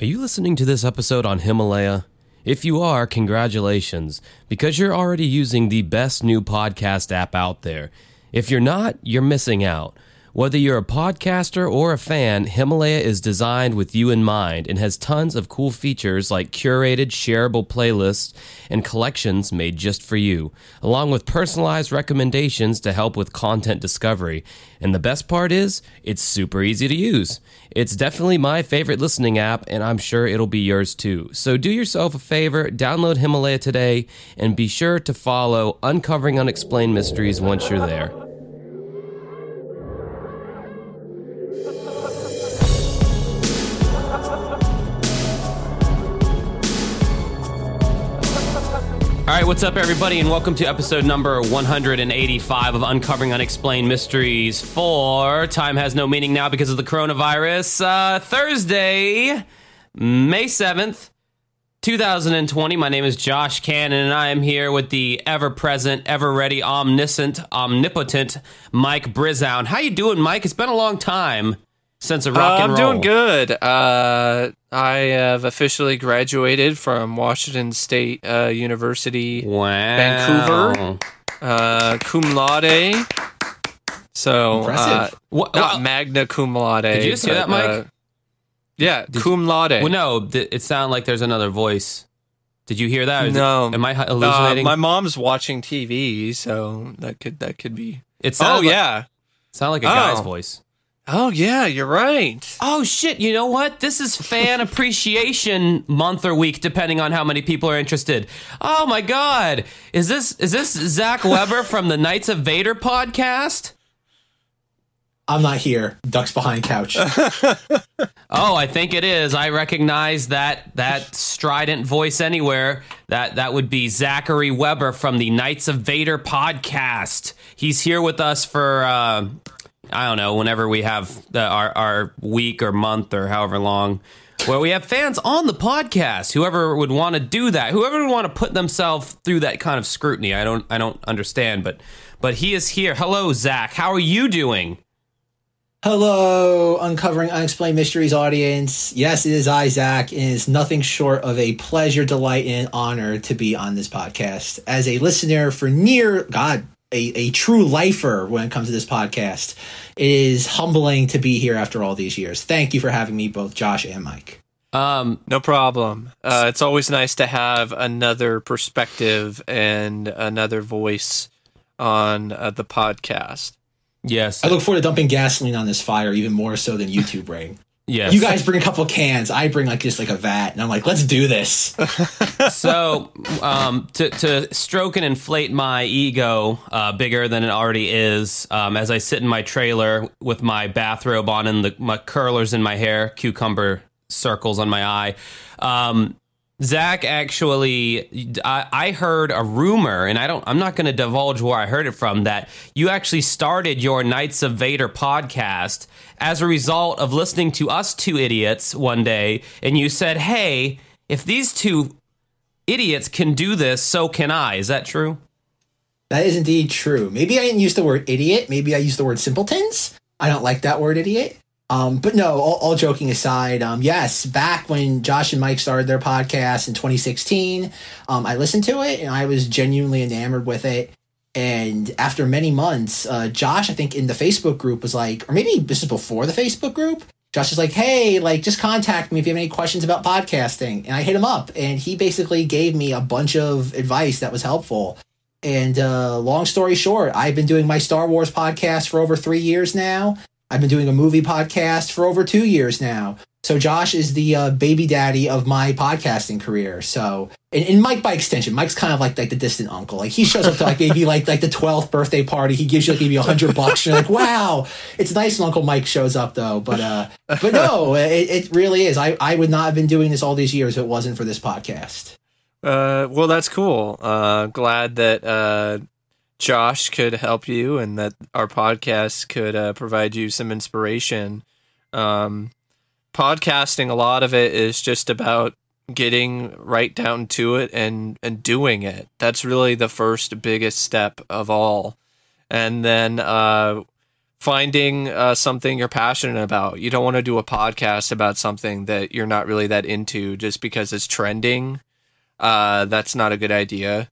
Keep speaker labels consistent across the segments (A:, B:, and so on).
A: Are you listening to this episode on Himalaya? If you are, congratulations, because you're already using the best new podcast app out there. If you're not, you're missing out. Whether you're a podcaster or a fan, Himalaya is designed with you in mind and has tons of cool features like curated, shareable playlists and collections made just for you, along with personalized recommendations to help with content discovery. And the best part is, it's super easy to use. It's definitely my favorite listening app, and I'm sure it'll be yours too. So do yourself a favor, download Himalaya today, and be sure to follow Uncovering Unexplained Mysteries once you're there. All right, what's up, everybody, and welcome to episode number 185 of Uncovering Unexplained Mysteries for Time Has No Meaning Now because of the coronavirus. Uh, Thursday, May 7th, 2020. My name is Josh Cannon, and I am here with the ever present, ever ready, omniscient, omnipotent Mike Brizown. How you doing, Mike? It's been a long time since a rock
B: Uh, I'm
A: roll.
B: doing good. Uh, I have officially graduated from Washington State uh, University,
A: Wow.
B: Vancouver. uh, cum laude. So,
C: Impressive.
B: uh,
A: What,
B: not magna cum laude.
A: Did you just hear that, Mike?
B: uh, yeah, cum laude.
A: well, no, th- it sounded like there's another voice. Did you hear that? Is it-
B: No.
A: am I
B: Uh,
A: hallucinating?
B: my mom's watching TV, so that could that could be.
A: it
B: Oh
A: like,
B: yeah.
A: sounded like a guy's
B: Oh.
A: voice.
B: Oh yeah, you're right.
A: Oh shit! You know what? This is Fan Appreciation Month or week, depending on how many people are interested. Oh my god! Is this is this Zach Weber from the Knights of Vader podcast?
C: I'm not here. Ducks behind couch.
A: Oh, I think it is. I recognize that that strident voice anywhere. That that would be Zachary Weber from the Knights of Vader podcast. He's here with us for uh, I don't know whenever we have the, our our week or month or however long. Where we have fans on the podcast, whoever would want to do that, whoever would want to put themselves through that kind of scrutiny, I don't, I don't understand, but, but he is here. Hello, Zach. How are you doing?
C: Hello, Uncovering Unexplained Mysteries audience. Yes, it is I, Zach, and it's nothing short of a pleasure, delight, and honor to be on this podcast. As a listener for near, God, a, a true lifer when it comes to this podcast, it is humbling to be here after all these years. Thank you for having me, both Josh and Mike.
A: Um,
B: No problem. Uh, it's always nice to have another perspective and another voice on uh, the podcast.
A: yes,
C: I look forward to dumping gasoline on this fire even more so than YouTube two bring.
A: yes.
C: You guys bring a couple cans, I bring like just like a vat, and I'm like, let's do this.
A: so um, to, to stroke and inflate my ego uh, bigger than it already is, um, as I sit in my trailer with my bathrobe on and the my curlers in my hair, cucumber circles on my eye. Um, Zach actually, I, I heard a rumor, and I don't. I'm not going to divulge where I heard it from. That you actually started your Knights of Vader podcast as a result of listening to us two idiots one day, and you said, "Hey, if these two idiots can do this, so can I." Is that true?
C: That is indeed true. Maybe I didn't use the word idiot. Maybe I used the word simpletons. I don't like that word idiot. Um, but no, all, all joking aside, um, yes, back when Josh and Mike started their podcast in 2016, um, I listened to it and I was genuinely enamored with it. And after many months, uh, Josh, I think in the Facebook group was like, or maybe this is before the Facebook group. Josh is like, hey, like, just contact me if you have any questions about podcasting. And I hit him up, and he basically gave me a bunch of advice that was helpful. And uh, long story short, I've been doing my Star Wars podcast for over three years now. I've been doing a movie podcast for over two years now. So Josh is the uh, baby daddy of my podcasting career. So, and, and Mike by extension, Mike's kind of like like the distant uncle. Like he shows up to like maybe like like the twelfth birthday party. He gives you like maybe a hundred bucks. And You're like, wow, it's nice when Uncle Mike shows up though. But uh, but no, it, it really is. I I would not have been doing this all these years if it wasn't for this podcast.
B: Uh, well, that's cool. Uh, glad that uh, Josh could help you and that our podcast could uh, provide you some inspiration. Um, podcasting, a lot of it is just about getting right down to it and and doing it. That's really the first biggest step of all. And then uh, finding uh, something you're passionate about. You don't want to do a podcast about something that you're not really that into just because it's trending. Uh, that's not a good idea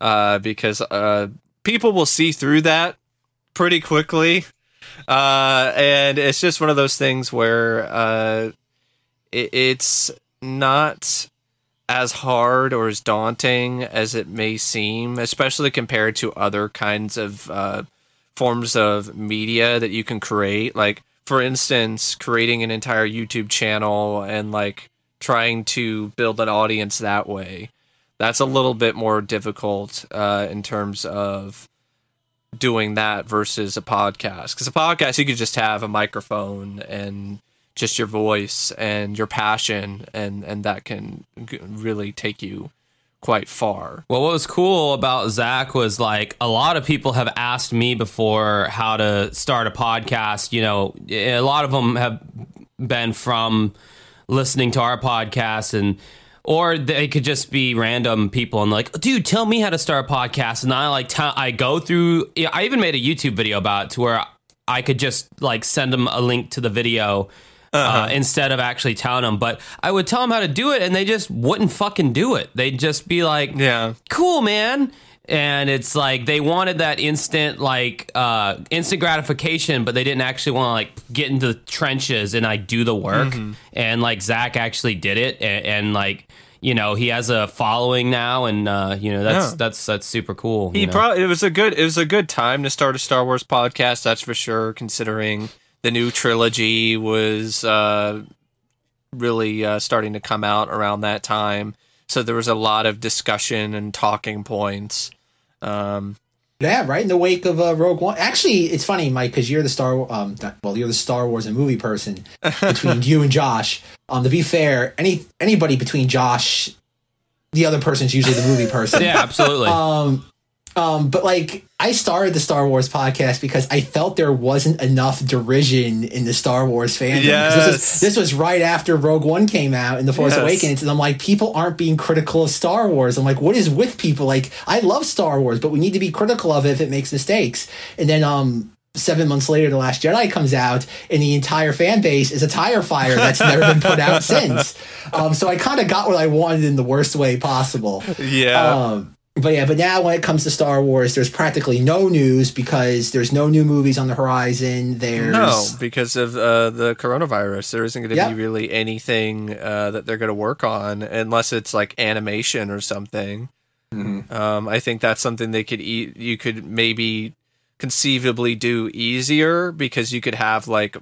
B: uh, because uh, people will see through that pretty quickly. Uh, and it's just one of those things where uh, it, it's not as hard or as daunting as it may seem, especially compared to other kinds of uh, forms of media that you can create. Like, for instance, creating an entire YouTube channel and like trying to build an audience that way. That's a little bit more difficult uh, in terms of doing that versus a podcast. Because a podcast, you could just have a microphone and just your voice and your passion, and and that can really take you quite far.
A: Well, what was cool about Zach was like a lot of people have asked me before how to start a podcast. You know, a lot of them have been from listening to our podcast and or they could just be random people and like, dude, tell me how to start a podcast. And I like, t- I go through. I even made a YouTube video about it to where I could just like send them a link to the video uh-huh. uh, instead of actually telling them. But I would tell them how to do it, and they just wouldn't fucking do it. They'd just be like,
B: "Yeah,
A: cool, man." And it's like they wanted that instant, like uh, instant gratification, but they didn't actually want to like get into the trenches and like do the work. Mm-hmm. And like Zach actually did it, and, and like you know he has a following now and uh, you know that's yeah. that's that's super cool
B: he probably it was a good it was a good time to start a star wars podcast that's for sure considering the new trilogy was uh, really uh, starting to come out around that time. So there was a lot of discussion and talking points. Um,
C: yeah, right in the wake of uh, Rogue One. Actually, it's funny, Mike, because you're the Star. Um, well, you're the Star Wars and movie person between you and Josh. Um, to be fair, any anybody between Josh, the other person's usually the movie person.
A: yeah, absolutely.
C: Um, um, but like I started the Star Wars podcast because I felt there wasn't enough derision in the Star Wars fandom.
B: Yes.
C: This was, this was right after Rogue One came out in The Force yes. Awakens, and I'm like, people aren't being critical of Star Wars. I'm like, what is with people? Like, I love Star Wars, but we need to be critical of it if it makes mistakes. And then, um, seven months later, The Last Jedi comes out, and the entire fan base is a tire fire that's never been put out since. Um, so I kind of got what I wanted in the worst way possible.
B: Yeah.
C: Um, but yeah, but now when it comes to Star Wars, there's practically no news because there's no new movies on the horizon. There's
B: no because of uh, the coronavirus. There isn't going to yep. be really anything uh, that they're going to work on unless it's like animation or something. Mm-hmm. Um, I think that's something they could eat. You could maybe conceivably do easier because you could have like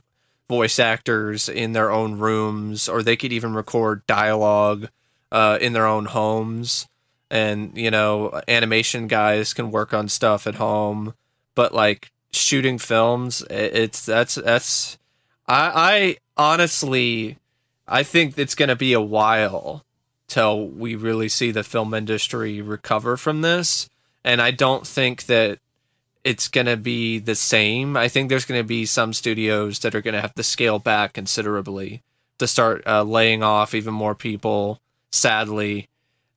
B: voice actors in their own rooms, or they could even record dialogue uh, in their own homes and you know animation guys can work on stuff at home but like shooting films it's that's that's i i honestly i think it's going to be a while till we really see the film industry recover from this and i don't think that it's going to be the same. I think there's going to be some studios that are going to have to scale back considerably to start uh, laying off even more people sadly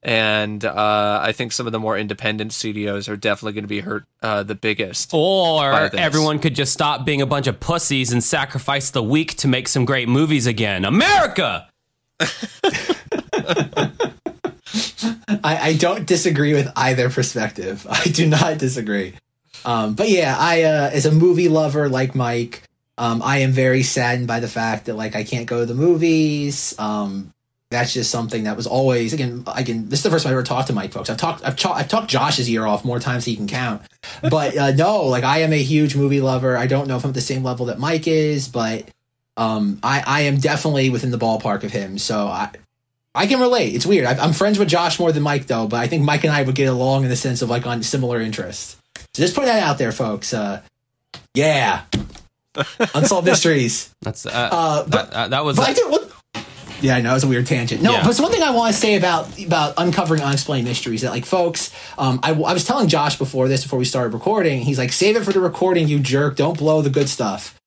B: and uh, I think some of the more independent studios are definitely going to be hurt uh, the biggest.
A: Or everyone could just stop being a bunch of pussies and sacrifice the weak to make some great movies again. America.
C: I, I, don't disagree with either perspective. I do not disagree. Um, but yeah, I uh, as a movie lover like Mike, um, I am very saddened by the fact that like I can't go to the movies. Um, that's just something that was always again again this is the first time I ever talked to Mike folks. I've talked I've, ta- I've talked Josh's ear off more times than he can count. But uh, no, like I am a huge movie lover. I don't know if I'm at the same level that Mike is, but um, I I am definitely within the ballpark of him. So I I can relate. It's weird. I, am friends with Josh more than Mike though, but I think Mike and I would get along in the sense of like on similar interests. So just put that out there, folks. Uh, yeah. Unsolved mysteries.
A: That's uh, uh, but, that, uh, that was.
C: But I did, yeah, I know it's a weird tangent. No, yeah. but one thing I want to say about about uncovering unexplained mysteries that like folks, um, I, I was telling Josh before this before we started recording. He's like, save it for the recording, you jerk. Don't blow the good stuff.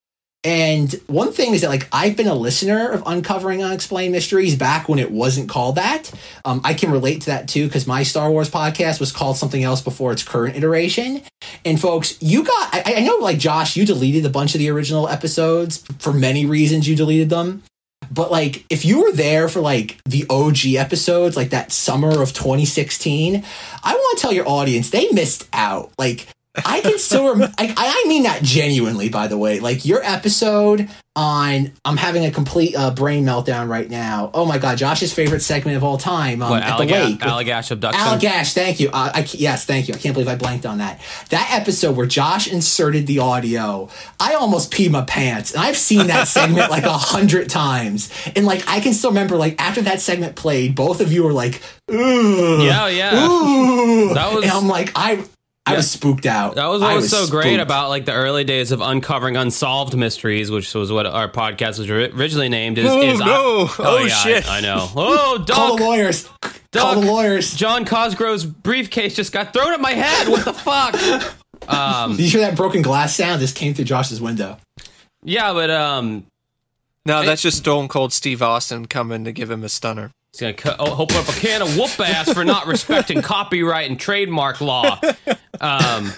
C: And one thing is that like I've been a listener of uncovering unexplained mysteries back when it wasn't called that. Um, I can relate to that too because my Star Wars podcast was called something else before its current iteration. And folks, you got, I, I know like Josh, you deleted a bunch of the original episodes for many reasons you deleted them. But like, if you were there for like the OG episodes, like that summer of 2016, I want to tell your audience they missed out. Like, I can still, rem- I, I mean that genuinely, by the way. Like your episode on, I'm having a complete uh, brain meltdown right now. Oh my god, Josh's favorite segment of all time um,
A: What,
C: at the lake.
A: Allagash abduction?
C: Allagash, thank you. Uh, I, yes, thank you. I can't believe I blanked on that. That episode where Josh inserted the audio, I almost peed my pants. And I've seen that segment like a hundred times. And like, I can still remember, like, after that segment played, both of you were like, ooh.
A: Yeah, yeah.
C: Ooh.
A: That was-
C: And I'm like, I. I
A: Yeah.
C: was spooked out.
A: That was
C: I
A: what was so great about like the early days of uncovering unsolved mysteries, which was what our podcast was originally named. Is,
B: Oh,
A: is I-
B: no. Oh,
A: yeah,
B: shit.
A: I, I know. Oh,
C: Call the lawyers. Call the lawyers.
A: John Cosgrove's briefcase just got thrown at my head. What the fuck? Um,
C: Did you hear that broken glass sound? This came through Josh's window.
A: yeah, but um,
B: No, that's just Stone Cold Steve Austin coming to give him a stunner.
A: He's gonna cut, oh, open up a can of whoop ass for not respecting copyright and trademark law. Um,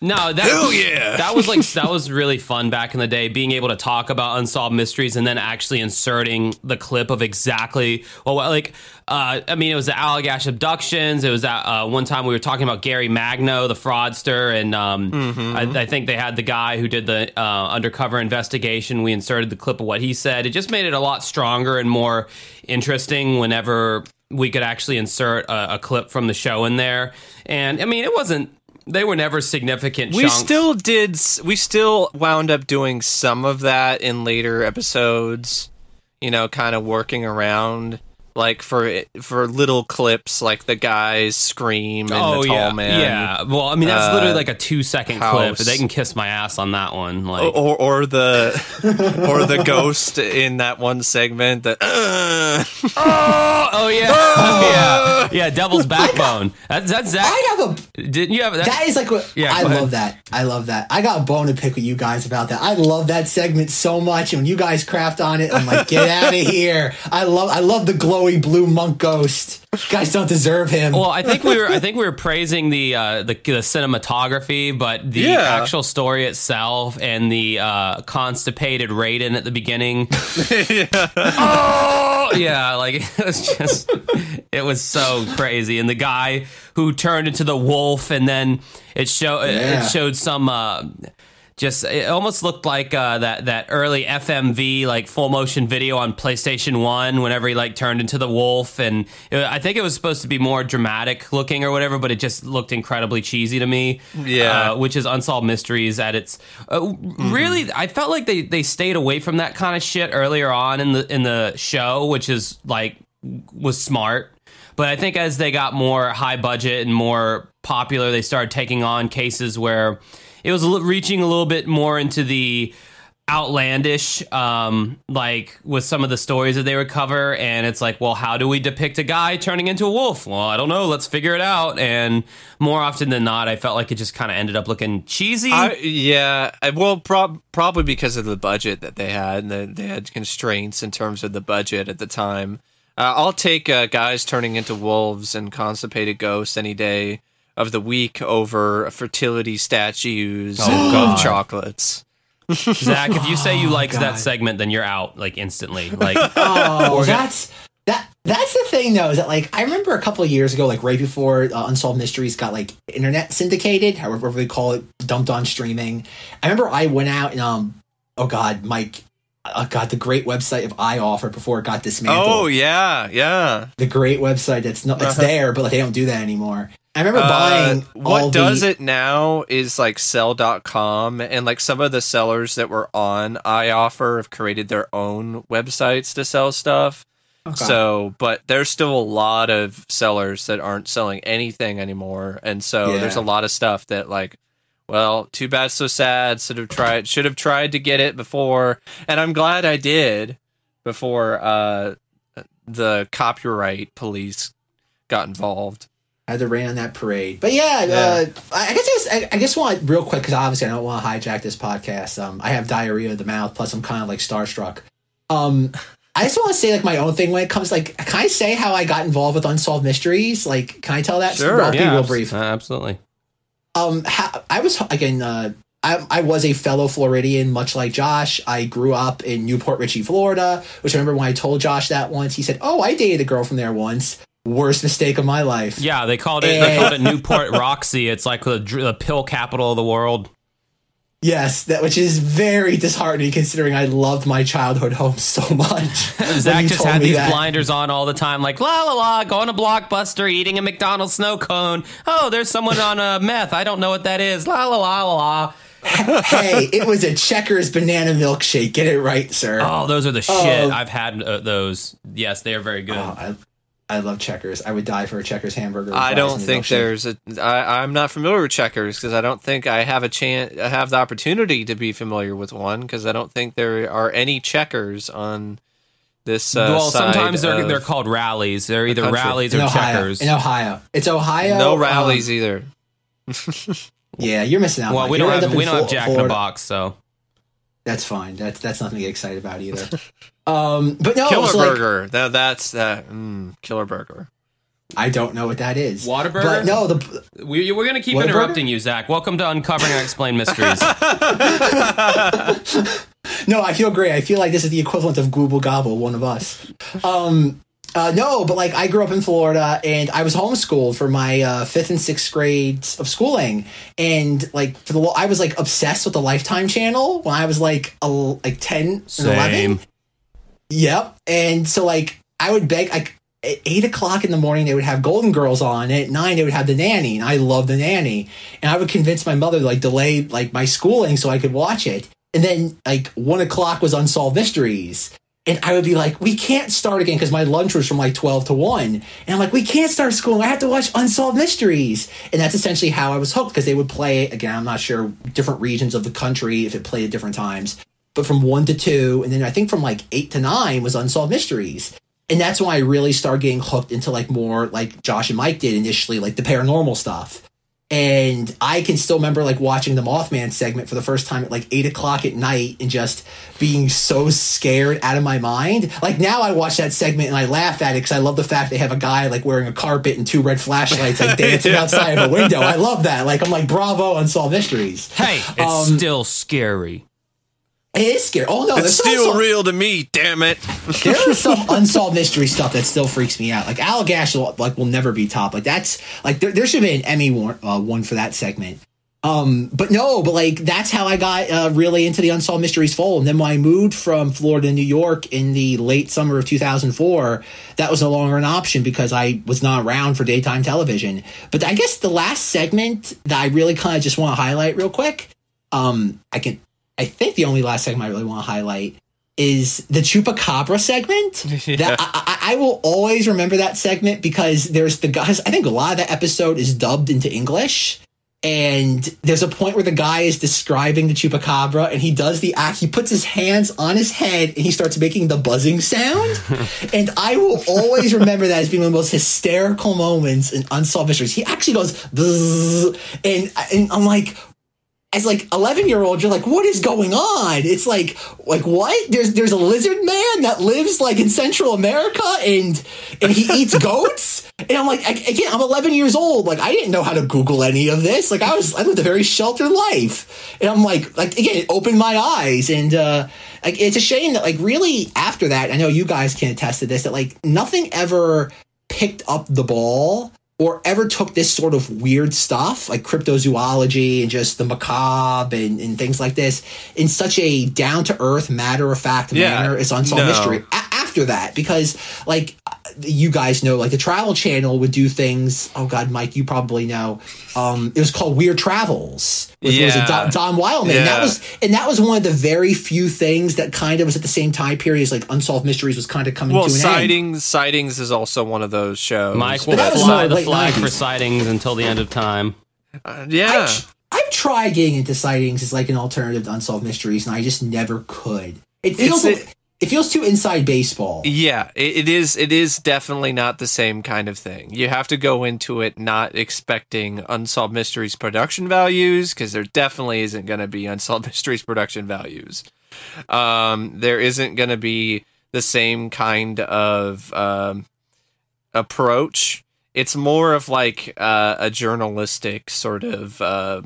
A: no, that
B: Hell yeah.
A: that was like that was really fun back in the day, being able to talk about unsolved mysteries and then actually inserting the clip of exactly well, like uh, I mean, it was the Allagash abductions. It was that uh, one time we were talking about Gary Magno, the fraudster, and um, I, I think they had the guy who did the uh, undercover investigation. We inserted the clip of what he said. It just made it a lot stronger and more interesting whenever we could actually insert a, a clip from the show in there. And I mean, it wasn't. They were never significant.
B: We
A: chunks.
B: still did. We still wound up doing some of that in later episodes. You know, kind of working around, like for for little clips, like the guys scream and
A: Oh
B: the tall
A: yeah,
B: man.
A: yeah. Well, I mean, that's
B: uh,
A: literally like a two second clip.
B: house.
A: They can kiss my ass on that one. Like,
B: Or, or the or the ghost in that one segment that uh,
A: oh, oh yeah, yeah, yeah. Devil's backbone. That's that's Zach.
C: I have a
A: Didn't you have that?
C: That is like what
A: Yeah,
C: I
A: go ahead.
C: love that. I love that. I got a bone to pick with you guys about that. I love that segment so much. And when you guys craft on it, I'm like, get out of here. I love I love the glowy blue monk ghost. You guys don't deserve him.
A: well, I think we were. I think we were praising the uh, the, the cinematography, but the
B: Yeah.
A: actual story itself and the uh, constipated Raiden at the beginning. oh yeah, like it was just. It was so crazy, and the guy who turned into the wolf, and then it show
C: Yeah.
A: it showed some. Uh, just it almost looked like uh, that that early FMV like full motion video on PlayStation One. Whenever he like turned into the wolf, and it, I think it was supposed to be more dramatic looking or whatever, but it just looked incredibly cheesy to me.
B: Yeah.
A: uh, which is unsolved mysteries at its. Uh, Really, I felt like they they stayed away from that kind of shit earlier on in the in the show, which is like was smart. But I think as they got more high budget and more popular, they started taking on cases where it was reaching a little bit more into the outlandish, um, like with some of the stories that they would cover. And it's like, well, how do we depict a guy turning into a wolf? Well, I don't know. Let's figure it out. And more often than not, I felt like it just kind of ended up looking cheesy.
B: I, yeah, well, prob- probably because of the budget that they had, and the, they had constraints in terms of the budget at the time. Uh, I'll take uh, guys turning into wolves and constipated ghosts any day of the week over fertility statues and
A: God.
B: chocolates.
A: Zach, if you say you liked
C: God.
A: that segment, then you're out like instantly. Like,
C: Oh, that's that. That's the thing, though, is that like I remember a couple of years ago, like right before uh, Unsolved Mysteries got like internet syndicated, however they call it, dumped on streaming. I remember I went out and um, oh god, Mike, oh god, the great website of iOffer before it got dismantled.
B: Oh yeah, yeah.
C: the great website that's not it's
B: Uh-huh.
C: there, but like, they don't do that anymore. I remember
B: Uh,
C: buying
B: what does
C: the,
B: it now is like sell.com and like some of the sellers that were on iOffer have created their own websites to sell stuff.
C: Okay.
B: So, but there's still a lot of sellers that aren't selling anything anymore, and so
C: Yeah.
B: there's a lot of stuff that like, well, too bad, so sad. Should have tried, should have tried to get it before, and I'm glad I did before uh, the copyright police got involved.
C: I had to rain on that parade. But yeah, Uh, I I guess I, just, I, just want real quick because obviously I don't want to hijack this podcast. Um, I have diarrhea of the mouth, plus I'm kind of like starstruck. Um, I just want to say like my own thing when it comes like can I say how I got involved with unsolved mysteries? Like, can I tell that?
B: Sure.
C: I'll be real brief.
A: uh, absolutely.
C: um, ha- I was again. Uh, I, I was a fellow Floridian, much like Josh. I grew up in New Port Richey, Florida. Which I remember when I told Josh that once, he said, "Oh, I dated a girl from there once." Worst mistake of my life.
A: Yeah, they called it. They called it Newport Roxy. It's like the, the pill capital of the world.
C: Yes, that which is very disheartening considering I loved my childhood home so much.
A: Zach just had these
C: that.
A: blinders on all the time, like la la la, going to Blockbuster, eating a McDonald's snow cone. Oh, there's someone on a meth. I don't know what that is. La la la la la.
C: hey, it was a Checkers banana milkshake. Get it right, sir.
A: Oh, those are the shit.
C: Oh.
A: I've had uh, those. Yes, they are very good.
C: Oh, I, I love Checkers. I would die for a Checkers hamburger.
B: I don't think
C: milkshake.
B: there's a. I, I'm not familiar with checkers because I don't think I have a chance. I have the opportunity to be familiar with one because I don't think there are any checkers on this. Uh,
A: well,
B: side
A: sometimes they're
B: of-
A: they're called Rally's. They're either
B: country.
C: Rally's
A: or
C: Ohio.
A: checkers.
C: In Ohio, it's Ohio.
B: no
C: um,
B: Rally's either.
C: yeah, you're missing out.
A: well,
C: Mike.
A: we don't have
C: up
A: we don't have
C: Flo-
A: Jack in a box, so
C: That's fine. That's that's nothing to get excited about either. um, but no,
B: Killer
C: so, like,
B: burger. That that's that. Mm, killer burger.
C: I don't know what that is.
A: Whataburger?
C: But no, the
A: we, we're gonna keep interrupting you, Zach. Welcome to Uncovering Unexplained Mysteries.
C: no, I feel great. I feel like this is the equivalent of Google Gobble, one of us. Um, uh, no, but like I grew up in Florida and I was homeschooled for my uh, fifth and sixth grades of schooling, and like for the I was like obsessed with the Lifetime channel when I was like a, like ten and eleven. Yep. And so like I would beg like at eight o'clock in the morning they would have Golden Girls on. And at nine they would have the nanny, and I love the nanny. And I would convince my mother to like delay like my schooling so I could watch it. And then like one o'clock was Unsolved Mysteries. And I would be like, we can't start again because my lunch was from like 12 to 1. And I'm like, we can't start school. I have to watch Unsolved Mysteries. And that's essentially how I was hooked because they would play, again, I'm not sure, different regions of the country if it played at different times but from one to two, and then I think from like eight to nine was Unsolved Mysteries. And that's when I really started getting hooked into like more like Josh and Mike did initially, like the paranormal stuff. And I can still remember like watching the Mothman segment for the first time at like eight o'clock at night and just being so scared out of my mind. Like now I watch that segment and I laugh at it because I love the fact they have a guy like wearing a carpet and two red flashlights like dancing outside of a window. I love that. Like I'm like, bravo, Unsolved Mysteries.
A: hey, it's
C: Um,
A: still scary.
C: It is scary. Oh no,
B: It's still
C: also-
B: real to me. Damn it.
C: there is some unsolved mystery stuff that still freaks me out. Like Allagash, will- like will never be top. Like that's like there, there should be an Emmy one, uh, one for that segment. Um, but no, but like that's how I got uh, really into the unsolved mysteries fold. And then when I moved from Florida to New York in the late summer of 2004, that was no longer an option because I was not around for daytime television. But I guess the last segment that I really kind of just want to highlight real quick, um, I can, I think the only last segment I really want to highlight is the chupacabra segment. That I, I, I will always remember that segment because there's the guys. I think a lot of that episode is dubbed into English, and there's a point where the guy is describing the chupacabra, and he does the act. He puts his hands on his head and he starts making the buzzing sound. and I will always remember that as being one of the most hysterical moments in Unsolved Mysteries. He actually goes, and and I'm like, as like 11 year old you're like what is going on? It's like like what? There's there's a lizard man that lives like in central america and and he eats goats? And i'm like I, again i'm 11 years old. Like i didn't know how to google any of this. Like i was i lived a very sheltered life. And i'm like like again it opened my eyes. And uh like it's a shame that like really after that i know you guys can attest to this that like nothing ever picked up the ball or ever took this sort of weird stuff like cryptozoology and just the macabre and, and things like this in such a down to earth, matter of fact
B: Yeah,
C: manner as Unsolved
B: no.
C: Mystery. A- after that, because like you guys know, like the Travel Channel would do things. Oh God, Mike, you probably know. Um, it was called Weird Travels. With, was it
B: Yeah.
C: Don, Don Wildman? And that was and that was one of the very few things that kind of was at the same time period as like Unsolved Mysteries was kind of coming
B: Well,
C: to an end.
B: sightings. Sightings is also one of those shows.
A: Mike will fly
C: more
A: the
C: late
A: flag
C: 90s.
A: for sightings until the end of time.
B: Uh, yeah.
C: I've, I've tried getting into sightings as like an alternative to unsolved mysteries, and I just never could. It feels
B: It's-
C: it, it feels too inside baseball.
B: Yeah, it, it is. It is definitely not the same kind of thing. You have to go into it not expecting Unsolved Mysteries production values because there definitely isn't going to be Unsolved Mysteries production values. Um, there isn't going to be the same kind of um, approach it's more of like uh, a journalistic sort of uh,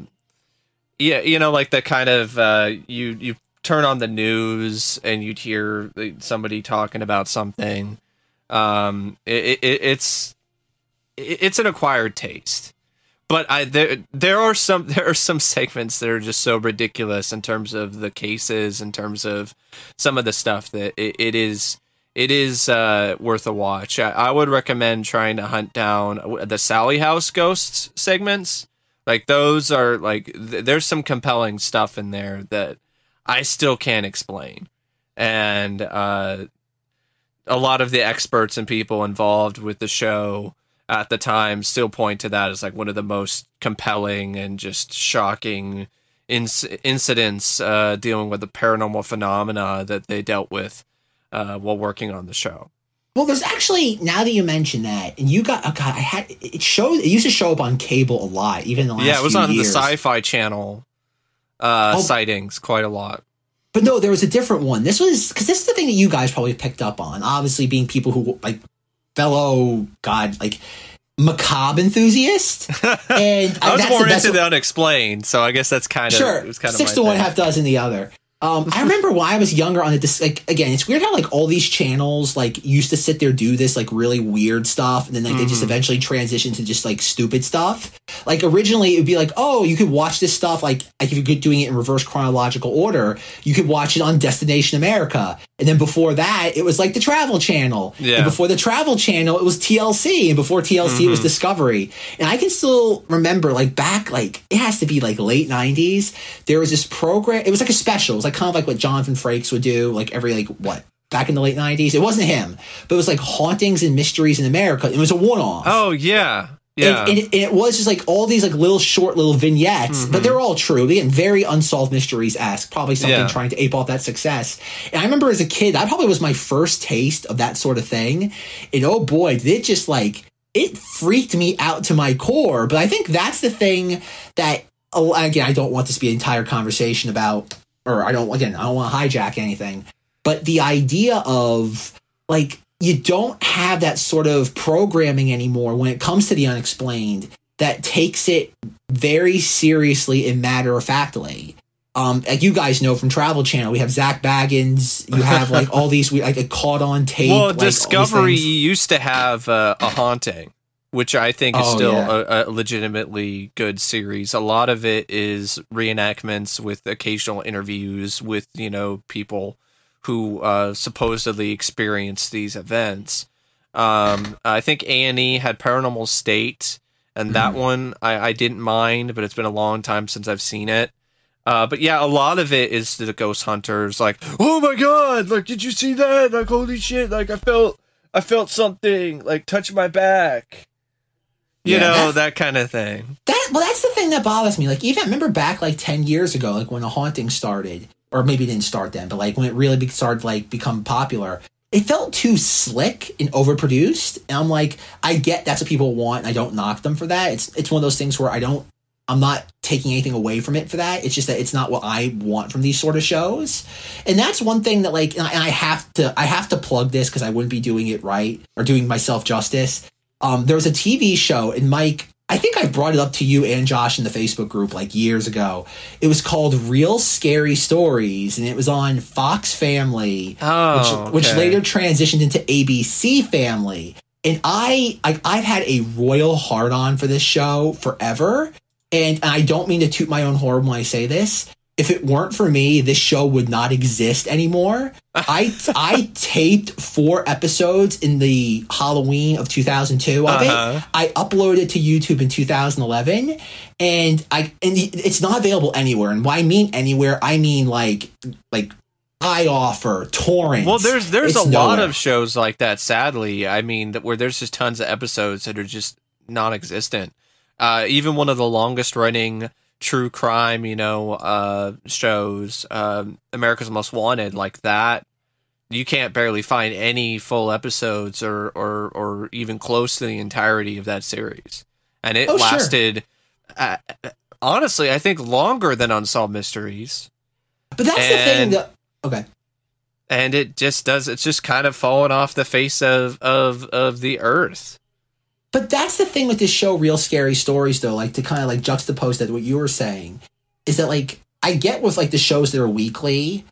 B: yeah, you know, like the kind of uh, you you turn on the news and you'd hear somebody talking about something. Um, it, it, it's it's an acquired taste, but I there there are some there are some segments that are just so ridiculous in terms of the cases, in terms of some of the stuff that it, it is it is uh, worth a watch. I, I, would recommend trying to hunt down the Sallie House ghosts segments. Like those are like th- there's some compelling stuff in there that I still can't explain, and uh, a lot of the experts and people involved with the show at the time still point to that as like one of the most compelling and just shocking inc- incidents uh, dealing with the paranormal phenomena that they dealt with uh, while working on the show.
C: Well, there's actually now that you mention that, and you got oh God, I had it showed it used to show up on cable a lot, even the last
B: yeah, it was on
C: years.
B: the Sci-Fi Channel uh, oh, sightings quite a lot.
C: But no, there was a different one. This was because this is the thing that you guys probably picked up on. Obviously, being people who like fellow God like macabre enthusiast.
B: And I was more into the unexplained, so I guess that's kind of
C: sure. It was kind of six to one, half dozen the other. Um, I remember when I was younger on the like again, it's weird how like all these channels like used to sit there do this like really weird stuff, and then like mm-hmm. they just mm-hmm. eventually transition to just like stupid stuff. Like originally, it would be like, oh, you could watch this stuff like like if you're doing it in reverse chronological order, you could watch it on Destination America, and then before that, it was like the Travel Channel. Yeah. And before the Travel Channel, it was TLC, and before TLC, mm-hmm. it was mm-hmm. Discovery. And I can still remember like back like it has to be like late '90s. There was this program. It was like a special. It was like like kind of like what Jonathan Frakes would do, like every like what back in the late '90s. It wasn't him, but it was like hauntings and mysteries in America. It was a one-off.
B: Oh yeah. Yeah.
C: And, and, it, and, it, was just like all these like little short little vignettes, mm-hmm. but they're all true. Again, very unsolved mysteries esque. Probably something yeah. trying to ape off that success. And I remember as a kid, that probably was my first taste of that sort of thing. And oh boy, did it just like it freaked me out to my core. But I think that's the thing that again, I don't want this to be an entire conversation about or I don't again, I don't want to hijack anything, but the idea of like you don't have that sort of programming anymore when it comes to the unexplained that takes it very seriously and matter of factly. Um, like you guys know from Travel Channel, we have Zak Bagans. You have like all these we like caught on tape.
B: Well,
C: like,
B: Discovery used to have uh, a haunting which I think is oh, still yeah. a, a, legitimately good series. A lot of it is reenactments with occasional interviews with you know people who uh, supposedly experienced these events. Um, I think A and E had Paranormal State, and that mm. one I, I, didn't mind, but it's been a long time since I've seen it. Uh, but yeah, a lot of it is the ghost hunters. Like, oh my god, like, did you see that? Like, holy shit! Like, I felt, I felt something. Like, touch my back you yeah, know that kind of thing.
C: That well that's the thing that bothers me. Like even remember back like 10 years ago like when a haunting started or maybe it didn't start then but like when it really started like become popular it felt too slick and overproduced. And i'm like i get that's what people want and i don't knock them for that. It's it's one of those things where i don't i'm not taking anything away from it for that. It's just that it's not what i want from these sort of shows. And that's one thing that like and i have to i have to plug this because i wouldn't be doing it right or doing myself justice um, there was a TV show, and Mike, I think I brought it up to you and Josh in the Facebook group like years ago. It was called Real Scary Stories, and it was on Fox Family,
B: oh,
C: which,
B: okay.
C: which later transitioned into ABC Family. And I, I I've had a royal hard on for this show forever. And I don't mean to toot my own horn when I say this if it weren't for me, this show would not exist anymore. I I taped four episodes in the Halloween of 2002 of uh-huh. it. I uploaded to YouTube in 2011, and I and it's not available anywhere. And why I mean anywhere, I mean like like I offer torrent.
B: Well, there's there's it's a nowhere. lot of shows like that. Sadly, I mean where there's just tons of episodes that are just non-existent. Uh, even one of the longest running true crime, you know, uh, shows, uh, America's Most Wanted, like that, you can't barely find any full episodes or, or, or even close to the entirety of that series. And it oh, lasted, sure. uh, honestly, I think longer than Unsolved Mysteries.
C: But that's and, the thing that, okay.
B: And it just does, it's just kind of fallen off the face of, of, of the earth.
C: But that's the thing with this show, Real Scary Stories, though, like to kind of like juxtapose that what you were saying, is that like I get with like the shows that are weekly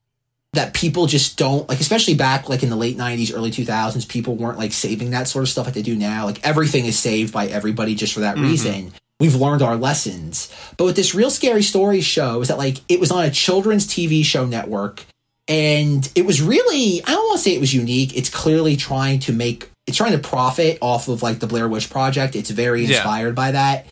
C: that people just don't like, especially back like in the late '90s, early 2000s, people weren't like saving that sort of stuff like they do now. Like everything is saved by everybody just for that mm-hmm. reason. We've learned our lessons. But with this Real Scary Stories show, is that like it was on a children's TV show network. And it was really, I don't want to say it was unique. It's clearly trying to make it's trying to profit off of like the Blair Witch Project. It's very inspired yeah. by that.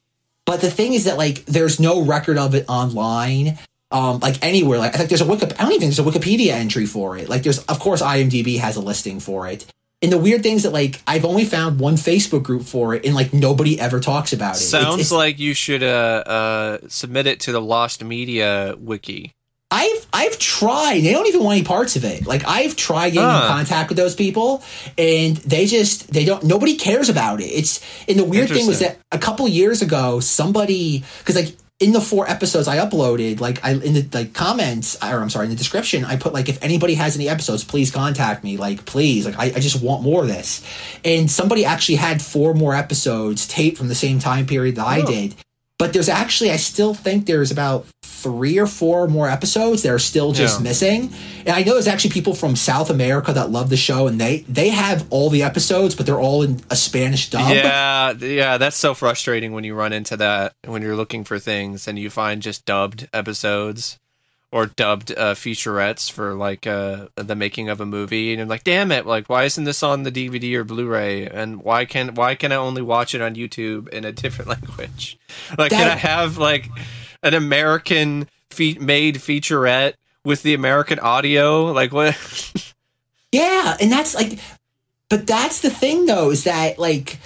C: But the thing is that like there's no record of it online. Um, like anywhere, like I think there's a Wiki, I don't even think there's a Wikipedia entry for it. Like there's, of course, IMDb has a listing for it. And the weird thing is that like I've only found one Facebook group for it, and like nobody ever talks about it.
B: Sounds it's, it's, like you should uh, uh, submit it to the Lost Media wiki.
C: I've I've tried. They don't even want any parts of it. Like I've tried getting huh. in contact with those people, and they just they don't. Nobody cares about it. It's and the weird thing was that a couple years ago, somebody because like in the four episodes I uploaded, like I in the like comments or I'm sorry in the description, I put like if anybody has any episodes, please contact me. Like please, like I, I just want more of this. And somebody actually had four more episodes taped from the same time period that I did but there's actually I still think there's about three or four more episodes that are still just yeah. missing. And I know there's actually people from South America that love the show and they they have all the episodes, but they're all in a Spanish dub.
B: Yeah, yeah, that's so frustrating when you run into that when you're looking for things and you find just dubbed episodes or dubbed uh, featurettes for like uh, the making of a movie, and I'm like, damn it! Like, why isn't this on the DVD or Blu-ray? And why can why can I only watch it on YouTube in a different language? Like, that... can I have like an American fe- made featurette with the American audio? Like, what?
C: yeah, and that's like, but that's the thing though, is that like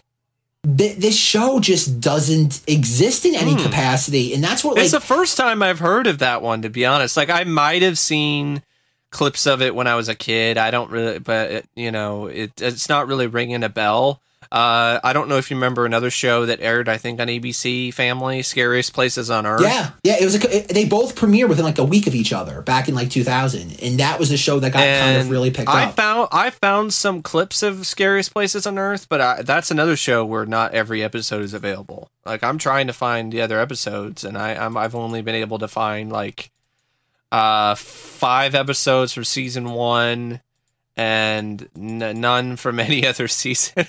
C: th- this show just doesn't exist in any hmm. capacity, and that's what.
B: Like, it's the first time I've heard of that one. To be honest, like I might have seen clips of it when I was a kid. I don't really, but it, you know, it, it's not really ringing a bell. Uh, I don't know if you remember another show that aired, I think, on ABC Family, Scariest Places on Earth.
C: Yeah, yeah. It was. A, it, they both premiered within like a week of each other back in like 2000, and that was the show that got and kind of really picked
B: I
C: up.
B: I found I found some clips of Scariest Places on Earth, but I, that's another show where not every episode is available. Like I'm trying to find the other episodes, and I I'm, I've only been able to find like uh five episodes for season one and n- none from any other season.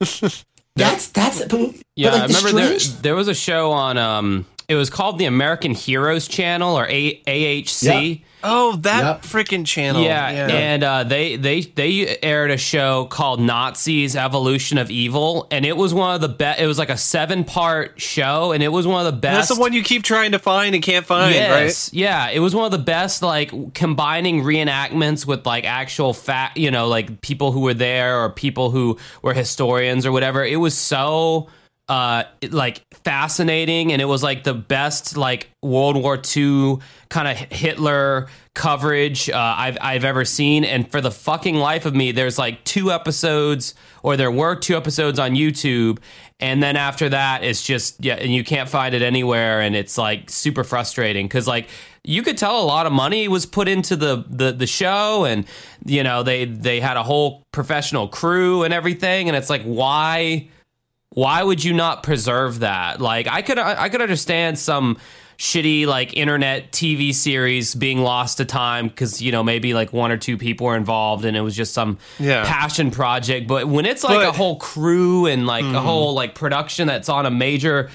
C: that's that's
A: but, yeah. But like I remember there, there was a show on um. It was called the American Heroes Channel or A- AHC.
B: Yep Oh, that yep. freaking channel.
A: Yeah, yeah. and uh, they they they aired a show called Nazis: Evolution of Evil, and it was one of the best. It was like a seven part show, and it was one of the best.
B: That's the one you keep trying to find and can't find, yes,
A: right? Yeah, it was one of the best, like combining reenactments with like actual fact, you know, like people who were there or people who were historians or whatever. It was so uh like fascinating and it was like the best like World War II kind of Hitler coverage uh, I've I've ever seen and for the fucking life of me there's like two episodes or there were two episodes on YouTube and then after that it's just yeah and you can't find it anywhere and it's like super frustrating cuz like you could tell a lot of money was put into the, the the show and you know they they had a whole professional crew and everything and it's like why why would you not preserve that? Like I could I could understand some shitty like internet TV series being lost to time because you know maybe like one or two people were involved and it was just some yeah. passion project. But when it's like but, a whole crew and like mm-hmm. a whole like production that's on a major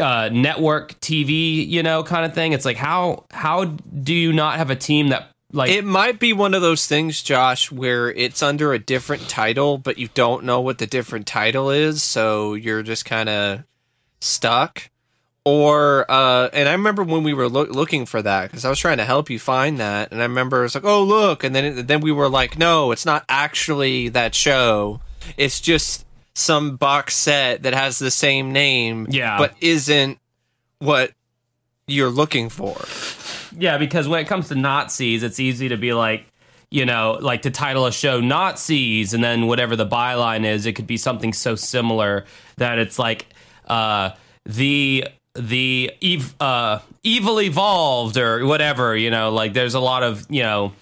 A: uh, network TV, you know, kind of thing, it's like how how do you not have a team that like
B: it might be one of those things, Josh, where it's under a different title, but you don't know what the different title is, so you're just kind of stuck. Or, uh, and I remember when we were lo- looking for that because I was trying to help you find that, and I remember it's like, oh look, and then it, then we were like, no, it's not actually that show. It's just some box set that has the same name,
A: yeah,
B: but isn't what you're looking for.
A: Yeah, because when it comes to Nazis, it's easy to be like, you know, like to title a show Nazis, and then whatever the byline is, it could be something so similar that it's like uh, the the ev- uh, evil evolved or whatever. You know, like there's a lot of you know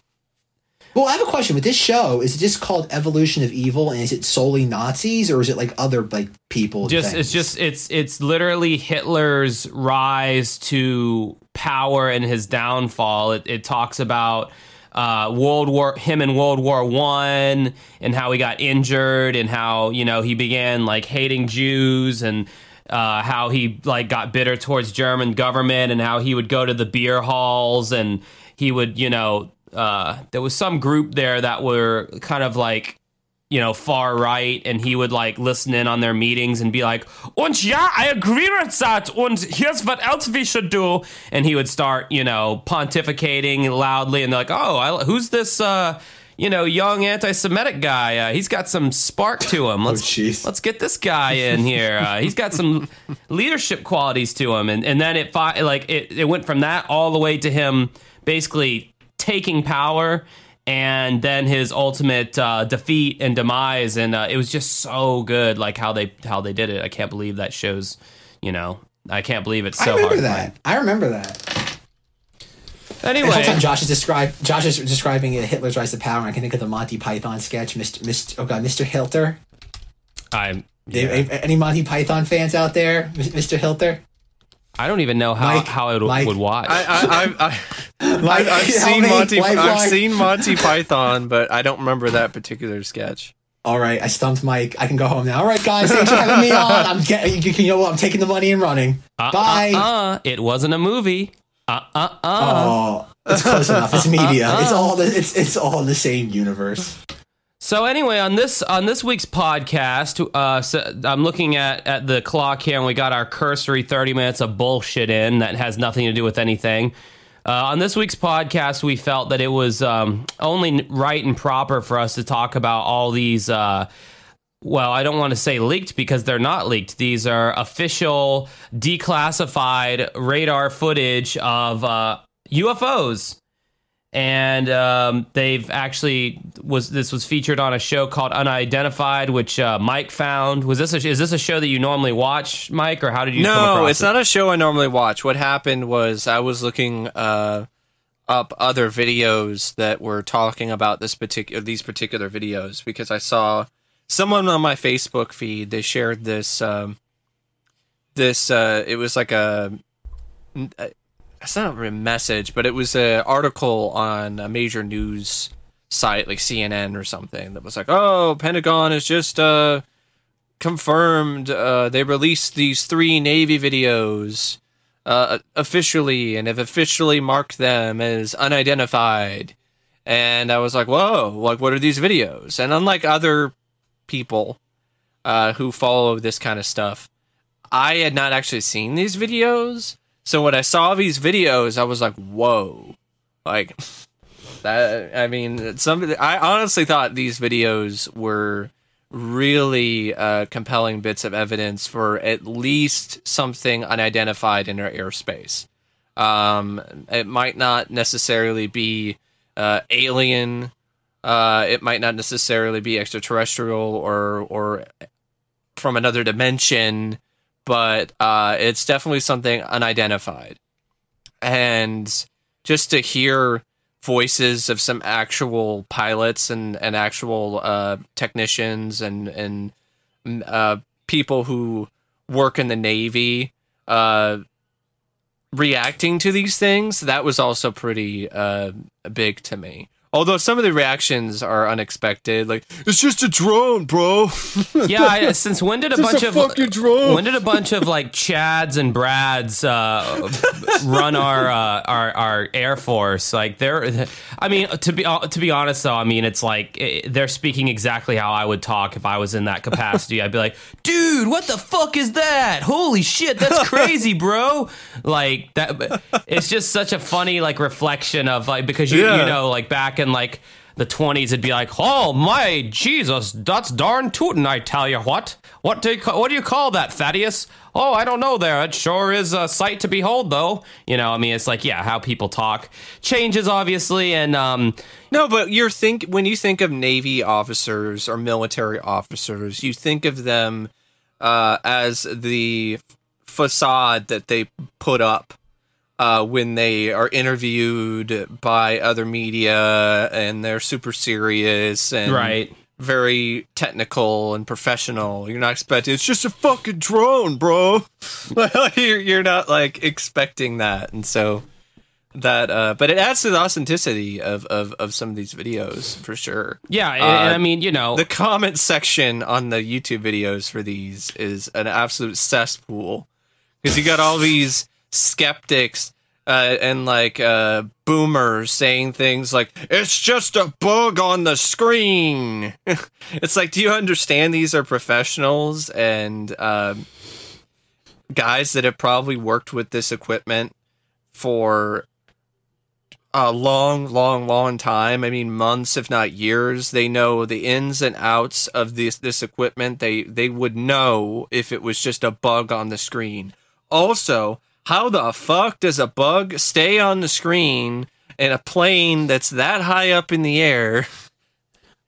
C: Well, I have a question with this show. Is it just called Evolution of Evil, and is it solely Nazis, or is it like other like people?
A: just it's just it's it's literally Hitler's rise to power and his downfall. It, it talks about uh, World War him in World War One and how he got injured and how you know he began like hating Jews and uh, how he like got bitter towards German government and how he would go to the beer halls and he would you know uh, there was some group there that were kind of like you know, far right, and he would like listen in on their meetings and be like, "Und ja, I agree with that. Und here's what else we should do." And he would start, you know, pontificating loudly, and they're like, "Oh, I, who's this?" Uh, you know, young anti-Semitic guy. Uh, he's got some spark to him. Let's
C: jeez.
A: let's get this guy in here. Uh, he's got some leadership qualities to him, and and then it like it it went from that all the way to him basically taking power and then his ultimate uh, defeat and demise and uh, it was just so good like how they how they did it i can't believe that shows you know i can't believe it's so
C: I remember
A: hard
C: that. I remember that.
A: find.
C: The whole
A: anyway
C: time Josh is describe Josh is describing Hitler's rise to power. and I can think of the Monty Python sketch, Mr. Mr. Oh God, Mr. Hilter.
A: i'm yeah.
C: Any Monty Python fans out there, Mr. Hilter?
A: I don't even know how
C: Mike,
A: how i would,
C: Mike.
A: would watch
B: I, I, I, I,
C: Mike,
B: I've seen Monty.
C: Lifeline.
B: I've seen Monty Python, but I don't remember that particular sketch.
C: All right, I stumped Mike. I can go home now. All right, guys, thanks for having me on. I'm getting. You, you know what? I'm taking the money and running.
A: uh,
C: Bye.
A: uh, uh, it wasn't a movie uh uh uh
C: Oh, it's close enough. It's media. It's all the. It's it's all the same universe.
A: So anyway, on this on this week's podcast, uh, so I'm looking at at the clock here, and we got our cursory 30 minutes of bullshit in that has nothing to do with anything. Uh, on this week's podcast, we felt that it was um, only right and proper for us to talk about all these. Uh, well, I don't want to say leaked because they're not leaked. These are official, declassified radar footage of uh, UFOs and um, they've actually was this was featured on a show called Unidentified, which uh, Mike found. Was this a, is this a show that you normally watch, Mike, or how did you? come
B: No, it's
A: it?
B: not a show I normally watch. What happened was I was looking uh, up other videos that were talking about this particular these particular videos because I saw someone on my Facebook feed. They shared this um, this uh, it was like a it's not a message, but it was an article on a major news site like CNN or something that was like, "Oh, Pentagon is just uh, confirmed uh, they released these three Navy videos uh, officially and have officially marked them as unidentified." And I was like, "Whoa! Like, what are these videos?" And unlike other people uh, who follow this kind of stuff, I had not actually seen these videos. So when I saw these videos, I was like, "Whoa!" Like that. I mean, some. I honestly thought these videos were really uh, compelling bits of evidence for at least something unidentified in our airspace. Um, it might not necessarily be uh, alien. Uh, it might not necessarily be extraterrestrial or or from another dimension but uh, it's definitely something unidentified. And just to hear voices of some actual pilots and, and actual uh, technicians and and uh, people who work in the Navy uh, reacting to these things, that was also pretty uh, big to me. Although some of the reactions are unexpected, like it's just a drone, bro.
A: yeah. I, since when did a bunch
B: a
A: of
B: fucking drone.
A: when did a bunch of like Chads and Brads uh, run our uh, our our air force? Like they're, I mean, to be to be honest though, I mean it's like eh, they're speaking exactly how I would talk if I was in that capacity. I'd be like, dude, what the fuck is that? Holy shit, that's crazy, bro! Like that. It's just such a funny like reflection of like because you
B: Yeah.
A: you know like back in like the 20s it'd be like oh my jesus that's darn tootin' i tell you what? What do you what do you call that thaddeus? Oh i don't know there. It sure is a sight to behold though. You know i mean it's like yeah how people talk changes obviously and um
B: No, but you're think when you think of Navy officers or military officers, you think of them uh, as the facade that they put up uh, when they are interviewed by other media and they're super serious and
A: Right.
B: very technical and professional. You're not expecting it's just a fucking drone, bro. you're, you're not like expecting that, and so that. Uh, but it adds to the authenticity of, of of some of these videos for sure.
A: Yeah, and,
B: Uh,
A: and I mean, you know,
B: The comment section on the YouTube videos for these is an absolute cesspool because you got all these skeptics uh, and like uh, boomers saying things like "It's just a bug on the screen." it's like, do you understand? These are professionals and um, guys that have probably worked with this equipment for a long, long, long time. I mean, months, if not years. They know the ins and outs of this this equipment. They they would know if it was just a bug on the screen. Also, how the fuck does a bug stay on the screen in a plane that's that high up in the air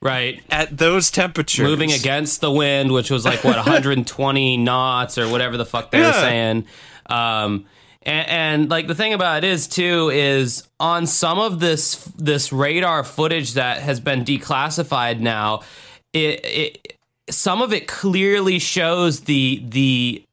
A: right.
B: at those temperatures?
A: Moving against the wind, which was like what 120 knots or whatever the fuck they were saying. Um, and, and like the thing about it is too is on some of this this radar footage that has been declassified now, it, it some of it clearly shows the the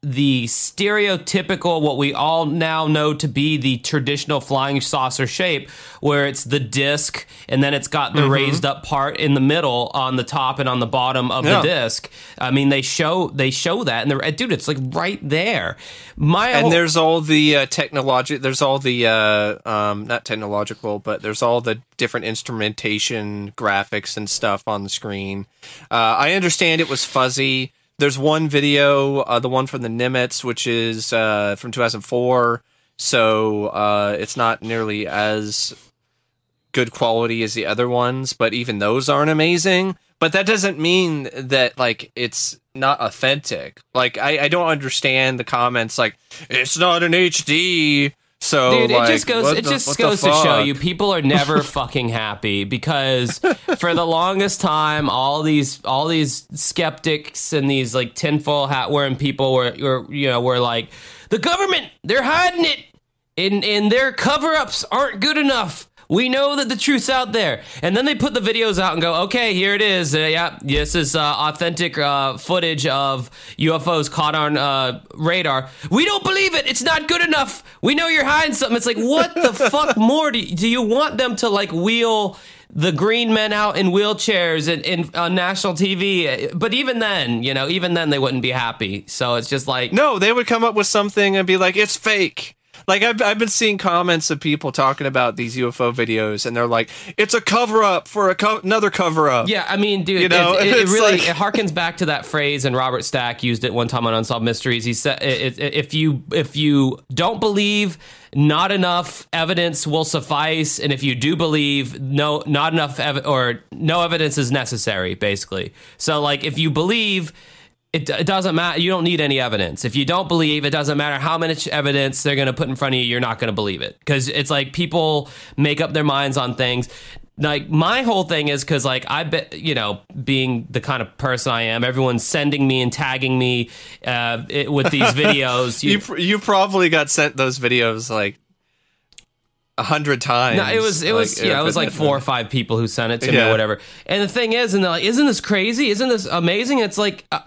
A: the stereotypical what we all now know to be the traditional flying saucer shape where it's the disc and then it's got the
B: Mm-hmm.
A: raised up part in the middle on the top and on the bottom of
B: Yeah.
A: the disc i mean they show they show that and they're dude it's like right there my
B: and
A: whole-
B: there's all the uh, technology there's all the uh, um, not technological but there's all the different instrumentation graphics and stuff on the screen uh, i understand it was fuzzy there's one video uh, the one from the nimitz which is uh, from 2004 so uh, it's not nearly as good quality as the other ones, but even those aren't amazing. But that doesn't mean that like it's not authentic. Like I, I don't understand the comments like it's not an HD. So
A: Dude,
B: like,
A: it just goes it
B: the-
A: just goes to show you, people are never fucking happy because for the longest time, all these all these skeptics and these like tinfoil hat wearing people were, were you know were like the government they're hiding it and and their cover ups aren't good enough. We know that the truth's out there, and then they put the videos out and go, "Okay, here it is. Uh, yeah, this is uh, authentic uh, footage of UFOs caught on uh, radar. We don't believe it. It's not good enough. We know you're hiding something." It's like, what the fuck more do you, do you want them to like wheel? The green men out in wheelchairs and, and on national TV, but even then, you know, even then they wouldn't be happy. So it's just like,
B: No, they would come up with something and be like, "It's fake." Like I've I've been seeing comments of people talking about these UFO videos, and they're like, "It's a cover up for a co- another cover up."
A: Yeah, I mean, dude,
B: You know,
A: it, it, it really
B: like-
A: it harkens back to that phrase, and Robert Stack used it one time on Unsolved Mysteries. He said, "If you if you don't believe, not enough evidence will suffice, and if you do believe, no, not enough ev- or no evidence is necessary." Basically, so like if you believe. It, it doesn't matter. You don't need any evidence. If you don't believe, it doesn't matter how much evidence they're going to put in front of you. You're not going to believe it because it's like people make up their minds on things like my whole thing is because like i bet you know being the kind of person i am everyone's sending me and tagging me uh, it, with these videos
B: You pr- you probably got sent those videos like a hundred times.
A: no, it was it was
B: Like,
A: yeah, it was like four or five people who sent it to me or whatever. And the thing is, and they're like, "Isn't this crazy? Isn't this amazing?" It's like, uh,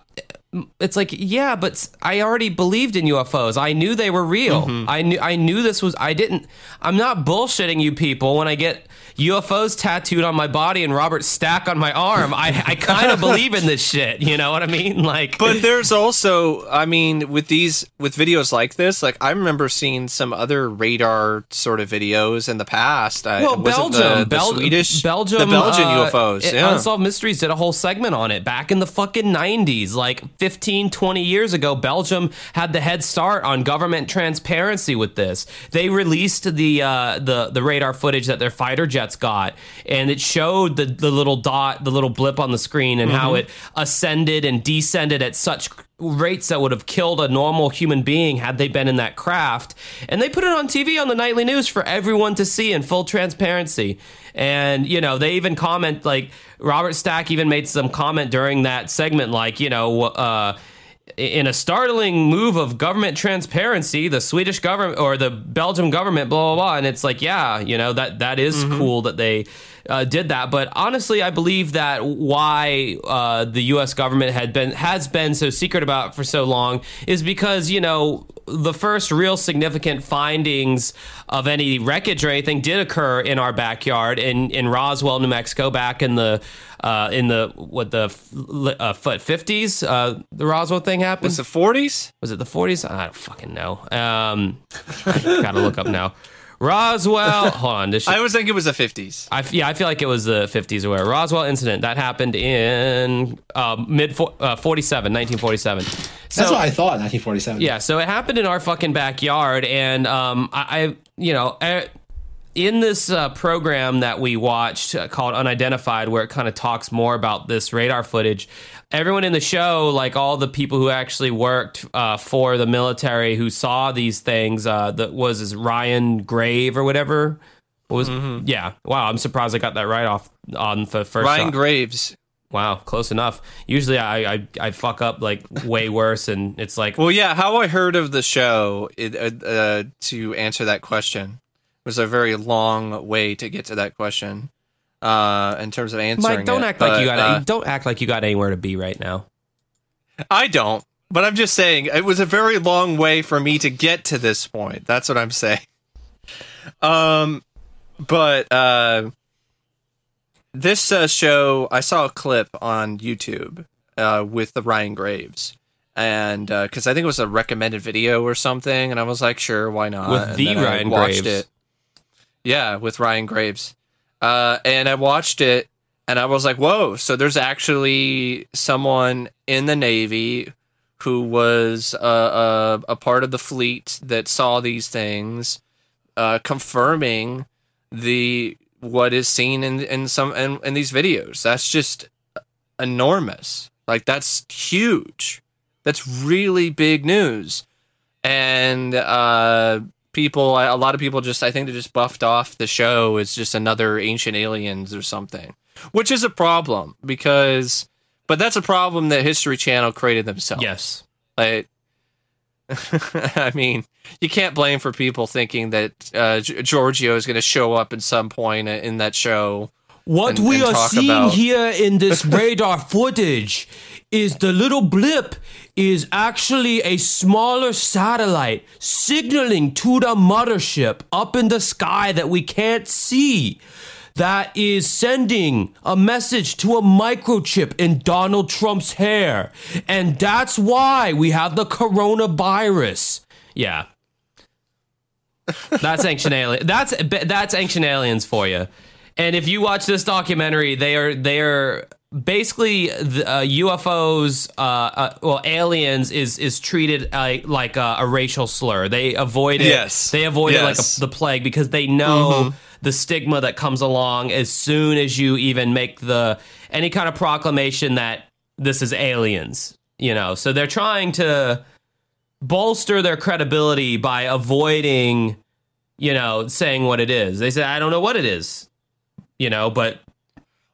A: it's like, yeah, but i already believed in UFOs. I knew they were real.
B: Mm-hmm.
A: I knew I knew this was. I didn't. I'm not bullshitting you people when I get UFOs tattooed on my body and Robert Stack on my arm. I I kind of believe in this shit. You know what I mean? Like,
B: But there's also, I mean, with these with videos like this, like I remember seeing some other radar sort of videos in the past.
A: Well, Belgium,
B: the, the
A: Bel-
B: Swedish,
A: Belgium,
B: the Belgian
A: uh,
B: UFOs.
A: it-
B: yeah,
A: Unsolved Mysteries did a whole segment on it back in the fucking 90s. Like 15, 20 years ago, Belgium had the head start on government transparency with this. They released the uh, the the radar footage that their fighter jets got, and it showed the the little dot, the little blip on the screen, and how it ascended and descended at such rates that would have killed a normal human being had they been in that craft. And they put it on TV on the nightly news for everyone to see in full transparency. And, you know, they even comment, like, Robert Stack even made some comment during that segment, like, you know, uh, in a startling move of government transparency, the Swedish government or the Belgium government, blah blah blah, and it's like, yeah, you know that that is
B: Mm-hmm.
A: cool that they uh, did that. But honestly, I believe that why uh, the U.S. government had been has been so secret about it for so long is because you know the first real significant findings of any wreckage or anything did occur in our backyard in in Roswell, New Mexico, back in the uh, in the what the uh, fifties. Uh, the Roswell thing happened.
B: Was it 40s?
A: Was it the 40s? I don't fucking know. Um, gotta look up now. Roswell. Hold on. This
B: I always think it was the 50s.
A: I, yeah, I feel like it was the 50s or where Roswell incident that happened in uh, mid fo- uh, 47, 1947. So,
C: That's what I thought. 1947.
A: yeah, so it happened in our fucking backyard, and um, I, I you know, uh, in this uh, program that we watched uh, called Unidentified, where it kind of talks more about this radar footage, everyone in the show, like all the people who actually worked uh, for the military who saw these things, uh, that was is Ryan Grave or whatever. What was yeah? Wow, I'm surprised I got that right off on the first.
B: Ryan
A: shot.
B: Graves.
A: Wow, close enough. Usually I, I I fuck up like way worse, and it's like
B: Well, yeah, how I heard of the show it, uh, uh, to answer that question was a very long way to get to that question uh, in terms of answering
A: Mike, don't
B: it,
A: act like you got
B: uh,
A: don't act like you got anywhere to be right now.
B: I don't, but I'm just saying it was a very long way for me to get to this point. That's what I'm saying. Um, but uh, this uh, show, I saw a clip on YouTube uh, with the Ryan Graves, and because I think it was a recommended video or something, and I was like, sure, why not?
A: With
B: And
A: the Ryan
B: watched
A: Graves.
B: It. Yeah, with Ryan Graves, uh, and I watched it, and I was like, whoa! So there's actually someone in the Navy who was uh, a, a part of the fleet that saw these things, uh, confirming the what is seen in in some in, in these videos. That's just enormous. Like that's huge. That's really big news. And uh, people, a lot of people just, I think they just buffed off the show as just another Ancient Aliens or something, which is a problem because, but that's a problem that History Channel created themselves.
A: Yes.
B: Like, I mean, you can't blame for people thinking that uh, Giorgio is going to show up at some point in that show.
A: What
B: and-
A: we
B: and
A: are seeing
B: about-
A: here in this radar footage is the little blip is actually a smaller satellite signaling to the mothership up in the sky that we can't see. That is sending a message to a microchip in Donald Trump's hair. And that's why we have the coronavirus. Yeah. That's ancient alien. That's that's ancient aliens for you. And if you watch this documentary, they are they are basically the, uh, UFOs. Uh, uh, well, aliens is is treated uh, like a, a racial slur. They avoid it.
B: Yes.
A: They avoid it like a, the plague because they know the stigma that comes along as soon as you even make the any kind of proclamation that this is aliens. You know, so they're trying to bolster their credibility by avoiding, you know, saying what it is. They say, I don't know what it is, you know, but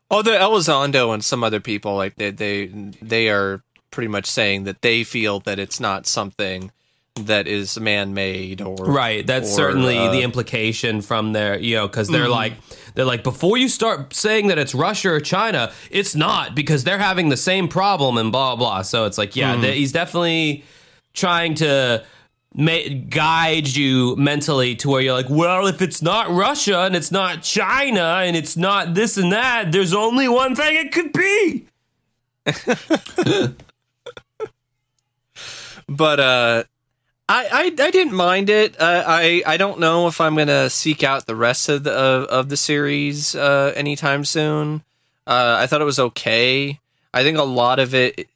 B: Although Elizondo and some other people, like they, they, they are pretty much saying that they feel that it's not something that is man-made or
A: right. That's
B: or,
A: certainly
B: uh,
A: the implication from their, you know, because they're
B: Mhm.
A: like, they're like, before you start saying that it's Russia or China, it's not because they're having the same problem and blah, blah. So it's like, yeah, th- he's definitely trying to guide you mentally to where you're like, well, if it's not Russia and it's not China and it's not this and that, there's only one thing it could be.
B: but uh I, I, I didn't mind it. Uh, I I don't know if I'm gonna seek out the rest of the of, of the series uh, anytime soon. Uh, I thought it was okay. I think a lot of it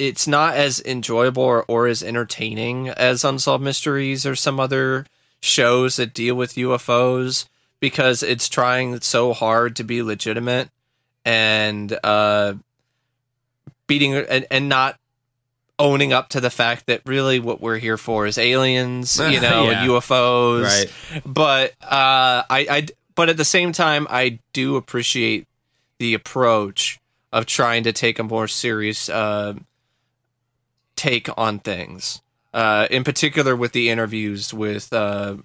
B: it's not as enjoyable or, or as entertaining as Unsolved Mysteries or some other shows that deal with UFOs because it's trying so hard to be legitimate and uh, beating and, and not owning up to the fact that really what we're here for is aliens, you know,
A: Yeah.
B: and UFOs.
A: Right.
B: But uh, I, I, but at the same time, I do appreciate the approach of trying to take a more serious uh, take on things. Uh, in particular, with the interviews with uh,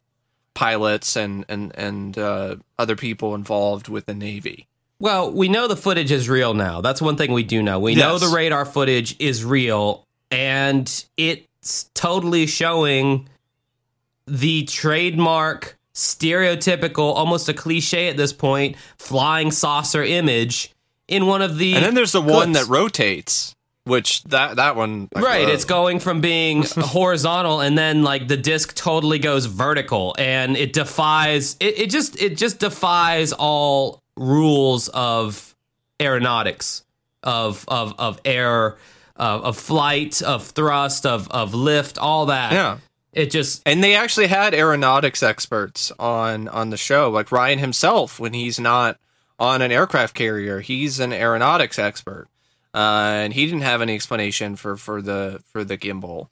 B: pilots and and and uh, other people involved with the Navy.
A: Well, we know the footage is real now. That's one thing we do know. We know the radar footage is real, and it's totally showing the trademark, stereotypical, almost a cliche at this point, flying saucer image in one of the.
B: And then there's the one that rotates, which that that one like,
A: Right,
B: uh,
A: it's going from being horizontal and then like the disc totally goes vertical and it defies it, it just it just defies all rules of aeronautics of of of air of, of flight of thrust of of lift all that.
B: yeah.
A: It just
B: And they actually had aeronautics experts on on the show, like Ryan himself, when he's not on an aircraft carrier, he's an aeronautics expert, uh, and he didn't have any explanation for for the for the gimbal.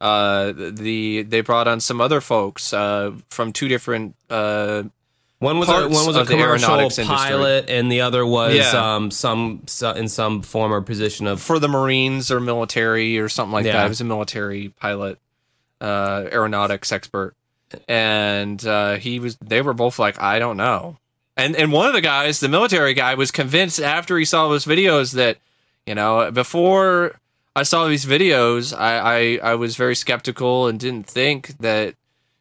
B: Uh, the they brought on some other folks uh, from two different. Uh,
A: one was a, one was a commercial
B: industry.
A: pilot and the other was
B: Yeah.
A: um some, so in some form or position of
B: for the Marines or military or something like
A: Yeah.
B: that. He was a military pilot, uh, aeronautics expert, and uh, he was. They were both like, I don't know. And and one of the guys, the military guy, was convinced after he saw those videos that, you know, before I saw these videos, I I, I was very skeptical and didn't think that,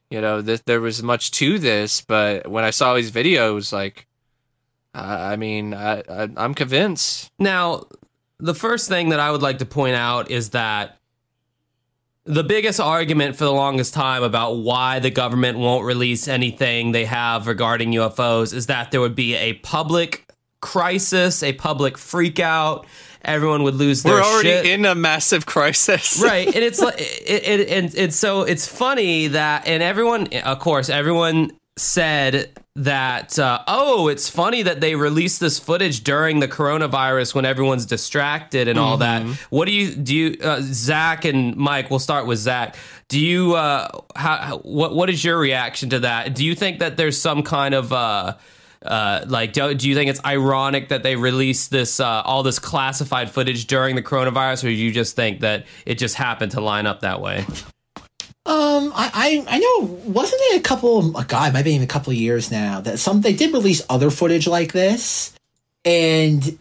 B: you know, that there was much to this. But when I saw these videos, like. I I mean, I, I, I'm convinced.
A: Now, the first thing that I would like to point out is that the biggest argument for the longest time about why the government won't release anything they have regarding UFOs is that there would be a public crisis, a public freakout. Everyone would lose their
B: We're already
A: shit.
B: in a massive crisis.
A: right and it's like it, it, and it's so it's funny that and everyone of course everyone said that uh, oh it's funny that they released this footage during the coronavirus when everyone's distracted and all that what do you do you uh, zach and mike we'll start with zach do you uh how, how what what is your reaction to that do you think that there's some kind of uh like, do, do you think it's ironic that they released this uh, all this classified footage during the coronavirus, or do you just think that it just happened to line up that way?
C: Um, I, I I know wasn't it a couple? Oh God, it might be even a couple of years now that some they did release other footage like this, and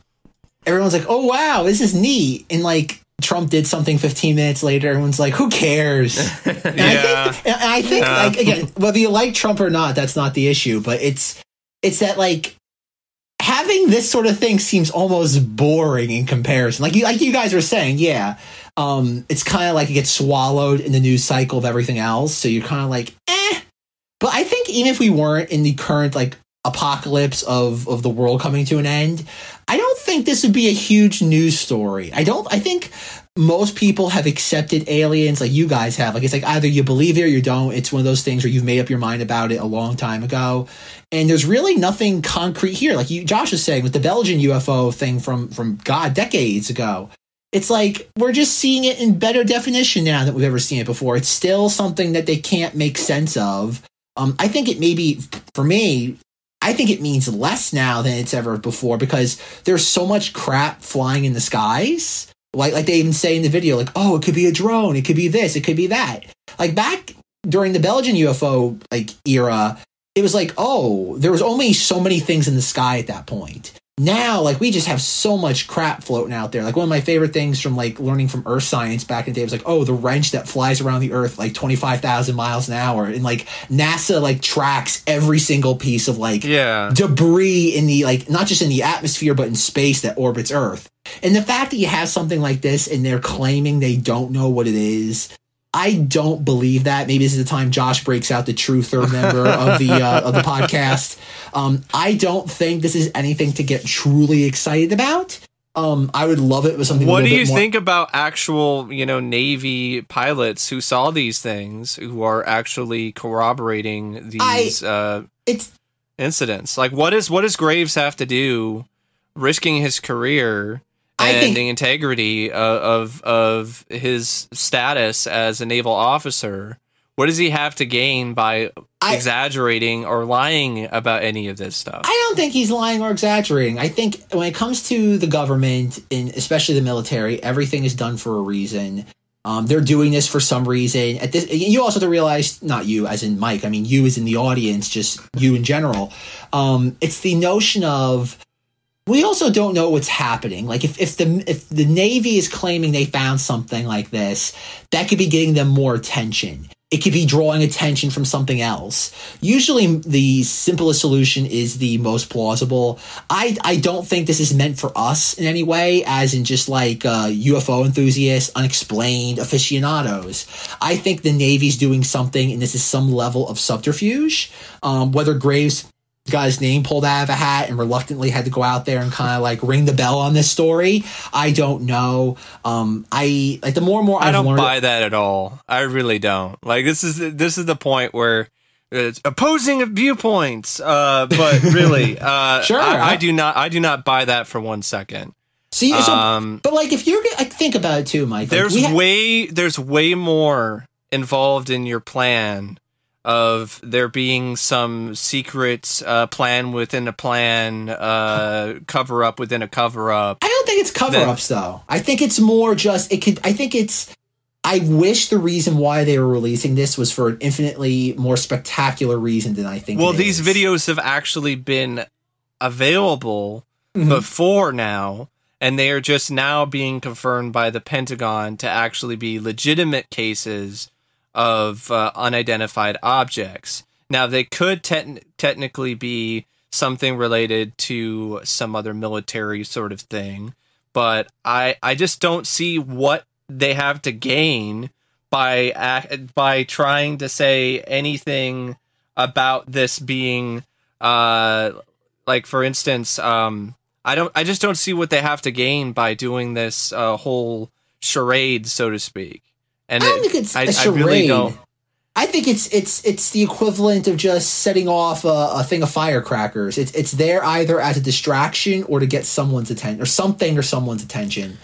C: everyone's like, "Oh wow, this is neat," and like Trump did something 15 minutes later, everyone's like, "Who cares?" And I
B: Yeah.
C: think, and I think
B: Yeah.
C: like again, whether you like Trump or not, that's not the issue, but it's it's that like having this sort of thing seems almost boring in comparison. Like you like you guys were saying, yeah. Um, it's kind of like it gets swallowed in the news cycle of everything else. So you're kind of like, eh. But I think even if we weren't in the current like apocalypse of of the world coming to an end, I don't think this would be a huge news story. I don't. I think most people have accepted aliens like you guys have. Like it's like either you believe it or you don't. It's one of those things where you've made up your mind about it a long time ago. And there's really nothing concrete here. Like you, Josh is saying with the Belgian UFO thing from from God decades ago. It's like we're just seeing it in better definition now than we've ever seen it before. It's still something that they can't make sense of. Um, I think it maybe for me, I think it means less now than it's ever before because there's so much crap flying in the skies. Like like they even say in the video, like, oh, it could be a drone, it could be this, it could be that. Like back during the Belgian UFO like era, it was like, oh, there was only so many things in the sky at that point. Now, like we just have so much crap floating out there. Like one of my favorite things from like learning from earth science back in the day was like, oh, the wrench that flies around the earth like 25,000 miles an hour. And like NASA like tracks every single piece of like
B: Yeah.
C: debris in the like not just in the atmosphere but in space that orbits earth and the fact that you have something like this and they're claiming they don't know what it is i don't believe that. Maybe this is the time josh breaks out the true third member of the uh, of the podcast. Um i don't think this is anything to get truly excited about. Um i would love it with something
B: What do you
C: more-
B: think about actual, you know, Navy pilots who saw these things, who are actually corroborating these uh,
C: it's
B: incidents? Like, what is what does Graves have to do, risking his career
C: I
B: and
C: think-
B: the integrity of, of of his status as a naval officer? What does he have to gain by
C: I-
B: exaggerating or lying about any of this stuff?
C: I don't think he's lying or exaggerating. I think when it comes to the government, and especially the military, everything is done for a reason. Um, they're doing this for some reason. At this, you also have to realize, not you as in Mike. I mean, you as in the audience, just you in general. Um, it's the notion of we also don't know what's happening. Like if, if the if the Navy is claiming they found something like this, that could be getting them more attention. It could be drawing attention from something else. Usually the simplest solution is the most plausible. I I don't think this is meant for us in any way, as in just like uh, UFO enthusiasts, unexplained aficionados. I think the Navy's doing something, and this is some level of subterfuge. Um, whether Graves got his name pulled out of a hat and reluctantly had to go out there and kind of like ring the bell on this story. I don't know. Um, I like the more and more
B: I
C: I've
B: don't
C: learned.
B: buy that at all. I really don't. Like this is this is the point where it's opposing of viewpoints. Uh, but really, uh,
C: Sure.
B: I, I do not. I do not buy that for one second.
C: See, so,
B: Um,
C: but like if you're, like, think about it too, Mike. Like,
B: there's
C: ha-
B: way there's way more involved in your plan of there being some secret uh, plan within a plan, uh, cover up within a cover up.
C: I don't think it's cover ups though. I think it's more just it could. I think it's. I wish the reason why they were releasing this was for an infinitely more spectacular reason than I think.
B: Well, these
C: is.
B: videos have actually been available
C: Mhm.
B: before now, and they are just now being confirmed by the Pentagon to actually be legitimate cases of uh, unidentified objects. Now, they could te- technically be something related to some other military sort of thing, but I I just don't see what they have to gain by ac- by trying to say anything about this being uh like for instance um I don't I just don't see what they have to gain by doing this uh whole charade so to speak. And
C: I don't
B: it-
C: think it's
B: I-
C: a
B: I
C: charade.
B: really don't.
C: I think it's it's it's the equivalent of just setting off a, a thing of firecrackers. It's it's there either as a distraction or to get someone's attention or something or someone's attention,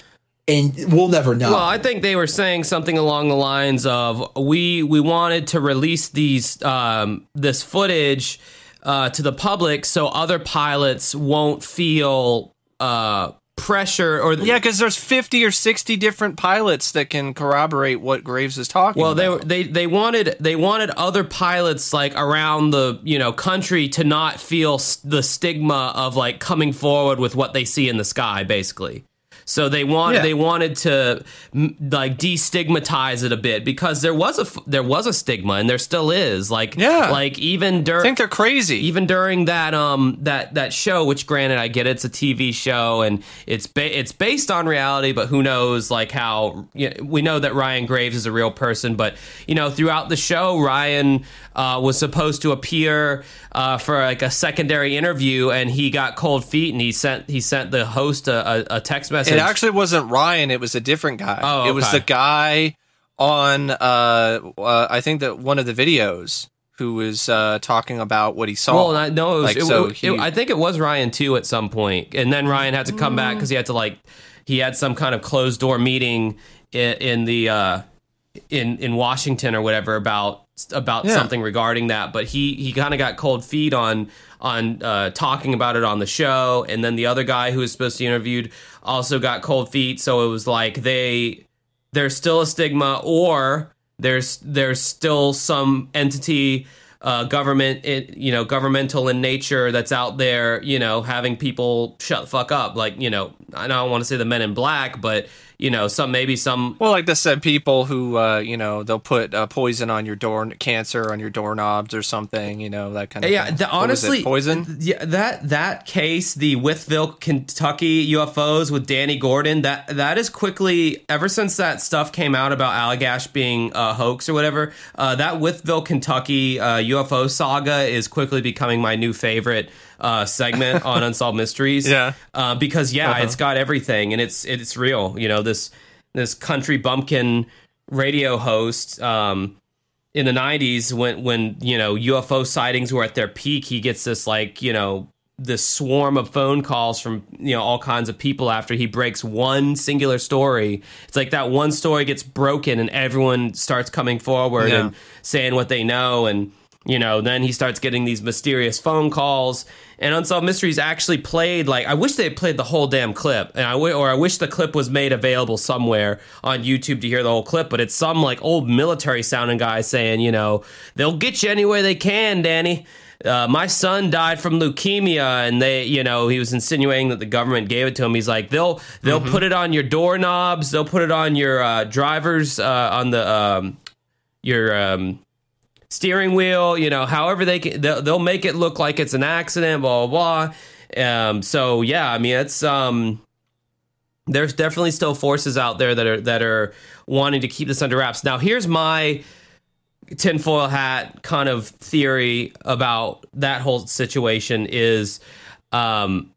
C: and we'll never know.
A: Well, I think they were saying something along the lines of we we wanted to release these um, this footage uh, to the public so other pilots won't feel uh, pressure or
B: Yeah, because there's 50 or 60 different pilots that can corroborate what Graves is talking
A: Well, they
B: about.
A: were they they wanted they wanted other pilots like around the you know country to not feel s- the stigma of like coming forward with what they see in the sky, basically. So they wanted
B: Yeah.
A: they wanted to like destigmatize it a bit because there was a there was a stigma and there still is like
B: Yeah.
A: like even
B: I
A: during
B: think they're crazy.
A: even during that um that that show which granted i get it's a tv show and it's ba- it's based on reality but who knows like how you know, we know that ryan graves is a real person but you know throughout the show ryan uh, was supposed to appear uh, for like a secondary interview and he got cold feet and he sent he sent the host a, a, a text message
B: It actually wasn't Ryan. It was a different guy.
A: Oh,
B: It was the guy on, uh, uh, I think that one of the videos who was uh, talking about what he saw.
A: Well, no, it was,
B: Like,
A: it-
B: so
A: it-
B: he-
A: I think it was Ryan too at some point, and then Ryan had to come back because he had to like he had some kind of closed door meeting in, in the uh, in in Washington or whatever about about
B: Yeah.
A: something regarding that. But he he kind of got cold feet on on uh, talking about it on the show, and then the other guy who was supposed to be interviewed also got cold feet. So it was like they there's still a stigma or there's there's still some entity uh, government it, you know governmental in nature that's out there you know having people shut the fuck up like you know i don't want to say the men in black but you know some maybe some
B: well, like the said people who, uh, you know, they'll put uh, poison on your door, cancer on your doorknobs or something, you know, that kind of
A: yeah
B: thing.
A: the,
B: What was it,
A: honestly
B: poison.
A: yeah that that case the Wytheville kentucky ufos with danny gordon that that is quickly ever since that stuff came out about allagash being a hoax or whatever uh, that Wytheville kentucky uh, ufo saga is quickly becoming my new favorite uh, segment on unsolved mysteries
B: Yeah.
A: uh, because yeah
B: Uh-huh.
A: it's got everything and it's it's real you know this this country bumpkin radio host um in the 90s when when you know UFO sightings were at their peak he gets this like you know this swarm of phone calls from you know all kinds of people after he breaks one singular story it's like that one story gets broken and everyone starts coming forward
B: Yeah.
A: and saying what they know and you know, then he starts getting these mysterious phone calls. And Unsolved Mysteries actually played like I wish they had played the whole damn clip, and I w- or I wish the clip was made available somewhere on YouTube to hear the whole clip. But it's some like old military sounding guy saying, you know, they'll get you any way they can, Danny. Uh, my son died from leukemia, and they, you know, he was insinuating that the government gave it to him. He's like, they'll they'll put it on your doorknobs, they'll put it on your uh, drivers, uh, on the um, your um, steering wheel, you know, however they can, they'll, they'll make it look like it's an accident, blah, blah, blah. Um, so yeah, I mean, it's, um, there's definitely still forces out there that are, that are wanting to keep this under wraps. Now, here's my tinfoil hat kind of theory about that whole situation is, um,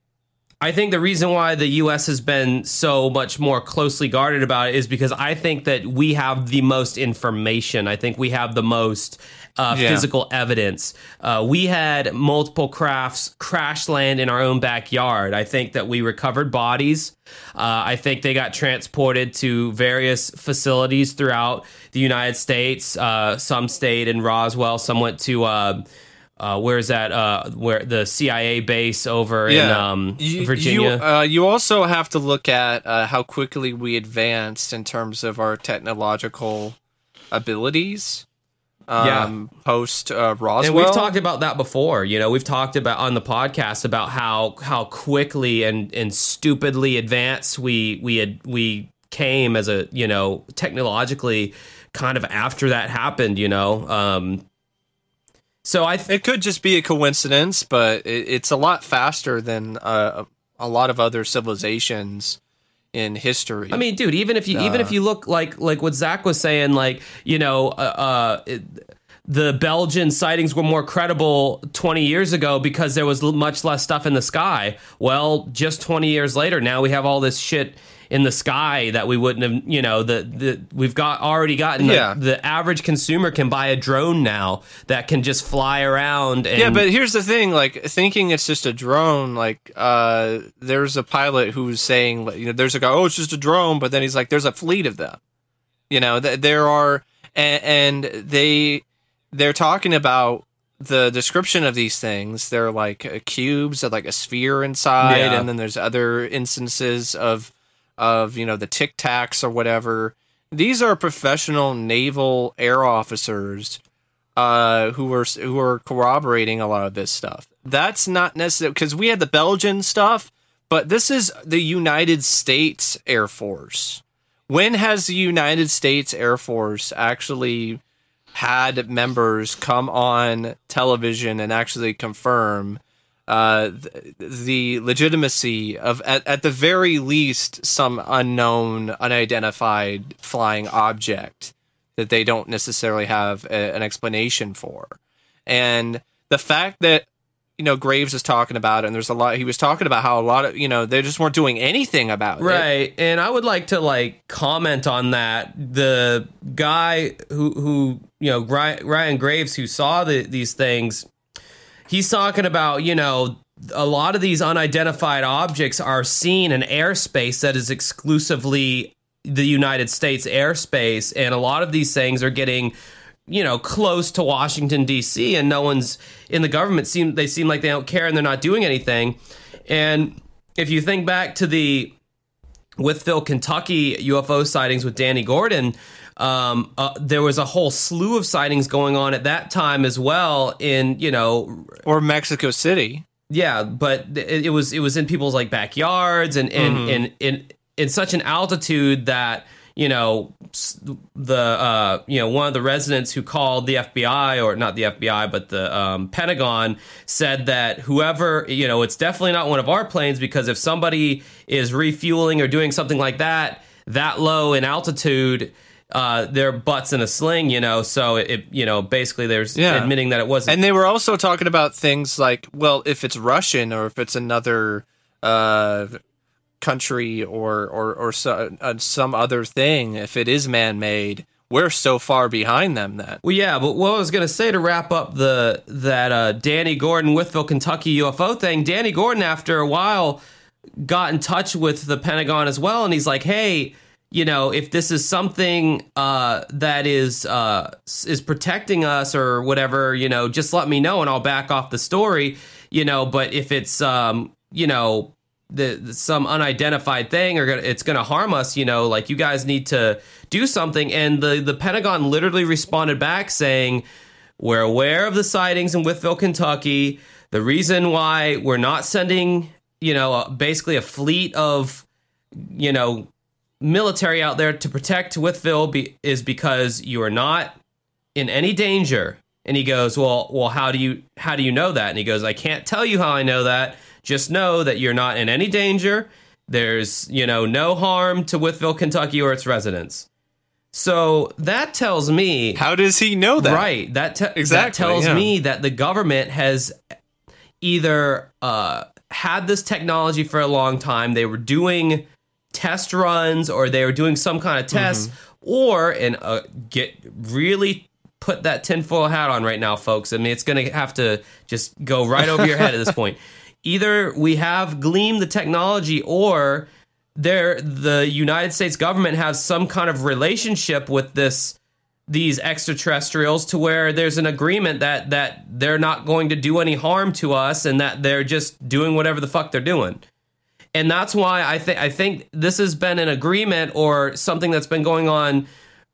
A: I think the reason why the U.S. has been so much more closely guarded about it is because I think that we have the most information. I think we have the most uh,
B: Yeah.
A: physical evidence. Uh, we had multiple crafts crash land in our own backyard. I think that we recovered bodies. Uh, I think they got transported to various facilities throughout the United States. Uh, some stayed in Roswell. Some went to. Uh, uh, where's that? Uh, where the CIA base over in um,
B: You-
A: Virginia?
B: You, uh, you also have to look at uh, how quickly we advanced in terms of our technological abilities. Um, Post uh, Roswell.
A: and we've talked about that before. You know, we've talked about on the podcast about how how quickly and and stupidly advanced we we had we came as a you know technologically kind of after that happened. You know, um, so I th-
B: It could just be a coincidence, but it, it's a lot faster than uh, a lot of other civilizations in history.
A: I mean, dude, even if you even if you look like like what Zach was saying, like you know, uh, uh, it, the Belgian sightings were more credible 20 years ago because there was much less stuff in the sky. Well, just 20 years later, now we have all this shit in the sky that we wouldn't have. You know, the the we've got already gotten.
B: Yeah.
A: The, the average consumer can buy a drone now that can just fly around. And,
B: yeah, but here's the thing: like thinking it's just a drone. Like, uh, there's a pilot who's saying, like, you know, there's a guy, oh, it's just a drone, but then he's like, there's a fleet of them. You know, th- there are, and, and they they're talking about the description of these things. They're like uh, cubes of like a sphere inside,
A: Yeah.
B: and then there's other instances of of you know the tic tacs or whatever. These are professional naval air officers uh, who were who were corroborating a lot of this stuff. That's not necessary because we had the Belgian stuff, but this is the United States Air Force. When has the United States Air Force actually had members come on television and actually confirm uh, th- the legitimacy of, at, at the very least, some unknown, unidentified flying object that they don't necessarily have a, an explanation for. And the fact that you know Graves is talking about it, and there's a lot he was talking about how a lot of you know they just weren't doing anything about it.
A: Right. And I would like to like comment on that. The guy who who you know Ryan, Ryan Graves who saw the, these things, he's talking about you know a lot of these unidentified objects are seen in airspace that is exclusively the United States airspace, and a lot of these things are getting you know close to Washington D.C. and no one's in the government seem they seem like they don't care and they're not doing anything. And if you think back to the Wytheville, Kentucky UFO sightings with Danny Gordon, um, uh, there was a whole slew of sightings going on at that time as well. In you know,
B: Or Mexico City.
A: yeah, but it, it was it was in people's like backyards and and in in in such an altitude that you know the uh you know one of the residents who called the FBI or not the FBI but the um, Pentagon said that whoever you know it's definitely not one of our planes because if somebody is refueling or doing something like that that low in altitude uh their butts in a sling you know so it, it you know basically there's
B: Yeah.
A: admitting that it wasn't
B: And they were also talking about things like, well, if it's Russian or if it's another uh, country or or or so, uh, some other thing, if it is man-made, we're so far behind them that.
A: Well, yeah, but what I was gonna say to wrap up the that uh, Danny Gordon Wytheville, Kentucky UFO thing, Danny Gordon after a while got in touch with the Pentagon as well, and he's like, "Hey, you know, if this is something uh, that is uh, is protecting us or whatever, you know, just let me know and I'll back off the story, you know. But if it's um, you know, the, the some unidentified thing or it's going to harm us, you know, like you guys need to do something. And the the Pentagon literally responded back saying, "We're aware of the sightings in Wytheville, Kentucky. The reason why we're not sending, you know, basically a fleet of, you know." Military out there to protect Wytheville be, is because you are not in any danger. And he goes, "Well, well, how do you how do you know that?" And he goes, "I can't tell you how I know that. Just know that you're not in any danger. There's, you know, no harm to Wytheville, Kentucky or its residents." So that tells me
B: How does he know that?
A: Right. That te-
B: Exactly,
A: that tells
B: yeah.
A: me that the government has either uh, had this technology for a long time. They were doing test runs, or they were doing some kind of test, or and uh, get really put that tinfoil hat on right now, folks. I mean, it's going to have to just go right over your head at this point. Either we have Gleam the technology, or there the United States government has some kind of relationship with this these extraterrestrials to where there's an agreement that that they're not going to do any harm to us and that they're just doing whatever the fuck they're doing. And that's why I think I think this has been an agreement or something that's been going on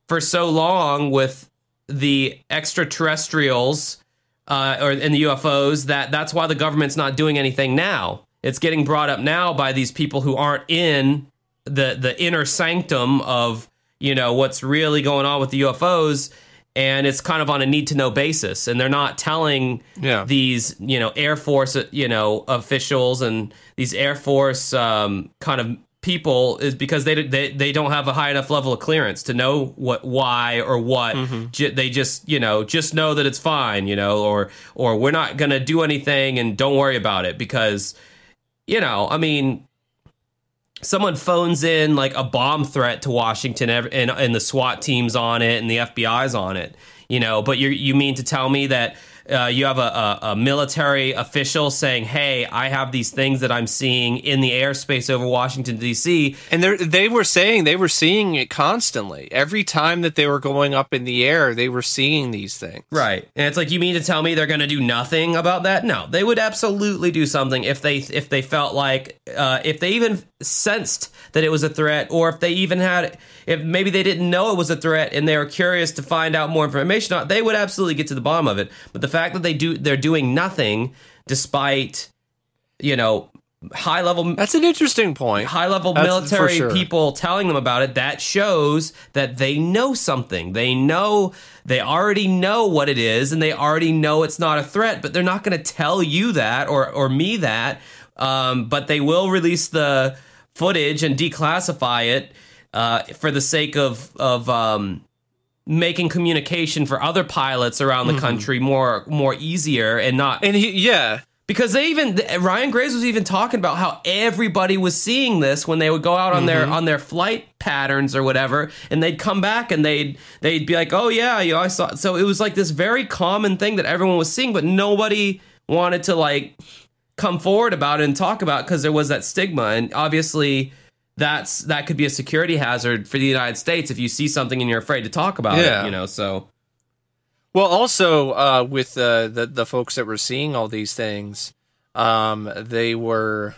A: for so long with the extraterrestrials uh, or in the UFOs that that's why the government's not doing anything now. It's getting brought up now by these people who aren't in the the inner sanctum of you know what's really going on with the UFOs, and it's kind of on a need to know basis, and they're not telling
B: Yeah.
A: these you know Air Force you know officials and these Air Force um, kind of people is because they they they don't have a high enough level of clearance to know what why or what Ju- they just you know just know that it's fine you know or or we're not gonna do anything and don't worry about it because you know I mean someone phones in like a bomb threat to Washington and, and the SWAT team's on it and the FBI's on it, you know, but you you mean to tell me that uh, you have a, a, a military official saying, "Hey, I have these things that I'm seeing in the airspace over Washington D.C."
B: And they they were saying they were seeing it constantly. Every time that they were going up in the air, they were seeing these things.
A: Right. And it's like you mean to tell me they're going to do nothing about that? No, they would absolutely do something if they if they felt like uh, if they even sensed that it was a threat or if they even had if maybe they didn't know it was a threat and they were curious to find out more information on it, they would absolutely get to the bottom of it. But the fact that they do they're doing nothing despite you know high level
B: That's an interesting point.
A: high level
B: That's
A: military
B: sure.
A: people telling them about it that shows that they know something they know they already know what it is and they already know it's not a threat but they're not going to tell you that or or me that um, but they will release the footage and declassify it uh, for the sake of of um, making communication for other pilots around
B: Mm-hmm.
A: the country more more easier and not
B: And he, yeah,
A: because they even Ryan Graves was even talking about how everybody was seeing this when they would go out on their
B: Mm-hmm.
A: on their flight patterns or whatever, and they'd come back and they'd they'd be like, "Oh yeah, you know, I saw." So it was like this very common thing that everyone was seeing, but nobody wanted to like come forward about it and talk about because there was that stigma, and obviously. That's that could be a security hazard for the United States if you see something and you're afraid to talk about
B: Yeah.
A: it, you know. So
B: Well, also uh, with uh, the the folks that were seeing all these things, um, they were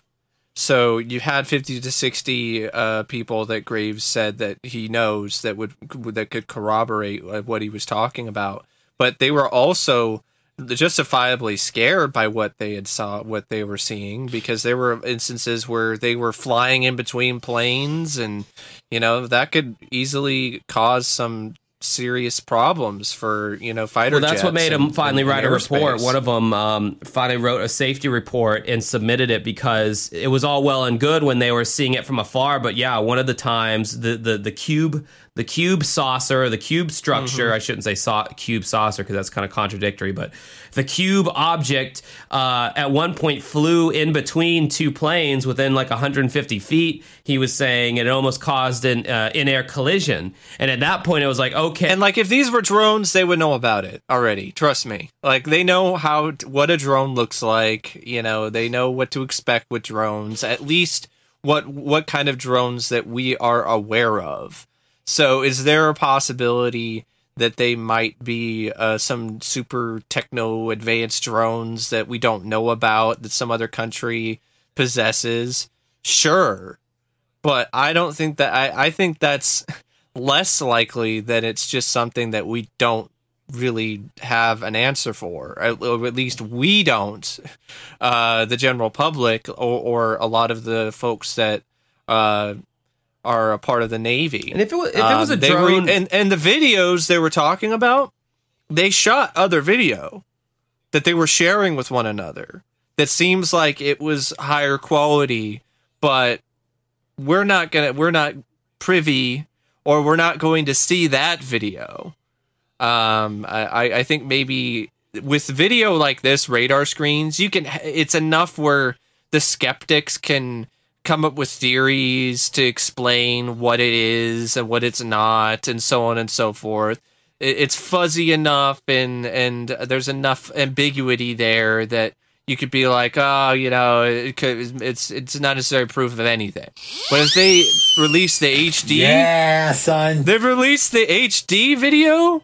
B: so you had fifty to sixty uh, people that Graves said that he knows that would that could corroborate uh, what he was talking about, but they were also justifiably scared by what they had saw what they were seeing because there were instances where they were flying in between planes and you know that could easily cause some serious problems for you know fighter
A: Well, that's what made him finally write a report. One of them um, finally wrote a safety report and submitted it because it was all well and good when they were seeing it from afar. But yeah, one of the times the the, the cube the cube saucer, the cube structure.
B: Mm-hmm.
A: I shouldn't say sau- cube saucer because that's kind of contradictory, but the cube object uh, at one point flew in between two planes within like 150 feet. He was saying it almost caused an uh, in air collision. And at that point, it was like okay,
B: and like if these were drones they would know about it already trust me like they know how what a drone looks like you know they know what to expect with drones at least what what kind of drones that we are aware of. So, is there a possibility that they might be uh, some super techno advanced drones that we don't know about that some other country possesses? Sure, but I don't think that I, I think that's less likely that it's just something that we don't really have an answer for, or at least we don't. Uh, the general public, or, or, a lot of the folks that uh, are a part of the Navy.
A: And if it was, if it was a um, drone,
B: were, and and the videos they were talking about, they shot other video that they were sharing with one another. That seems like it was higher quality, but we're not gonna, we're not privy, or we're not going to see that video. Um, I, I think maybe with video like this, radar screens, you can. It's enough where the skeptics can come up with theories to explain what it is and what it's not, and so on and so forth. It's fuzzy enough, and and there's enough ambiguity there that you could be like, oh, you know, it could, it's it's not necessarily proof of anything. But if they release the HD,
C: yeah, son,
B: they've released the HD video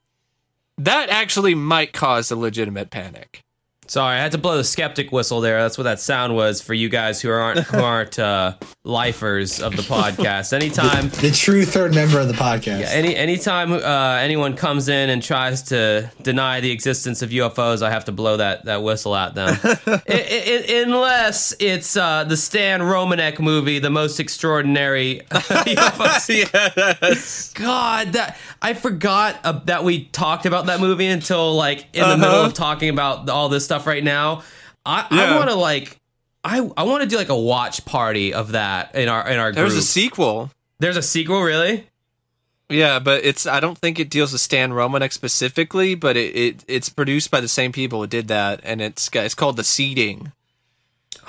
B: that actually might cause a legitimate panic.
A: Sorry, I had to blow the skeptic whistle there. That's what that sound was for you guys who aren't who aren't uh, lifers of the podcast. Anytime
C: the, the, true third member of the podcast.
A: Yeah, any anytime uh, anyone comes in and tries to deny the existence of UFOs, I have to blow that that whistle at them. it, it, unless it's uh, the Stan Romanek movie, the most extraordinary UFOs. yes. God, that I forgot uh, that we talked about that movie until like in uh-huh. the middle of talking about all this stuff stuff right now. I, yeah. I want to like I I want to do like a watch party of that in our in our
B: There's
A: group.
B: a sequel.
A: There's a sequel, really?
B: Yeah, but it's I don't think it deals with Stan Romanek specifically, but it, it it's produced by the same people who did that, and it's it's called The Seeding.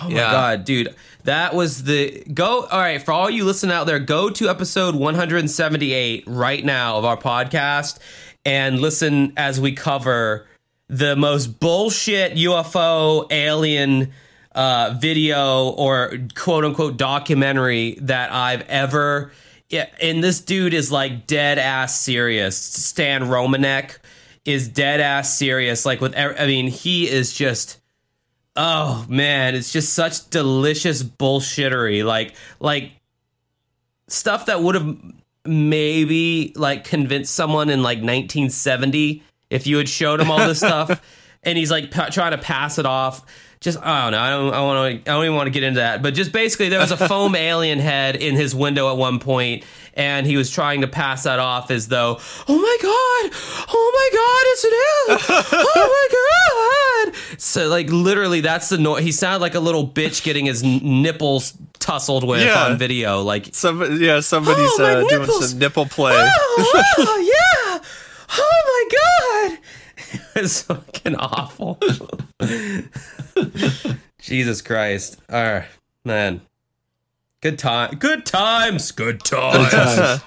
A: Oh my god, dude. That was the go all right, for all you listening out there, go to episode 178 right now of our podcast and listen as we cover the most bullshit UFO alien uh, video or quote unquote documentary that I've ever. Yeah, and this dude is like dead ass serious. Stan Romanek is dead ass serious. Like with, I mean, he is just. Oh man, it's just such delicious bullshittery. Like, like stuff that would have maybe like convinced someone in like 1970 if you had showed him all this stuff and he's like p- trying to pass it off just I don't know. I don't. I want to. I don't even want to get into that. But just basically, there was a foam alien head in his window at one point, and he was trying to pass that off as though, "Oh my god, oh my god, it's an alien! Oh my god!" So like literally, that's the noise. He sounded like a little bitch getting his n- nipples tussled with yeah. on video. Like
B: some, yeah, somebody's oh, uh, doing some nipple play.
A: Oh, oh yeah oh my god it's fucking awful. Jesus christ. All right man. Good time good times good times.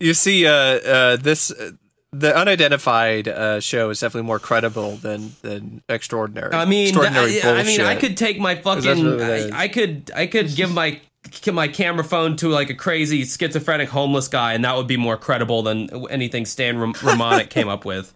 B: you see uh uh this uh, the unidentified uh, show is definitely more credible than than extraordinary.
A: I mean, extraordinary I, I mean, I could take my fucking, I, I, could, I could give my my camera phone to like a crazy schizophrenic homeless guy, and that would be more credible than anything Stan Romanek came up with.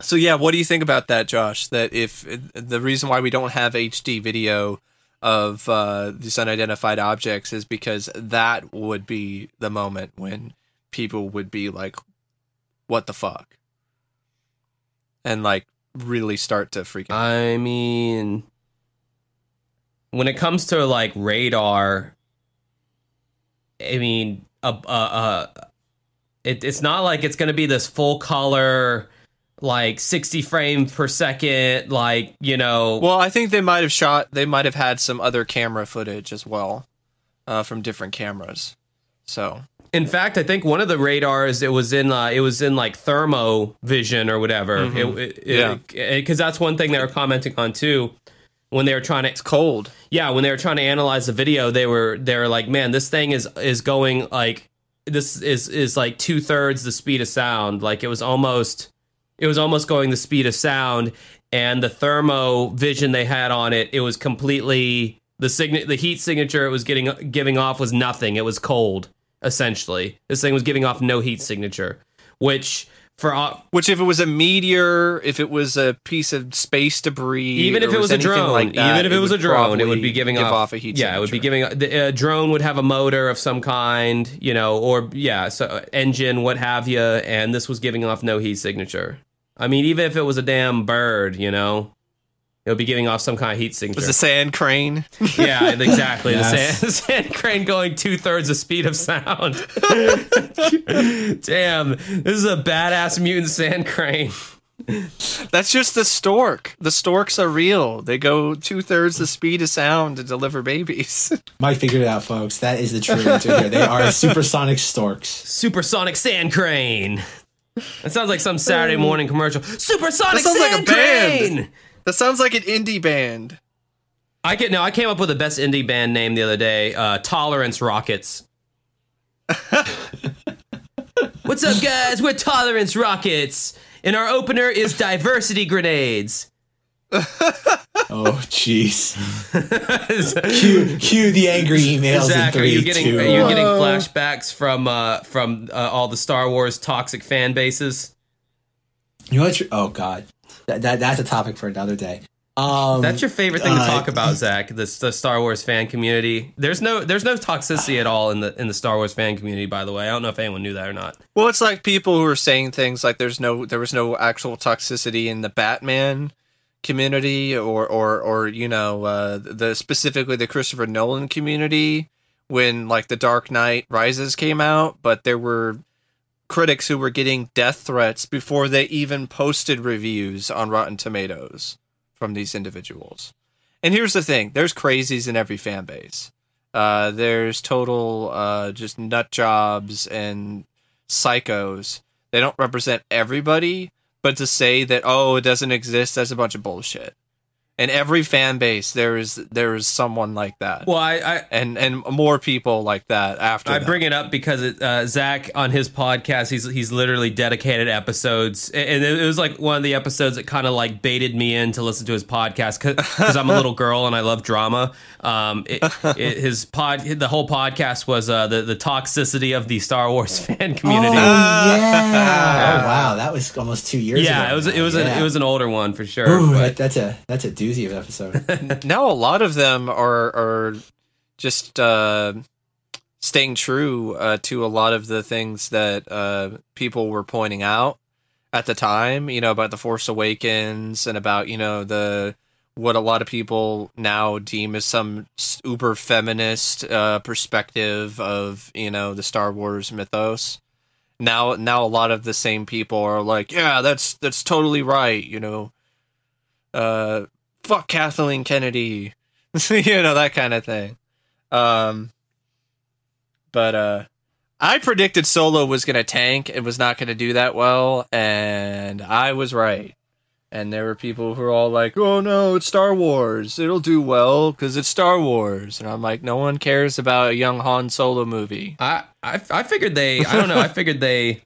B: So yeah, what do you think about that, Josh? That if the reason why we don't have HD video of uh, these unidentified objects is because that would be the moment when people would be like, "What the fuck," and like really start to freak
A: out. I mean, when it comes to like radar, I mean, uh, uh, uh it, it's not like it's going to be this full color, like 60 frames per second, like, you know.
B: Well, I think they might have shot, they might have had some other camera footage as well uh, from different cameras. So.
A: In fact, I think one of the radars it was in uh, it was in like thermo vision or whatever. Mm-hmm. It, it, yeah, because that's one thing they were commenting on too when they were trying to
B: it's cold
A: yeah when they were trying to analyze the video they were they were like man this thing is is going like this is is like two-thirds the speed of sound like it was almost it was almost going the speed of sound and the thermo vision they had on it it was completely The sign- the heat signature it was getting giving off was nothing. It was cold essentially. This thing was giving off no heat signature, which for
B: which if it was a meteor, if it was a piece of space debris,
A: even if it was, a drone,
B: like that,
A: even if it, was a drone, it would be giving off,
B: off a heat.
A: Yeah, it would be giving. The uh, drone would have a motor of some kind, you know, or yeah, so engine, what have you, and this was giving off no heat signature. I mean, even if it was a damn bird, you know, it would be giving off some kind of heat
B: It
A: signature.
B: was a sand crane.
A: yeah, exactly.
C: Yes.
A: The sand, sand crane going two thirds the speed of sound. Damn, this is a badass mutant sand crane.
B: That's just the stork. The storks are real. They go two thirds the speed of sound to deliver babies.
C: Mike figured it out, folks. That is the true answer here. They are supersonic storks.
A: Supersonic sand crane. That sounds like some Saturday morning commercial. Supersonic
B: That sounds like a
A: sand
B: band.
A: crane.
B: that sounds like an indie band.
A: I get no. I came up with the best indie band name the other day. Uh, Tolerance Rockets. What's up, guys? We're Tolerance Rockets, and our opener is Diversity Grenades.
C: Oh, jeez. cue, cue the angry emails
A: Zach,
C: in
A: are you getting
C: two,
A: are you getting flashbacks from uh, from uh, all the Star Wars toxic fan bases?
C: You know what? Oh God, that, that that's a topic for another day. Um,
A: That's your favorite thing to
C: uh,
A: talk about, Zach. The, the Star Wars fan community. There's no there's no toxicity at all in the in the Star Wars fan community. By the way, I don't know if anyone knew that or not.
B: Well, it's like people who are saying things like there's no there was no actual toxicity in the Batman community or or or you know uh, the specifically the Christopher Nolan community when like the Dark Knight Rises came out, but there were critics who were getting death threats before they even posted reviews on Rotten Tomatoes from these individuals. And here's the thing: there's crazies in every fan base. Uh, there's total uh, just nut jobs and psychos. They don't represent everybody, but to say that oh it doesn't exist, that's a bunch of bullshit. In every fan base, there is there is someone like that,
A: Well, I, I
B: and and more people like that after.
A: I
B: that.
A: bring it up because it, uh, Zach on his podcast, he's he's literally dedicated episodes, and it was like one of the episodes that kind of like baited me in to listen to his podcast because I'm a little girl and I love drama. Um, it, it, his pod, the whole podcast was uh, the the toxicity of the Star Wars fan
C: Oh
A: community.
C: yeah! Oh wow, that was almost two years.
A: yeah,
C: ago
A: it was it was
C: Yeah.
A: an, it was an older one for sure.
C: Ooh,
A: but-
C: that, that's a that's a doozy of an episode.
B: now a lot of them are are just uh, staying true uh, to a lot of the things that uh, people were pointing out at the time. You know about the Force Awakens and about you know the what a lot of people now deem as some uber feminist uh, perspective of you know the Star Wars mythos. Now, now a lot of the same people are like, yeah, that's that's totally right. You know, uh, fuck Kathleen Kennedy, you know that kind of thing. Um, but uh, I predicted Solo was gonna tank and was not gonna do that well, and I was right. And there were people who were all like, "Oh no, it's Star Wars. It'll do well because it's Star Wars." And I'm like, "No one cares about a young Han Solo movie."
A: I, I I figured they I don't know I figured they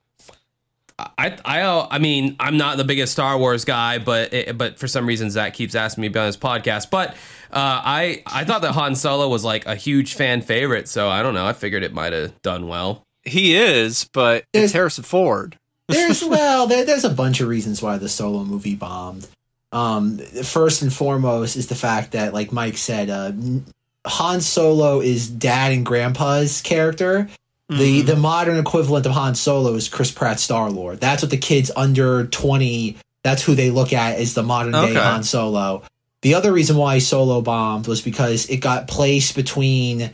A: I I I mean I'm not the biggest Star Wars guy but it, but for some reason Zach keeps asking me about his podcast but uh, I I thought that Han Solo was like a huge fan favorite so I don't know I figured it might have done well
B: He is, but
C: There's-
B: it's Harrison Ford.
C: there's well, there, there's a bunch of reasons why the solo movie bombed. Um, first and foremost is the fact that, like Mike said, uh, Han Solo is dad and grandpa's character. The
B: Mhm.
C: the modern equivalent of Han Solo is Chris Pratt Star Lord. That's what the kids under twenty. That's who they look at as the modern day
B: Okay.
C: Han Solo. The other reason why Solo bombed was because it got placed between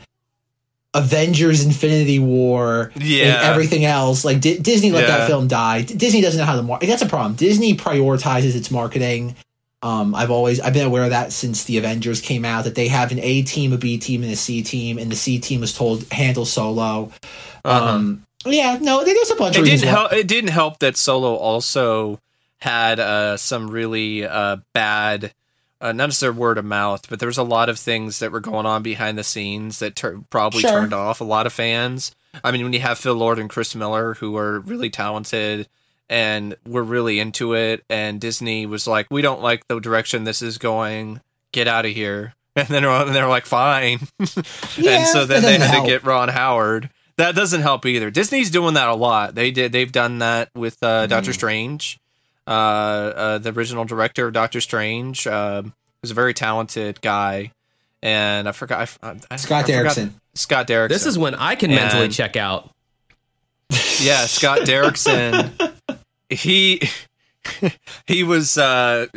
C: Avengers: Infinity War
B: yeah,
C: and everything else. Like Di- Disney let
B: Yeah.
C: that film die. D- Disney doesn't know how to market. That's a problem. Disney prioritizes its marketing. Um, I've always I've been aware of that since the Avengers came out. That they have an A team, a B team, and a C team, and the C team was told handle Solo.
B: Uh-huh.
C: Um, yeah, no, there's a bunch
B: it
C: of
B: didn't help. It didn't help that Solo also had uh, some really uh, bad, uh, not necessarily word of mouth, but there was a lot of things that were going on behind the scenes that tur- probably
C: Sure.
B: turned off a lot of fans. I mean, when you have Phil Lord and Chris Miller, who are really talented and were really into it, and Disney was like, "We don't like the direction this is going. Get out of here." and then they're, they're like, fine.
C: Yeah,
B: and so then they had
C: help.
B: to get Ron Howard. That doesn't help either. Disney's doing that a lot. They did. They've done that with uh, Doctor
C: Mm.
B: Strange. Uh, uh, the original director of Doctor Strange um was a very talented guy, and I forgot. I, I, I
C: Scott
B: forgot-
C: Derrickson.
B: Scott Derrickson.
A: This is when I can mentally check out.
B: yeah, Scott Derrickson. He he was uh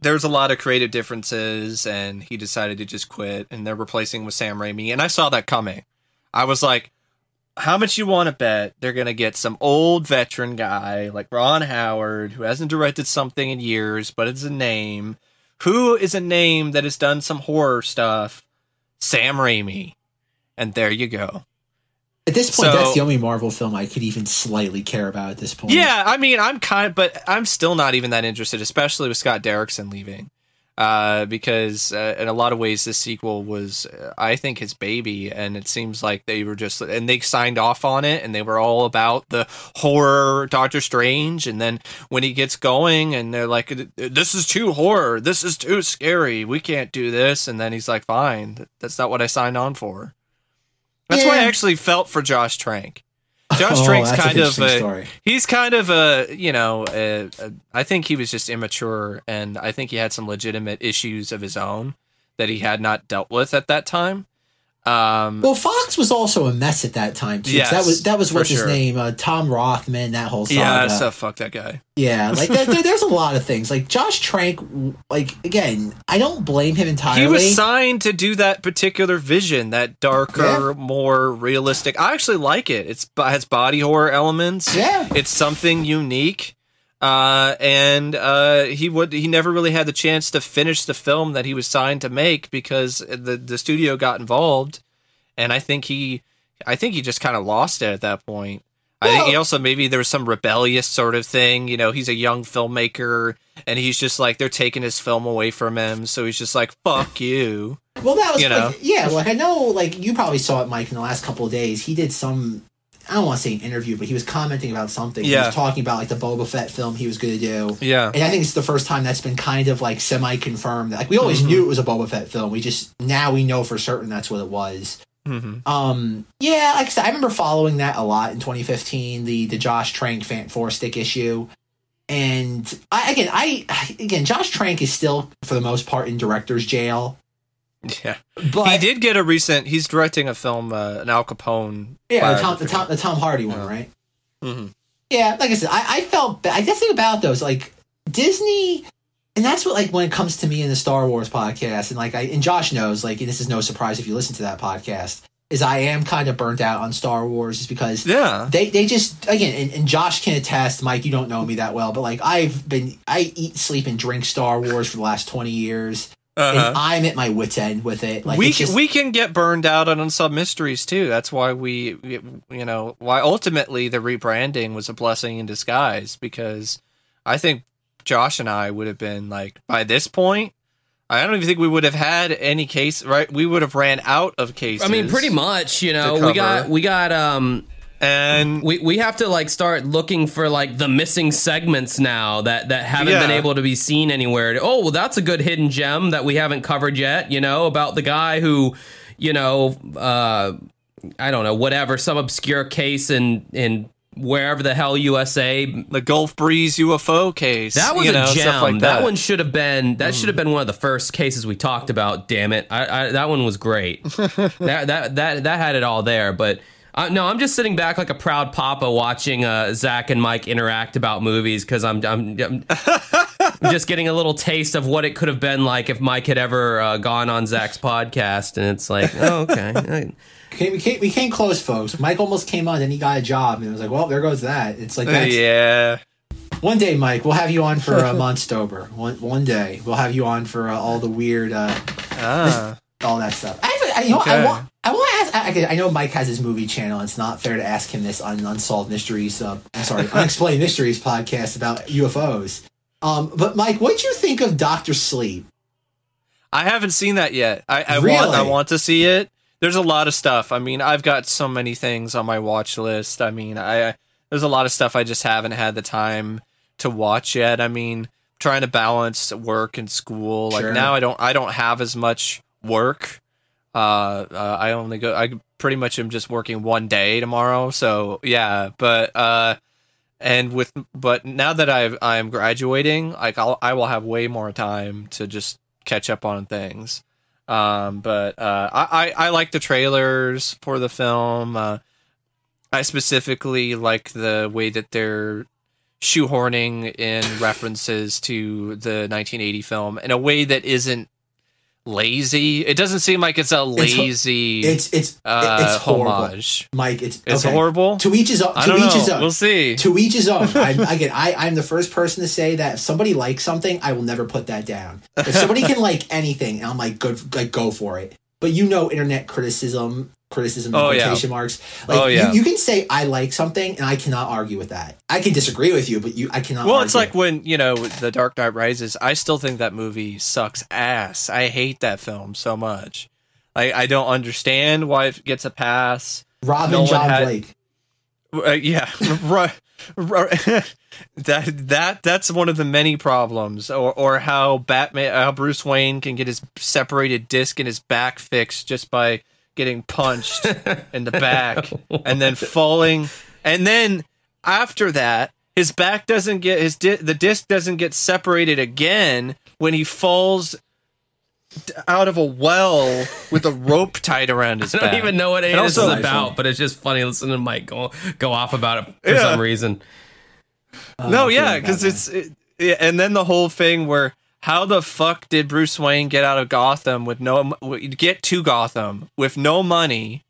B: there was a lot of creative differences and he decided to just quit and they're replacing with Sam Raimi and I saw that coming. I was like how much you want to bet they're going to get some old veteran guy like Ron Howard who hasn't directed something in years but it's a name who is a name that has done some horror stuff Sam Raimi and there you go.
C: At this point,
B: So-
C: that's the only Marvel film I could even slightly care about at this point.
B: Yeah, I mean, I'm kind, of, but I'm still not even that interested, especially with Scott Derrickson leaving, uh, because uh, in a lot of ways this sequel was, uh, I think, his baby, and it seems like they were just, and they signed off on it, and they were all about the horror Doctor Strange, and then when he gets going, and they're like, "This is too horror, this is too scary, we can't do this," and then he's like, "Fine, that's not what I signed on for." That's why I actually felt for Josh Trank. Josh
C: Oh,
B: Trank's kind of a,
C: story.
B: he's kind of a you know a, a, I think he was just immature and i think he had some legitimate issues of his own that he had not dealt with at that time um
C: Well, Fox was also a mess at that time too. 'cause that was that was what's his name, uh, Tom Rothman. That whole saga.
B: yeah so fuck that guy
C: Yeah, like there, there- there's a lot of things. Like Josh Trank, like again, I don't blame him entirely.
B: he was signed to do that particular vision that darker more realistic i actually like it it's it has body horror elements
C: yeah,
B: it's something unique uh, and uh, he would he never really had the chance to finish the film that he was signed to make because the the studio got involved, and I think he I think he just kind of lost it at that point. I think he also maybe there was some rebellious sort of thing. You know, he's a young filmmaker, and he's just like they're taking his film away from him, so he's just like fuck you.
C: Well, that was
B: You know?
C: like, yeah. Like I know, like you probably saw it, Mike, in the last couple of days. He did some. I don't want to say an interview, but he was commenting about something. He
B: Yeah.
C: was talking about like the Boba Fett film he was going to do.
B: Yeah,
C: And I think it's the first time that's been kind of like semi confirmed. Like we always
B: Mhm.
C: knew it was a Boba Fett film. We just now we know for certain that's what it was.
B: hmm
C: Um, yeah, like I said, I remember following that a lot in 2015, the the Josh Trank fan four stick issue. And I again, I again, Josh Trank is still for the most part in director's jail.
B: Yeah.
C: But
B: he did get a recent. He's directing a film, uh, an Al Capone.
C: yeah, the Tom, the. Tom the Tom Hardy one, right?
B: Mhm.
C: Yeah, like I said, I, I felt ba- I guess think about those like Disney, and that's what like when it comes to me in the Star Wars podcast, and like I and Josh knows, like and this is no surprise if you listen to that podcast, is I am kind of burnt out on Star Wars, just because
B: Yeah.
C: they they just again and, and Josh can attest, Mike, you don't know me that well, but like I've been I eat, sleep, and drink Star Wars for the last twenty years,
B: Uh-huh.
C: and I'm at my wits end with it. Like
B: we
C: it's just,
B: we can get burned out on unsolved mysteries too. That's why we, we- you know, why ultimately the rebranding was a blessing in disguise because I think Josh and I would have been like by this point. I don't even think we would have had any case. Right, we would have ran out of cases.
A: I mean, pretty much. You know, we got we got um
B: And
A: we we have to like start looking for like the missing segments now that that haven't been able to be seen anywhere. Oh, well, that's a good hidden gem that we haven't covered yet. You know about the guy who, you know, uh, I don't know, whatever, some obscure case in in wherever the hell USA.
B: the Gulf Breeze UFO case.
A: That was
B: you
A: a
B: know,
A: gem.
B: Stuff like
A: that.
B: that.
A: one should have been that should have been one of the first cases we talked about. Damn it, I, I, that one was great. that that that that had it all there, but. Uh, no, I'm just sitting back like a proud papa watching uh, Zach and Mike interact about movies because I'm, I'm, I'm just getting a little taste of what it could have been like if Mike had ever uh, gone on Zach's podcast, and it's like, oh, okay,
C: Came, we, came, we came close, folks. Mike almost came on, and he got a job, and it was like, well, there goes that. It's like that's
B: yeah.
C: one day, Mike. We'll have you on for uh, Monstober. One one day, we'll have you on for uh, all the weird, uh,
B: Ah.
C: all that stuff. I, have a- I, you know, I want. I want to ask. I, I know Mike has his movie channel. It's not fair to ask him this on Unsolved Mysteries. Uh, I'm sorry, Unexplained Mysteries podcast about UFOs. Um, but Mike, what'd you think of Doctor Sleep?
B: I haven't seen that yet. I, I
C: Really?
B: want I want to see it. There's a lot of stuff. I mean, I've got so many things on my watch list. I mean, I there's a lot of stuff I just haven't had the time to watch yet. I mean, trying to balance work and school. Like
C: Sure.
B: now I don't I don't have as much work. Uh, uh, I only go. I pretty much am just working one day tomorrow. So yeah, but uh, and with but now that I I am graduating, like I'll I will have way more time to just catch up on things. Um, but uh, I, I I like the trailers for the film. Uh, I specifically like the way that they're shoehorning in references to the 1980 film in a way that isn't lazy. It doesn't seem like it's a lazy
C: It's it's
B: uh,
C: it's horrible,
B: homage.
C: Mike. It's
B: It's
C: okay.
B: horrible.
C: To each his own.
B: I
C: To
B: don't
C: each
B: know.
C: his own.
B: We'll see.
C: to each his own. I'm, again, I, I'm the first person to say that if somebody likes something, I will never put that down. If somebody can like anything, I'm like, good, like go for it. But you know, internet criticism, criticism,
B: Oh, yeah.
C: quotation marks. Like
B: Oh, yeah.
C: you, you can say I like something, and I cannot argue with that. I can disagree with you, but you, I cannot.
B: Well,
C: argue.
B: it's like when you know the Dark Knight Rises. I still think that movie sucks ass. I hate that film so much. I I don't understand why it gets a pass.
C: Robin
B: no
C: John
B: had-
C: Blake.
B: Uh, yeah, right. that that that's one of the many problems, or or how Batman, how Bruce Wayne can get his separated disc in his back fixed just by getting punched in the back and then falling, and then after that, his back doesn't get his di- the disc doesn't get separated again when he falls out of a well with a rope tied around his
A: I don't
B: back.
A: even know what any
B: And
A: of this is about, but it's just funny listening to Mike go go off about it for
B: Yeah.
A: some reason.
B: no,
C: Uh,
B: yeah, because it's it, yeah, and then the whole thing where how the fuck did Bruce Wayne get out of Gotham with no get to Gotham with no money,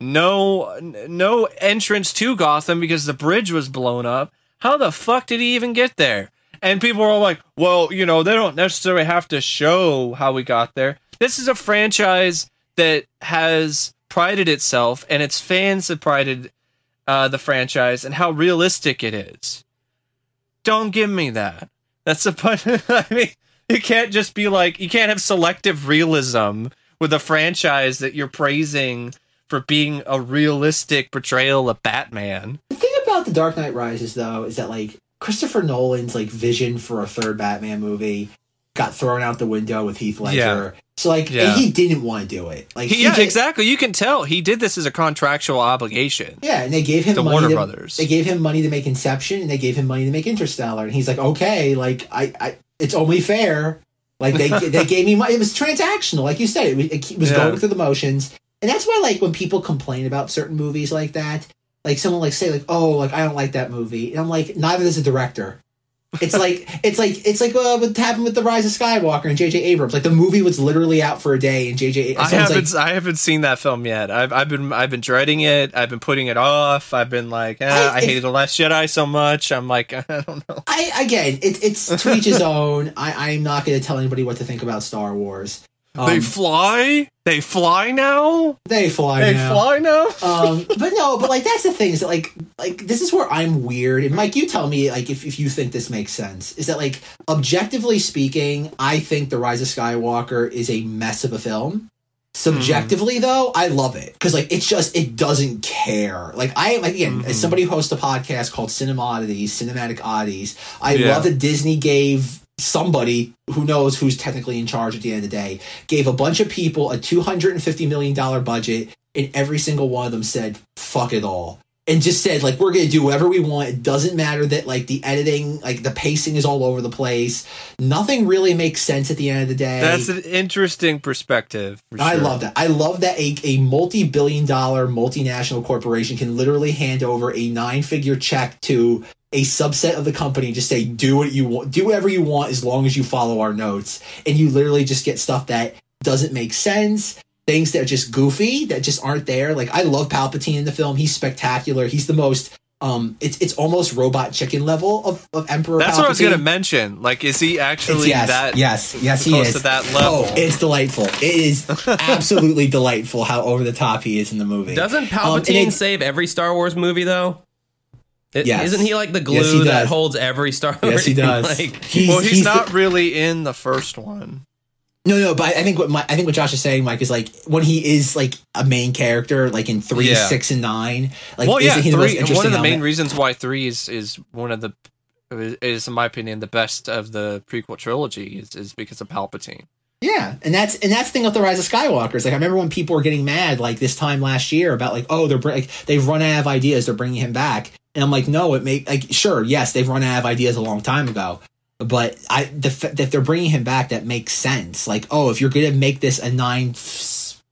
B: no no entrance to Gotham because the bridge was blown up? How the fuck did he even get there? And people are all like, "Well, you know, they don't necessarily have to show how we got there." This is a franchise that has prided itself, and its fans have prided uh, the franchise and how realistic it is. Don't give me that. That's a point. I mean, you can't just be like you can't have selective realism with a franchise that you're praising for being a realistic portrayal of Batman.
C: The thing about The Dark Knight Rises, though, is that like Christopher Nolan's like vision for a third Batman movie got thrown out the window with Heath Ledger.
B: Yeah.
C: So like,
B: Yeah.
C: he didn't want to do it. Like,
B: He, yeah,
C: just-
B: exactly. You can tell he did this as a contractual obligation.
C: Yeah, and they gave him
B: The
C: money
B: Warner
C: to,
B: Brothers.
C: They gave him money to make Inception, and they gave him money to make Interstellar, and he's like, okay, like I, I it's only fair. Like they they gave me money. It was transactional, like you said. It was, it was
B: Yeah.
C: going through the motions, and that's why like when people complain about certain movies like that, like someone like say like, oh, like I don't like that movie, and I'm like, neither does the director. It's like it's like it's like uh, what happened with the Rise of Skywalker and J.J. Abrams. Like the movie was literally out for a day, and J.J.
B: I haven't
C: like,
B: I haven't seen that film yet. I've I've been I've been dreading it. I've been putting it off. I've been like, eh,
C: I-
B: I, hated the Last Jedi so much. I'm like, I don't know.
C: I again, it, it's to each his own. I, I'm not going to tell anybody what to think about Star Wars. Um,
B: they fly. They fly now.
C: they fly
B: They
C: now.
B: fly now.
C: um, but no, but like that's the thing is that like like this is where I'm weird. And Mike, you tell me like if, if you think this makes sense. Is that like objectively speaking, I think The Rise of Skywalker is a mess of a film. Subjectively though, I love it because like it's just it doesn't care. Like I like again,
B: Mhm.
C: as somebody who hosts a podcast called Cinema Oddities, Cinematic Oddities, I
B: Yeah.
C: love that Disney gave somebody who knows who's technically in charge at the end of the day gave a bunch of people a $250 million budget and every single one of them said fuck it all and just said like we're gonna do whatever we want it doesn't matter that like the editing like the pacing is all over the place nothing really makes sense at the end of the day
B: That's an interesting perspective.
C: I
B: sure.
C: love that. I love that a, a multi billion dollar multinational corporation can literally hand over a nine figure check to a subset of the company and just say, do what you want, do whatever you want as long as you follow our notes. And you literally just get stuff that doesn't make sense. Things that are just goofy, that just aren't there. Like I love Palpatine in the film. He's spectacular. He's the most um it's it's almost robot chicken level of, of Emperor
B: That's what I was gonna mention. Like, is he actually
C: yes,
B: that?
C: yes, yes, he
B: close
C: is
B: to that level?
C: Oh, it's delightful. It is absolutely delightful how over the top he is in the movie.
A: Doesn't
C: Um, and
A: Palpatine save every Star Wars movie though? It,
C: Yes.
A: Isn't he like the
C: Yes,
A: glue that holds every Star
C: Yes, he does.
A: like,
C: He's,
B: well, he's,
C: the-
B: not really in the first one.
C: No, no, but I think what my, I think what Josh is saying, Mike, is like when he is like a main character, like in three,
B: Yeah.
C: six, and nine. Like,
B: well, yeah,
C: he
B: three. One of the main
C: element?
B: reasons why three is is one of the is in my opinion the best of the prequel trilogy is, is because of Palpatine.
C: yeah, Yeah, and that's and that's the thing with the Rise of Skywalker. Is like I remember when people were getting mad like this time last year about like oh they're like they've run out of ideas they're bringing him back and I'm like no it may like sure yes they've run out of ideas a long time ago but I the if they're bringing him back that makes sense like oh if you're gonna make this a nine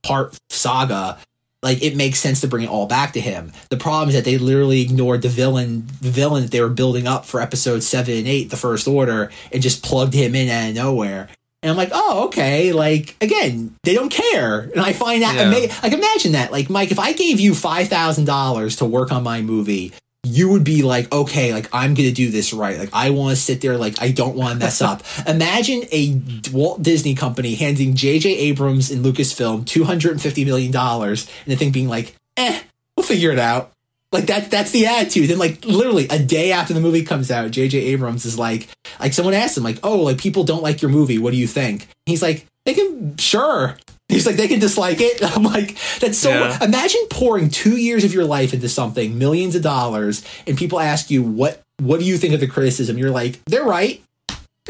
C: part saga like it makes sense to bring it all back to him. The problem is that they literally ignored the villain, the villain that they were building up for episode seven and eight, the First Order, and just plugged him in out of nowhere. And I'm like, oh, okay. Like again, they don't care, and I find that
B: Yeah.
C: ama- like imagine that. Like Mike, if I gave you five thousand dollars to work on my movie, you would be like, okay, like I'm gonna do this right. Like I want to sit there, like I don't want to mess up. Imagine a Walt Disney company handing J.J. Abrams and Lucasfilm two hundred and fifty million dollars, and the thing being like, eh, we'll figure it out. Like that that's the attitude. Then like literally a day after the movie comes out, JJ Abrams is like like someone asked him, like, oh, like people don't like your movie, what do you think? He's like, they can sure. He's like, they can dislike it. I'm like, that's so
B: Yeah.
C: imagine pouring two years of your life into something, millions of dollars, and people ask you what what do you think of the criticism? You're like, they're right.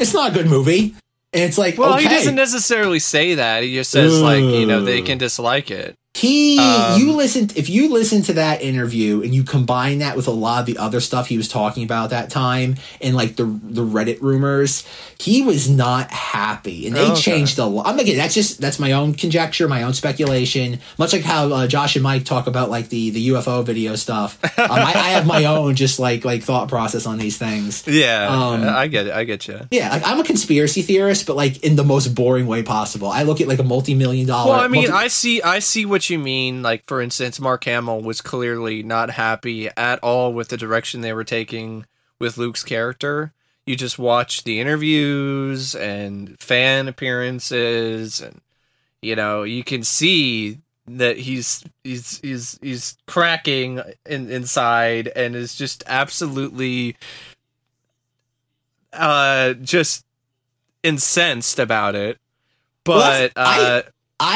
C: It's not a good movie. And it's like,
B: Well,
C: okay.
B: he doesn't necessarily say that. He just says like you know they can dislike it.
C: He,
B: Um,
C: you listen, if you listen to that interview and you combine that with a lot of the other stuff he was talking about that time and like the the Reddit rumors, he was not happy, and they
B: Okay.
C: changed a lot. I'm again, that's just that's my own conjecture, my own speculation. Much like how uh, Josh and Mike talk about like the the UFO video stuff. Um, I, I have my own just like like thought process on these things.
B: Yeah,
C: Um,
B: I get it. I get you.
C: Yeah, like I'm a conspiracy theorist, but like in the most boring way possible. I look at like a multi million dollar.
B: Well, I mean,
C: multi-
B: I see, I see what you mean. Like, for instance, Mark Hamill was clearly not happy at all with the direction they were taking with Luke's character. You just watch the interviews and fan appearances, and you know you can see that he's he's he's he's cracking in, inside and is just absolutely uh just incensed about it. But
C: I-
B: uh
C: I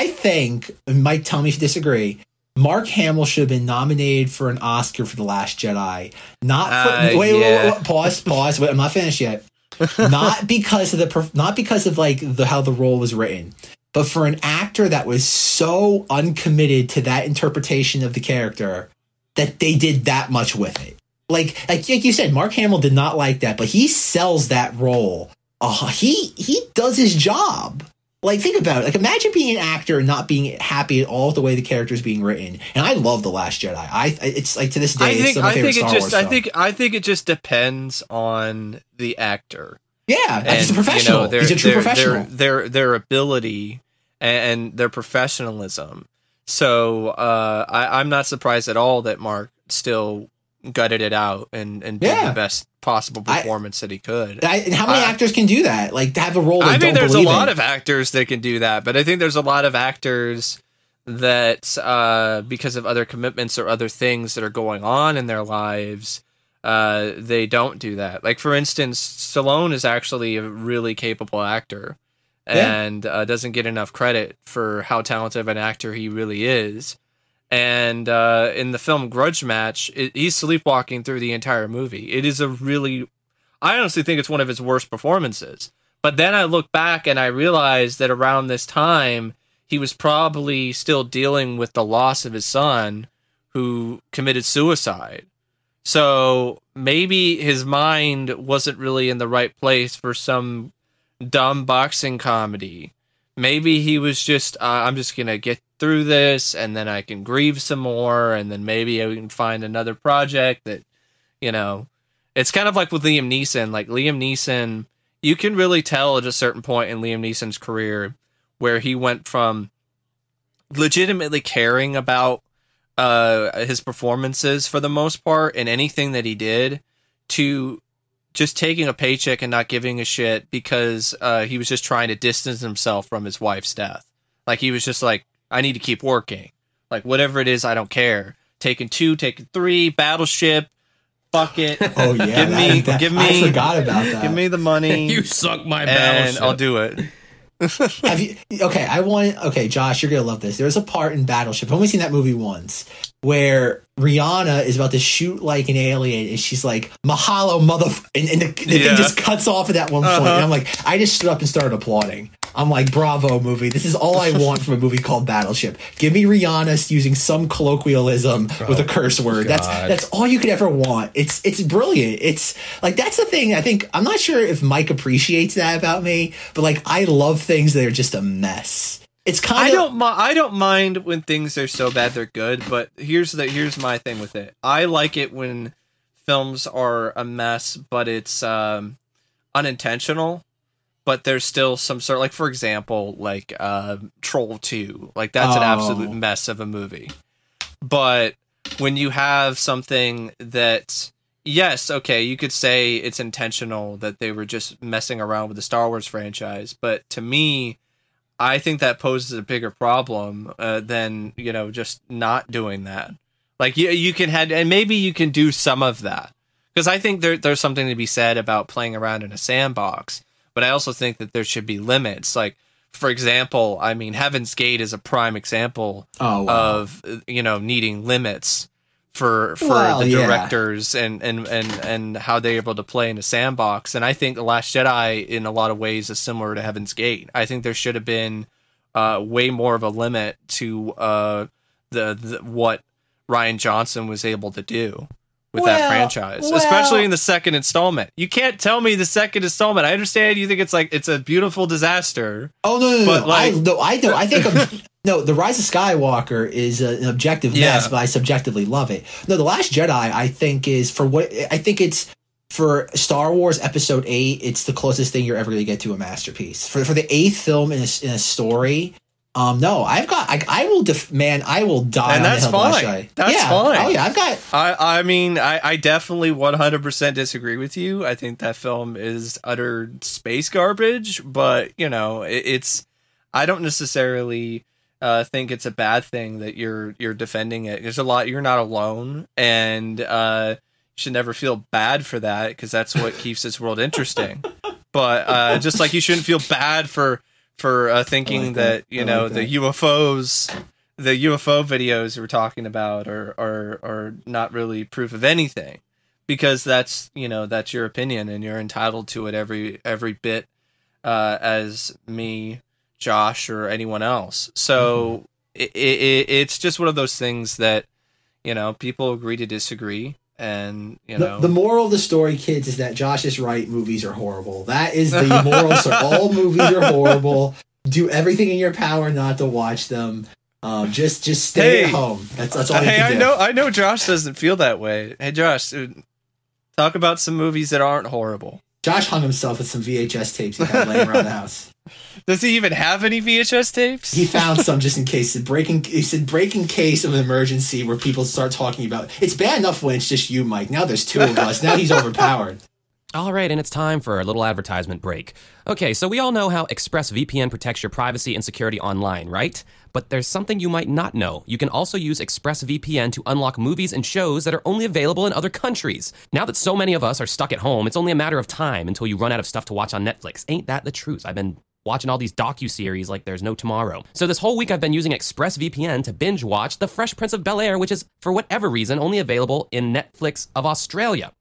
C: think, and Mike, tell me if you disagree. Mark Hamill should have been nominated for an Oscar for The Last Jedi. Not for
B: Uh,
C: wait, wait, wait, wait, pause, pause. Wait, I'm not finished yet. not because of the not because of like the how the role was written, but for an actor that was so uncommitted to that interpretation of the character that they did that much with it. Like like like you said, Mark Hamill did not like that, but he sells that role. Uh, he he does his job. Like think about it. Like imagine being an actor and not being happy at all with the way the character is being written. And I love the Last Jedi. I it's like to this day
B: I
C: it's
B: think
C: still my
B: I
C: favorite
B: think it
C: Star
B: just
C: Wars
B: I think I think it just depends on the actor.
C: yeah, he's a
B: you know,
C: professional.
B: their-
C: he's a true
B: their-
C: professional.
B: Their, their their ability and, and their professionalism. So uh, I, I'm not surprised at all that Mark still gutted it out and, and did
C: Yeah.
B: the best possible
C: I-
B: performance that he could.
C: I, how many
B: I-
C: actors can do that? Like to have a role
B: I mean, there's a lot
C: in.
B: of actors that can do that, but I think there's a lot of actors that, uh, because of other commitments or other things that are going on in their lives, uh, they don't do that. Like, for instance, Stallone is actually a really capable actor
C: Yeah.
B: and uh, doesn't get enough credit for how talented of an actor he really is. And uh, in the film Grudge Match, it, he's sleepwalking through the entire movie. It is a really, I honestly think it's one of his worst performances. But then I look back and I realize that around this time, he was probably still dealing with the loss of his son who committed suicide. So maybe his mind wasn't really in the right place for some dumb boxing comedy. Maybe he was just, uh, I'm just going to get through this and then I can grieve some more and then maybe I can find another project that, you know, it's kind of like with Liam Neeson. Like Liam Neeson, you can really tell at a certain point in Liam Neeson's career where he went from legitimately caring about uh, his performances for the most part in anything that he did to just taking a paycheck and not giving a shit because uh, he was just trying to distance himself from his wife's death. Like he was just like, I need to keep working. Like whatever it is, I don't care. Taken two, taken three, battleship, fuck it.
C: Oh yeah,
B: Give
C: that-
B: me-
C: that-
B: give
C: I
B: me-
C: forgot about that.
B: Give me the money
A: you suck my
B: and
A: battleship.
B: I'll do it.
C: Have you? Okay, I want. Okay, Josh, you're gonna love this. There's a part in Battleship. I've only seen that movie once, where Rihanna is about to shoot like an alien, and she's like, "Mahalo, mother," and, and the, the
B: Yeah.
C: thing just cuts off at that one point.
B: Uh-huh.
C: And I'm like, I just stood up and started applauding. I'm like, bravo, movie. This is all I want from a movie called Battleship. Give me Rihanna using some colloquialism with a curse word. That's
A: God.
C: that's all you could ever want. It's it's brilliant. It's like that's the thing. I think I'm not sure if Mike appreciates that about me, but like I love things that are just a mess. It's kind
B: I
C: of
B: don't mi- I don't mind when things are so bad they're good, but here's the here's my thing with it. I like it when films are a mess, but it's um, unintentional. But there's still some sort like for example, like uh, Troll Two, like that's an
C: Oh.
B: absolute mess of a movie. But when you have something that yes, okay, you could say it's intentional that they were just messing around with the Star Wars franchise, but to me, I think that poses a bigger problem uh, than you know just not doing that. Like you, you can had, and maybe you can do some of that because I think there, there's something to be said about playing around in a sandbox. But I also think that there should be limits. Like, for example, I mean, Heaven's Gate is a prime example
C: oh wow.
B: of you know needing limits for for
C: Well,
B: the
C: yeah.
B: directors and, and and and how they're able to play in a sandbox. And I think the Last Jedi, in a lot of ways, is similar to Heaven's Gate. I think there should have been uh, way more of a limit to uh, the, the what Rian Johnson was able to do with that
C: Well,
B: franchise,
C: well-
B: especially in the second installment. You can't tell me the second installment. I understand you think it's like it's a beautiful disaster.
C: Oh no, no, no!
B: But,
C: no.
B: like-
C: I, no, I don't. I think no. The Rise of Skywalker is a- an objective
B: Yeah.
C: mess, but I subjectively love it. No, the Last Jedi, I think is for what I think it's for Star Wars Episode Eight. It's the closest thing you're ever going to get to a masterpiece. For for the eighth film in a, in a story. Um, no, I've got. I, I will. Def, man, I will die.
B: And that's fine. That's
C: yeah.
B: fine.
C: Oh yeah, I've got.
B: I, I mean, I, I definitely 100% disagree with you. I think that film is utter space garbage, but, you know, it, it's, I don't necessarily uh, think it's a bad thing that you're, you're defending it. There's a lot, you're not alone, and uh, you should never feel bad for that because that's what keeps this world interesting. But uh, just like you shouldn't feel bad for, for uh, thinking
C: like
B: that,
C: that.
B: you
C: I
B: know,
C: like
B: the
C: that.
B: UFOs the UFO videos we're talking about are are are not really proof of anything because that's you know that's your opinion and you're entitled to it every every bit uh, as me, Josh, or anyone else. So it, it, it's just one of those things that you know people agree to disagree, and you
C: The,
B: know
C: the moral of the story, kids, is that Josh is right. Movies are horrible. That is the moral. so all movies are horrible. Do everything in your power not to watch them. Um, just just stay
B: Hey.
C: at home. That's that's all you
B: hey, I
C: do.
B: know I know Josh doesn't feel that way. Hey, Josh, uh, talk about some movies that aren't horrible.
C: Josh hung himself with some VHS tapes he had laying around the house.
B: Does he even have any VHS tapes?
C: He found some just in case. The breaking, he said, breaking case of an emergency where people start talking about. It's bad enough when it's just you, Mike. Now there's two of us. Now he's overpowered.
A: All right, and it's time for a little advertisement break. Okay, so we all know how ExpressVPN protects your privacy and security online, right? But there's something you might not know. You can also use ExpressVPN to unlock movies and shows that are only available in other countries. Now that so many of us are stuck at home, it's only a matter of time until you run out of stuff to watch on Netflix. Ain't that the truth? I've been watching all these docu-series like there's no tomorrow. So this whole week I've been using ExpressVPN to binge watch The Fresh Prince of Bel-Air, which is for whatever reason only available in Netflix of Australia.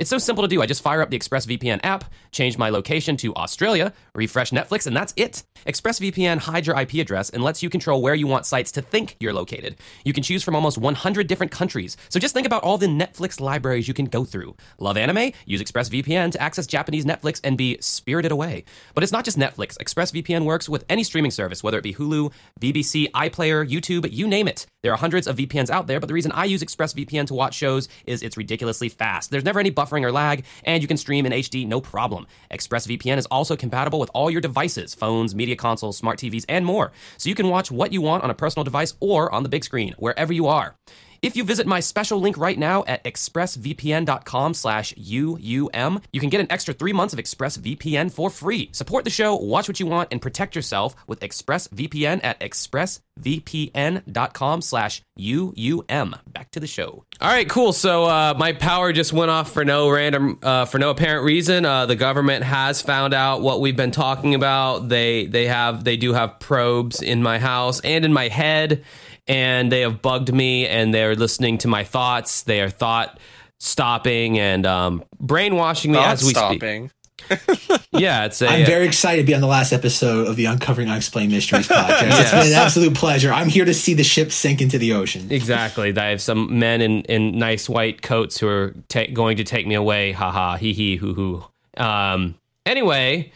A: It's so simple to do. I just fire up the ExpressVPN app, change my location to Australia, refresh Netflix, and that's it. ExpressVPN hides your IP address and lets you control where you want sites to think you're located. You can choose from almost 100 different countries. So just think about all the Netflix libraries you can go through. Love anime? Use ExpressVPN to access Japanese Netflix and be spirited away. But it's not just Netflix. ExpressVPN works with any streaming service, whether it be Hulu, BBC, iPlayer, YouTube, you name it. There are hundreds of VPNs out there, but the reason I use ExpressVPN to watch shows is it's ridiculously fast. There's never any buffering or lag, and you can stream in HD no problem. ExpressVPN is also compatible with all your devices phones, media consoles, smart TVs, and more. So you can watch what you want on a personal device or on the big screen, wherever you are. If you visit my special link right now at expressvpn.com slash UUM, you can get an extra three months of ExpressVPN for free. Support the show, watch what you want, and protect yourself with ExpressVPN at expressvpn.com slash UUM. Back to the show. All right, cool. So uh, my power just went off for no random, uh, for no apparent reason. Uh, the government has found out what we've been talking about. They they have they do have probes in my house and in my head and they have bugged me and they're listening to my thoughts. They are thought stopping and um, brainwashing me
B: Thought
A: as we speak. yeah, it's a.
C: I'm very excited to be on the last episode of the Uncovering Unexplained Mysteries podcast. It's been an absolute pleasure. I'm here to see the ship sink into the ocean.
A: Exactly. I have some men in, in nice white coats who are ta- going to take me away. Ha ha, hee hee, hoo hoo. Um, anyway,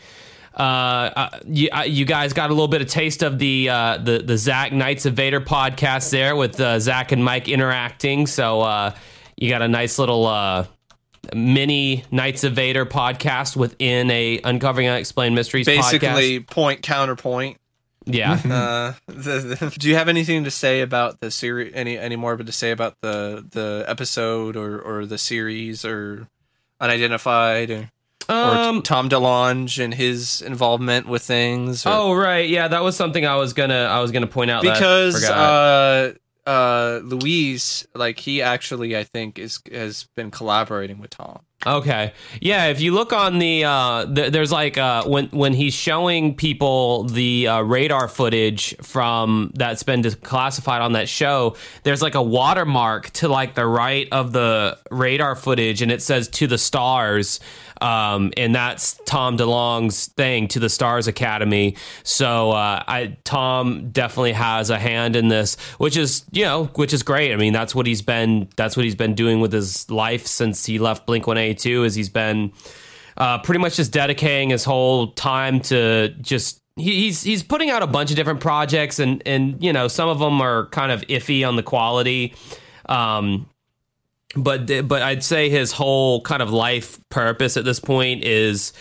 A: uh, uh, you, uh, you guys got a little bit of taste of the uh, the the Zach Knights of Vader podcast there with uh, Zach and Mike interacting. So uh, you got a nice little uh, mini Knights of Vader podcast within a Uncovering Unexplained Mysteries
B: Basically,
A: podcast.
B: point counterpoint.
A: Yeah.
B: Uh, the, the, do you have anything to say about the series? Any any more to say about the the episode or or the series or unidentified or,
A: Um,
B: or Tom DeLonge and his involvement with things? or-
A: Oh right, yeah, that was something I was gonna I was gonna point out
B: because uh uh Louise like he actually I think is has been collaborating with Tom.
A: Okay. Yeah, if you look on the uh th- there's like uh when when he's showing people the uh, radar footage from that's been declassified on that show, there's like a watermark to like the right of the radar footage and it says to the stars. Um, and that's Tom DeLonge's thing to the Stars Academy. So uh, I Tom definitely has a hand in this, which is you know which is great. I mean that's what he's been that's what he's been doing with his life since he left Blink One Eighty Two. Is he's been uh, pretty much just dedicating his whole time to just he's he's putting out a bunch of different projects and and you know some of them are kind of iffy on the quality. Um, but but I'd say his whole kind of life purpose at this point is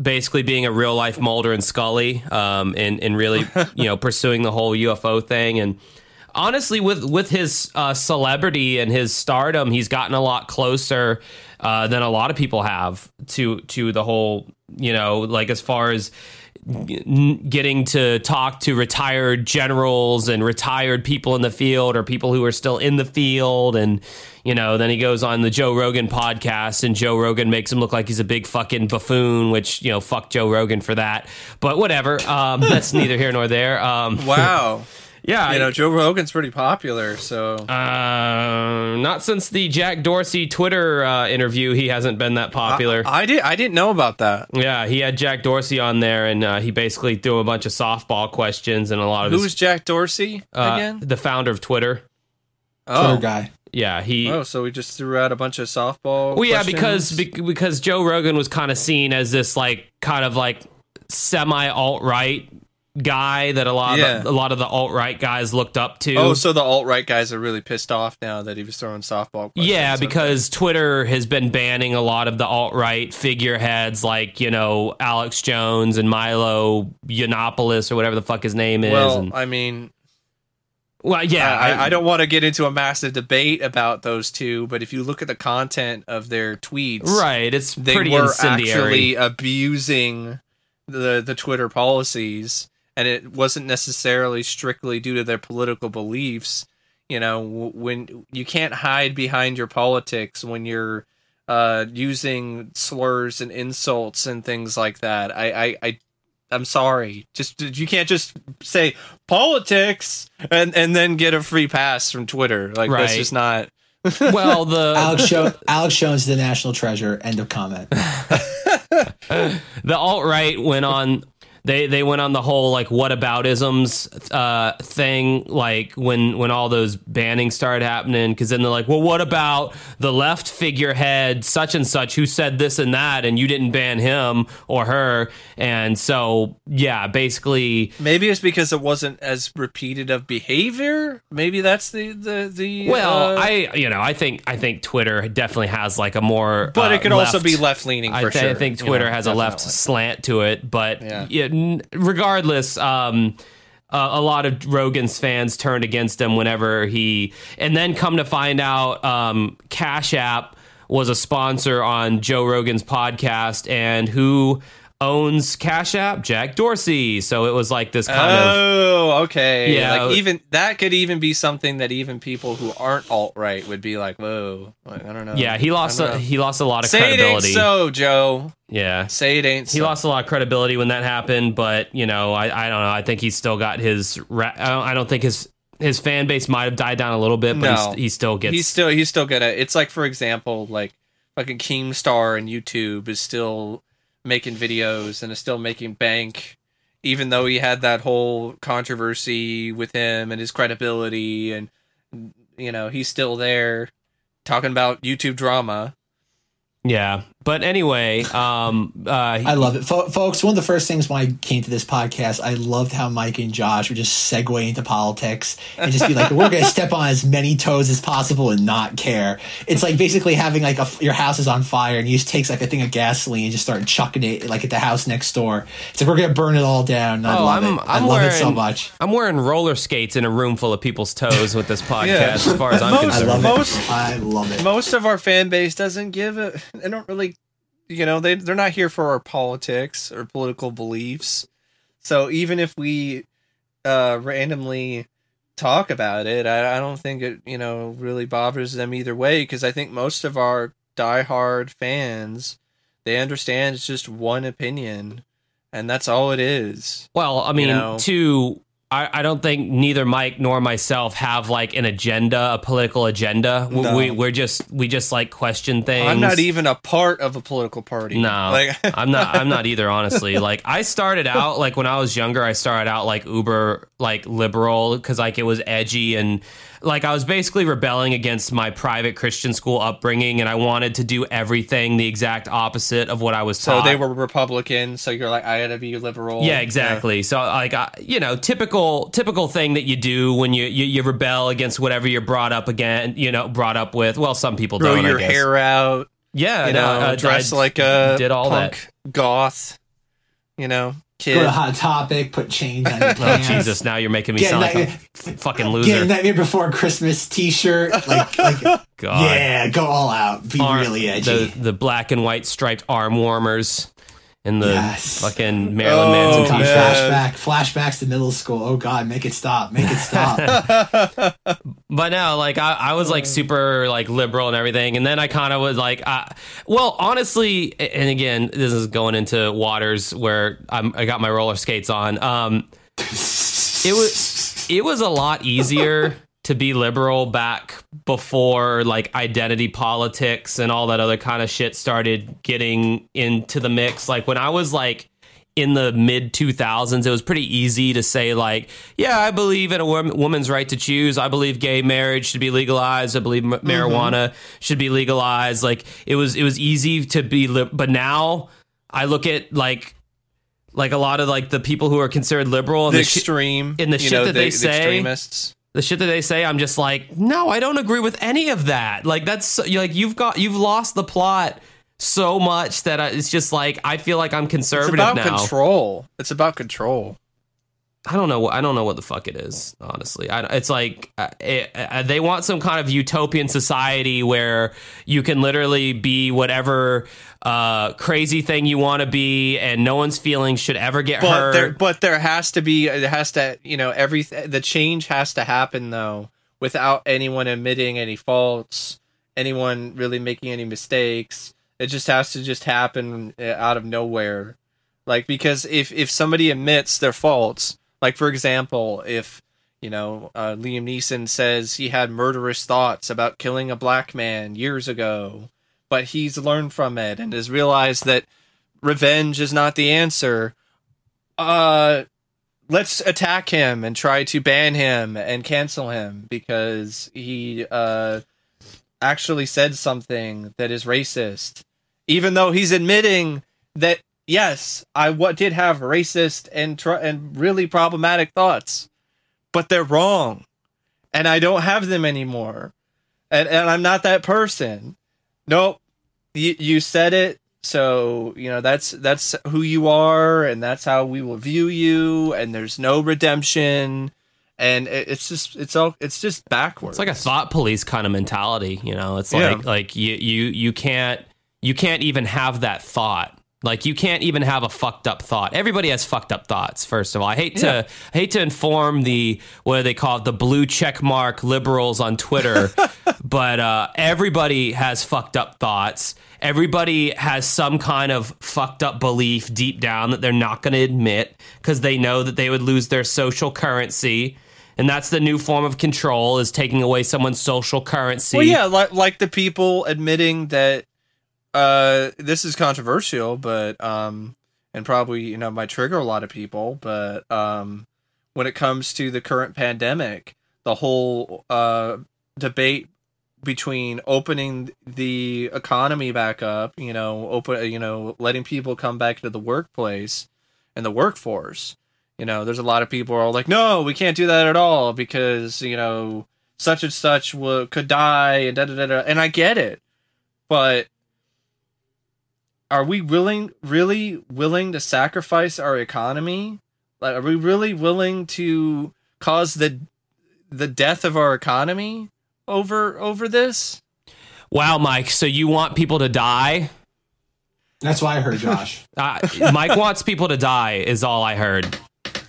A: basically being a real life Mulder and Scully, um, and and really you know pursuing the whole UFO thing. And honestly, with with his uh, celebrity and his stardom, he's gotten a lot closer uh, than a lot of people have to to the whole you know like as far as getting to talk to retired generals and retired people in the field or people who are still in the field and you know then he goes on the Joe Rogan podcast and Joe Rogan makes him look like he's a big fucking buffoon which you know fuck Joe Rogan for that but whatever um, that's neither here nor there um,
B: Wow.
A: yeah
B: you know
A: I-
B: Joe Rogan's pretty popular, so
A: uh, not since the Jack Dorsey Twitter uh, interview he hasn't been that popular
B: I, I did I didn't know about that.
A: yeah, he had Jack Dorsey on there, and uh, he basically threw a bunch of softball questions and a lot of
B: Who's
A: his,
B: Jack Dorsey
A: uh,
B: again?
A: the founder of Twitter.
B: Oh,
C: Twitter guy.
A: Yeah, he.
B: oh, so we just threw out a bunch of softball.
A: well, yeah,
B: questions?
A: because bec- because Joe Rogan was kind of seen as this like kind of like semi alt right guy that a lot
B: Yeah.
A: of the, a lot of the alt right guys looked up to.
B: oh, so the alt right guys are really pissed off now that he was throwing softball.
A: Yeah,
B: Okay.
A: because Twitter has been banning a lot of the alt right figureheads like, you know, Alex Jones and Milo Yiannopoulos or whatever the fuck his name is.
B: well,
A: and,
B: I mean,
A: well yeah.
B: I, I, I don't want to get into a massive debate about those two, but if you look at the content of their tweets,
A: Right, it's
B: they
A: pretty
B: were
A: incendiary.
B: actually abusing the the Twitter policies, and it wasn't necessarily strictly due to their political beliefs. You know, when you can't hide behind your politics when you're uh, using slurs and insults and things like that. I, I, I I'm sorry. Just you can't just say politics and and then get a free pass from Twitter. Like that's
A: Right.
B: just not.
A: well, the
C: Alex, Sho- Alex Jones the national treasure. End of comment.
A: the alt right went on they they went on the whole like whataboutisms uh thing like when when all those banning started happening because then they're like well what about the left figurehead such and such who said this and that and you didn't ban him or her and so yeah basically
B: Maybe it's because it wasn't as repeated of behavior. Maybe that's the the the.
A: well
B: uh,
A: i you know i think i think twitter definitely has like a more
B: But
A: uh,
B: it could also be left leaning.
A: I, th-
B: sure.
A: I think
B: you
A: Twitter
B: know,
A: has a left slant to it, but
B: Yeah.
A: yeah, regardless, um, a lot of Rogan's fans turned against him whenever he, and then come to find out, um, Cash App was a sponsor on Joe Rogan's podcast, and who owns Cash App? Jack Dorsey. So it was like this kind of.
B: Oh, okay.
A: Yeah.
B: like uh, even that could even be something that even people who aren't alt right would be like, "Whoa, like, I don't know."
A: Yeah, he lost a,
B: know.
A: he lost a lot of
B: Say it ain't
A: credibility.
B: so, Joe.
A: Yeah.
B: Say it ain't.
A: He lost a lot of credibility when that happened, but you know, I, I don't know. I think he's still got his. Ra- I, don't, I don't think his his fan base might have died down a little bit, but
B: No.
A: he's, he still gets.
B: he's still he's still gonna. It's like for example, like fucking Keemstar and YouTube is still making videos and is still making bank, even though he had that whole controversy with him and his credibility, and you know he's still there talking about YouTube drama.
A: Yeah, but anyway, um, uh,
C: I love it, Fo- folks. One of the first things when I came to this podcast, I loved how Mike and Josh would just segue into politics and just be like, "We're going to step on as many toes as possible and not care." It's like basically having like a, your house is on fire and you just takes like a thing of gasoline and just start chucking it like at the house next door. It's like we're going to burn it all down. And I
A: Oh,
C: love
A: I'm-
C: it. I
A: I'm
C: love it so much.
A: I'm wearing roller skates in a room full of people's toes with this podcast.
B: Yeah.
A: As far as I'm
B: Most-
C: I
A: concerned,
C: love
B: Most-
C: it. I love it.
B: Most of our fan base doesn't give it. They don't really, you know, they they're not here for our politics or political beliefs. So even if we uh, randomly talk about it, I, I don't think it you know really bothers them either way because I think most of our diehard fans they understand it's just one opinion, and that's all it is.
A: Well, I mean,
B: know?
A: to I, I don't think neither Mike nor myself have like an agenda, a political agenda. We,
B: No.
A: we we're just we just like question things.
B: I'm not even a part of a political party.
A: No,
B: like
A: I'm not. I'm not either. Honestly, like I started out like when I was younger. I started out like uber like liberal because like it was edgy and like I was basically rebelling against my private Christian school upbringing, and I wanted to do everything the exact opposite of what I was taught.
B: So they were Republican, so you're like, I gotta be liberal.
A: Yeah, exactly. So like I, you know, typical typical thing that you do when you, you you rebel against whatever you're brought up again, you know, brought up with. Well, some people
B: Grow
A: don't. I
B: your
A: guess.
B: hair out,
A: Yeah,
B: you
A: no,
B: know,
A: uh,
B: dress
A: I
B: like a
A: did all
B: punk goth, you know,
C: Go to. Hot Topic, put change on your
A: Oh
C: pants.
A: Jesus! Now you're making me
C: Get
A: sound like a fucking
C: Get a
A: loser.
C: Nightmare Before Christmas T-shirt, like, like
A: God.
C: yeah, go all out, be
A: Arm-
C: really edgy.
A: The the black and white striped arm warmers and the
C: Yes.
A: fucking Marilyn
B: Oh,
A: Manson
C: God,
B: man.
C: flashback, flashbacks to middle school. Oh God, make it stop, make it stop.
A: But no, like I, I was like super like liberal and everything, and then I kind of was like, I, well, honestly, and again, this is going into waters where I'm, I got my roller skates on. Um, it was it was a lot easier to be liberal back before like identity politics and all that other kind of shit started getting into the mix. Like when I was like in the mid 2000s, it was pretty easy to say like, yeah, I believe in a woman's right to choose. I believe gay marriage should be legalized. I believe m- mm-hmm. marijuana should be legalized. Like it was it was easy to be li- but now I look at like like a lot of like the people who are considered liberal and
B: the
A: the
B: extreme
A: in the shit
B: know,
A: that
B: the,
A: they
B: the
A: say-
B: extremists.
A: The shit that they say, I'm just like, no, I don't agree with any of that. Like that's like you've got you've lost the plot so much that I, it's just like I feel like I'm conservative It's
B: about
A: now.
B: control. It's about control.
A: I don't know. what- I don't know what the fuck it is. Honestly, I, it's like uh, it, uh, they want some kind of utopian society where you can literally be whatever uh, crazy thing you want to be, and no one's feelings should ever get
B: But
A: hurt.
B: there, but there has to be, it has to, you know, every the change has to happen though, without anyone admitting any faults, anyone really making any mistakes. It just has to just happen uh, out of nowhere, like because if if somebody admits their faults, like for example, if you know uh, Liam Neeson says he had murderous thoughts about killing a black man years ago, but he's learned from it and has realized that revenge is not the answer uh let's attack him and try to ban him and cancel him because he uh actually said something that is racist even though he's admitting that yes i what did have racist and tr- and really problematic thoughts but they're wrong and i don't have them anymore and and i'm not that person nope you, you said it so you know that's that's who you are and that's how we will view you and there's no redemption and it, it's just it's all it's just backwards
A: It's like a thought police kind of mentality, you know. It's
B: Yeah.
A: like like you you you can't you can't even have that thought. Like you can't even have a fucked up thought. Everybody has fucked up thoughts. First of all, I hate to
B: Yeah.
A: I hate to inform the what do they call it the blue check mark liberals on Twitter, but uh, everybody has fucked up thoughts. Everybody has some kind of fucked up belief deep down that they're not going to admit because they know that they would lose their social currency. And that's the new form of control is taking away someone's social currency.
B: well yeah like like the people admitting that uh, this is controversial, but um, and probably you know might trigger a lot of people, but um, when it comes to the current pandemic, the whole uh debate between opening the economy back up, you know, open, you know, letting people come back to the workplace and the workforce. You know, there's a lot of people are like, no, we can't do that at all because you know such and such will, could die and da da da. And I get it, but are we willing, really willing to sacrifice our economy? Like, are we really willing to cause the the death of our economy over over this?
A: Wow, Mike. So you want people to die?
C: That's why I heard Josh.
A: Uh, Mike wants people to die. Is all I heard.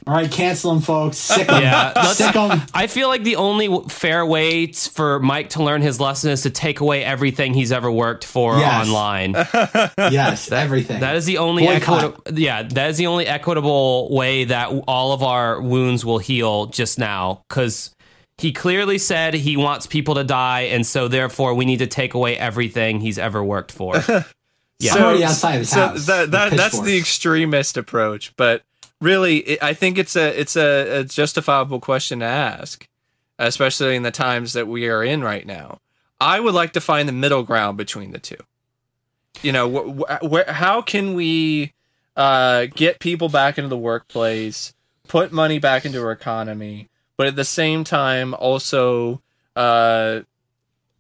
C: All right, cancel them, folks. Sick them.
A: Yeah, let's-
C: Sick them.
A: I feel like the only fair way for Mike to learn his lesson is to take away everything he's ever worked for
C: Yes.
A: online.
C: Yes, everything.
A: That is the only
C: Boycott.
A: equitable. Yeah, that is the only equitable way that all of our wounds will heal just now. Because he clearly said he wants people to die, and so therefore we need to take away everything he's ever worked for. Yeah.
C: I'm already outside of his
B: so
C: house
B: that, that that's
C: pitchforks.
B: the extremist approach, but really, I think it's a it's a, a justifiable question to ask, especially in the times that we are in right now. I would like to find the middle ground between the two. You know, wh- wh- how can we uh, get people back into the workplace, put money back into our economy, but at the same time also uh,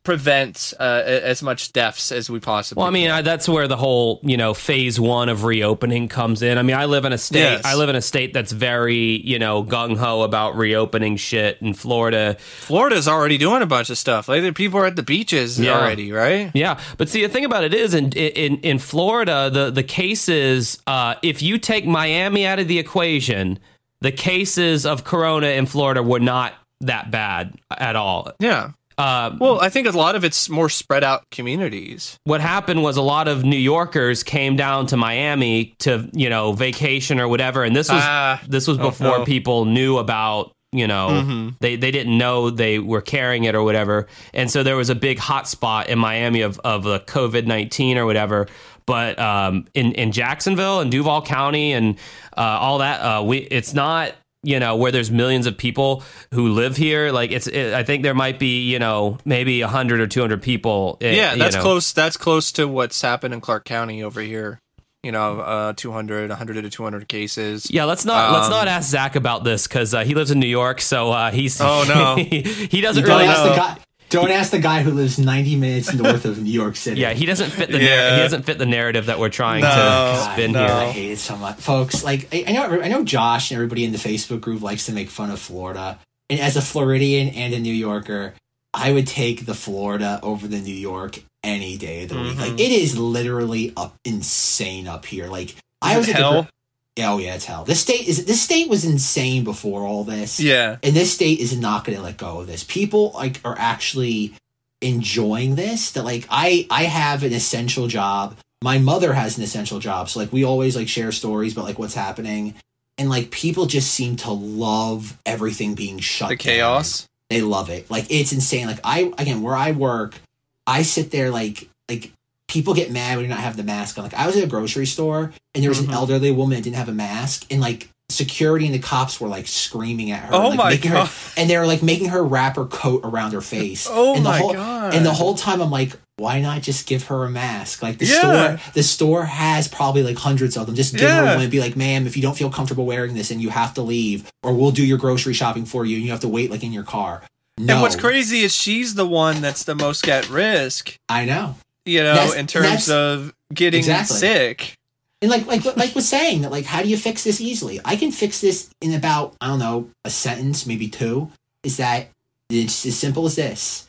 B: prevent uh, as much deaths as we possibly.
A: Well, I mean, I, that's where the whole you know phase one of reopening comes in. I mean, I live in a state.
B: Yes.
A: I live in a state that's very you know gung ho about reopening shit. In Florida,
B: Florida's already doing a bunch of stuff. Like the people are at the beaches
A: Yeah.
B: already, right?
A: Yeah, but see, the thing about it is, in in in Florida, the the cases, uh, if you take Miami out of the equation, the cases of Corona in Florida were not that bad at all.
B: Yeah.
A: Uh,
B: Well, I think a lot of it's more spread out communities.
A: what happened was a lot of New Yorkers came down to Miami to you know vacation or whatever, and this was
B: Ah,
A: this was
B: oh,
A: before
B: no.
A: people knew about you know
B: Mhm.
A: they they didn't know they were carrying it or whatever, and so there was a big hot spot in Miami of of the COVID nineteen or whatever. But um, in in Jacksonville and Duval County and uh, all that, uh, we it's not you know where there's millions of people who live here. Like it's, it, I think there might be you know maybe hundred or two hundred people. eh,
B: Yeah,
A: you
B: that's
A: know.
B: close. That's close to what's happened in Clark County over here. You know, uh, 200, 100 to 200 cases.
A: Yeah, let's not let's
B: Um,
A: not ask Zach about this because uh, he lives in New York, so uh, he's
B: Oh, no.
A: he, he doesn't
C: Don't
A: really
C: ask
B: know.
C: The guy. Don't ask the guy who lives 90 minutes north of New York City.
A: yeah he doesn't fit the
B: Yeah.
A: narr- he doesn't fit the narrative that we're trying
B: No,
A: to
C: God,
A: spin
B: no.
C: I
A: here.
C: hate it so much, folks. Like I, I know, I know Josh and everybody in the Facebook group likes to make fun of Florida. And as a Floridian and a New Yorker, I would take the Florida over the New York any day of the week.
B: Mhm.
C: Like it is literally up insane up here. Like I
B: it
C: was at the gr- yeah, oh yeah, it's hell. This state is this state was insane before all this.
B: Yeah.
C: and this state is not going to let go of this people like are actually enjoying this that like i i have an essential job my mother has an essential job so like we always like share stories about like what's happening and like people just seem to love everything being shut
B: The
C: down.
B: chaos.
C: they love it like it's insane like i again where i work i sit there like like people get mad when you not have the mask on like i was at a grocery store and there was
B: Mhm.
C: an elderly woman that didn't have a mask and like security and the cops were like screaming at her
B: Oh
C: like,
B: my
C: making
B: God.
C: her and they were like making her wrap her coat around her face
B: Oh
C: and the
B: my
C: whole,
B: God.
C: and the whole time i'm like why not just give her a mask like the
B: Yeah.
C: store the store has probably like hundreds of them just give her
B: Yeah.
C: one and be like ma'am if you don't feel comfortable wearing this and you have to leave or we'll do your grocery shopping for you and you have to wait like in your car no
B: And what's crazy is she's the one that's the most at risk,
C: i know
B: you know,
C: That's-
B: in terms of getting
C: Exactly.
B: sick.
C: And like like Mike was saying that like how do you fix this easily? I can fix this in about I don't know a sentence, maybe two. Is that it's as simple as this?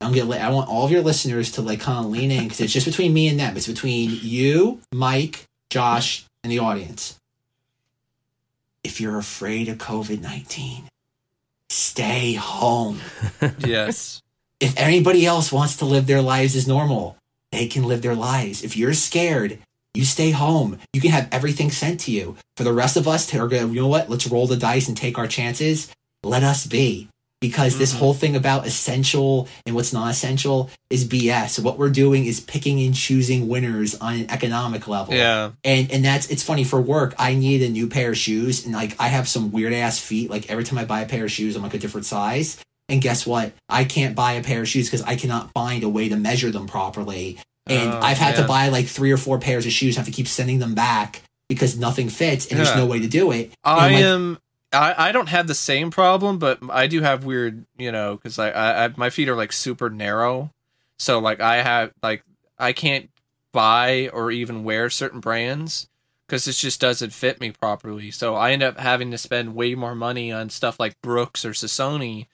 C: I'm gonna I want all of your listeners to like kind of lean in because it's just between me and them. It's between you, Mike, Josh, and the audience. If you're afraid of COVID nineteen, stay home.
B: Yes.
C: If anybody else wants to live their lives as normal, they can live their lives. If you're scared, you stay home. You can have everything sent to you. For the rest of us to are going, you know what? Let's roll the dice and take our chances. Let us be. because this
B: Mhm.
C: whole thing about essential and what's not essential is BS. What we're doing is picking and choosing winners on an economic level.
B: Yeah.
C: And and that's it's funny for work. I need a new pair of shoes, and like I have some weird ass feet. Like every time I buy a pair of shoes, I'm like a different size. And guess what? I can't buy a pair of shoes because I cannot find a way to measure them properly. And
B: Oh,
C: I've had to buy like three or four pairs of shoes. have to keep sending them back because nothing fits, and there's no way to do it. And
B: I
C: like,
B: am. I, I don't have the same problem, but I do have weird, you know, because I, I, I my feet are like super narrow, so like I have like I can't buy or even wear certain brands because it just doesn't fit me properly. So I end up having to spend way more money on stuff like Brooks or Saucony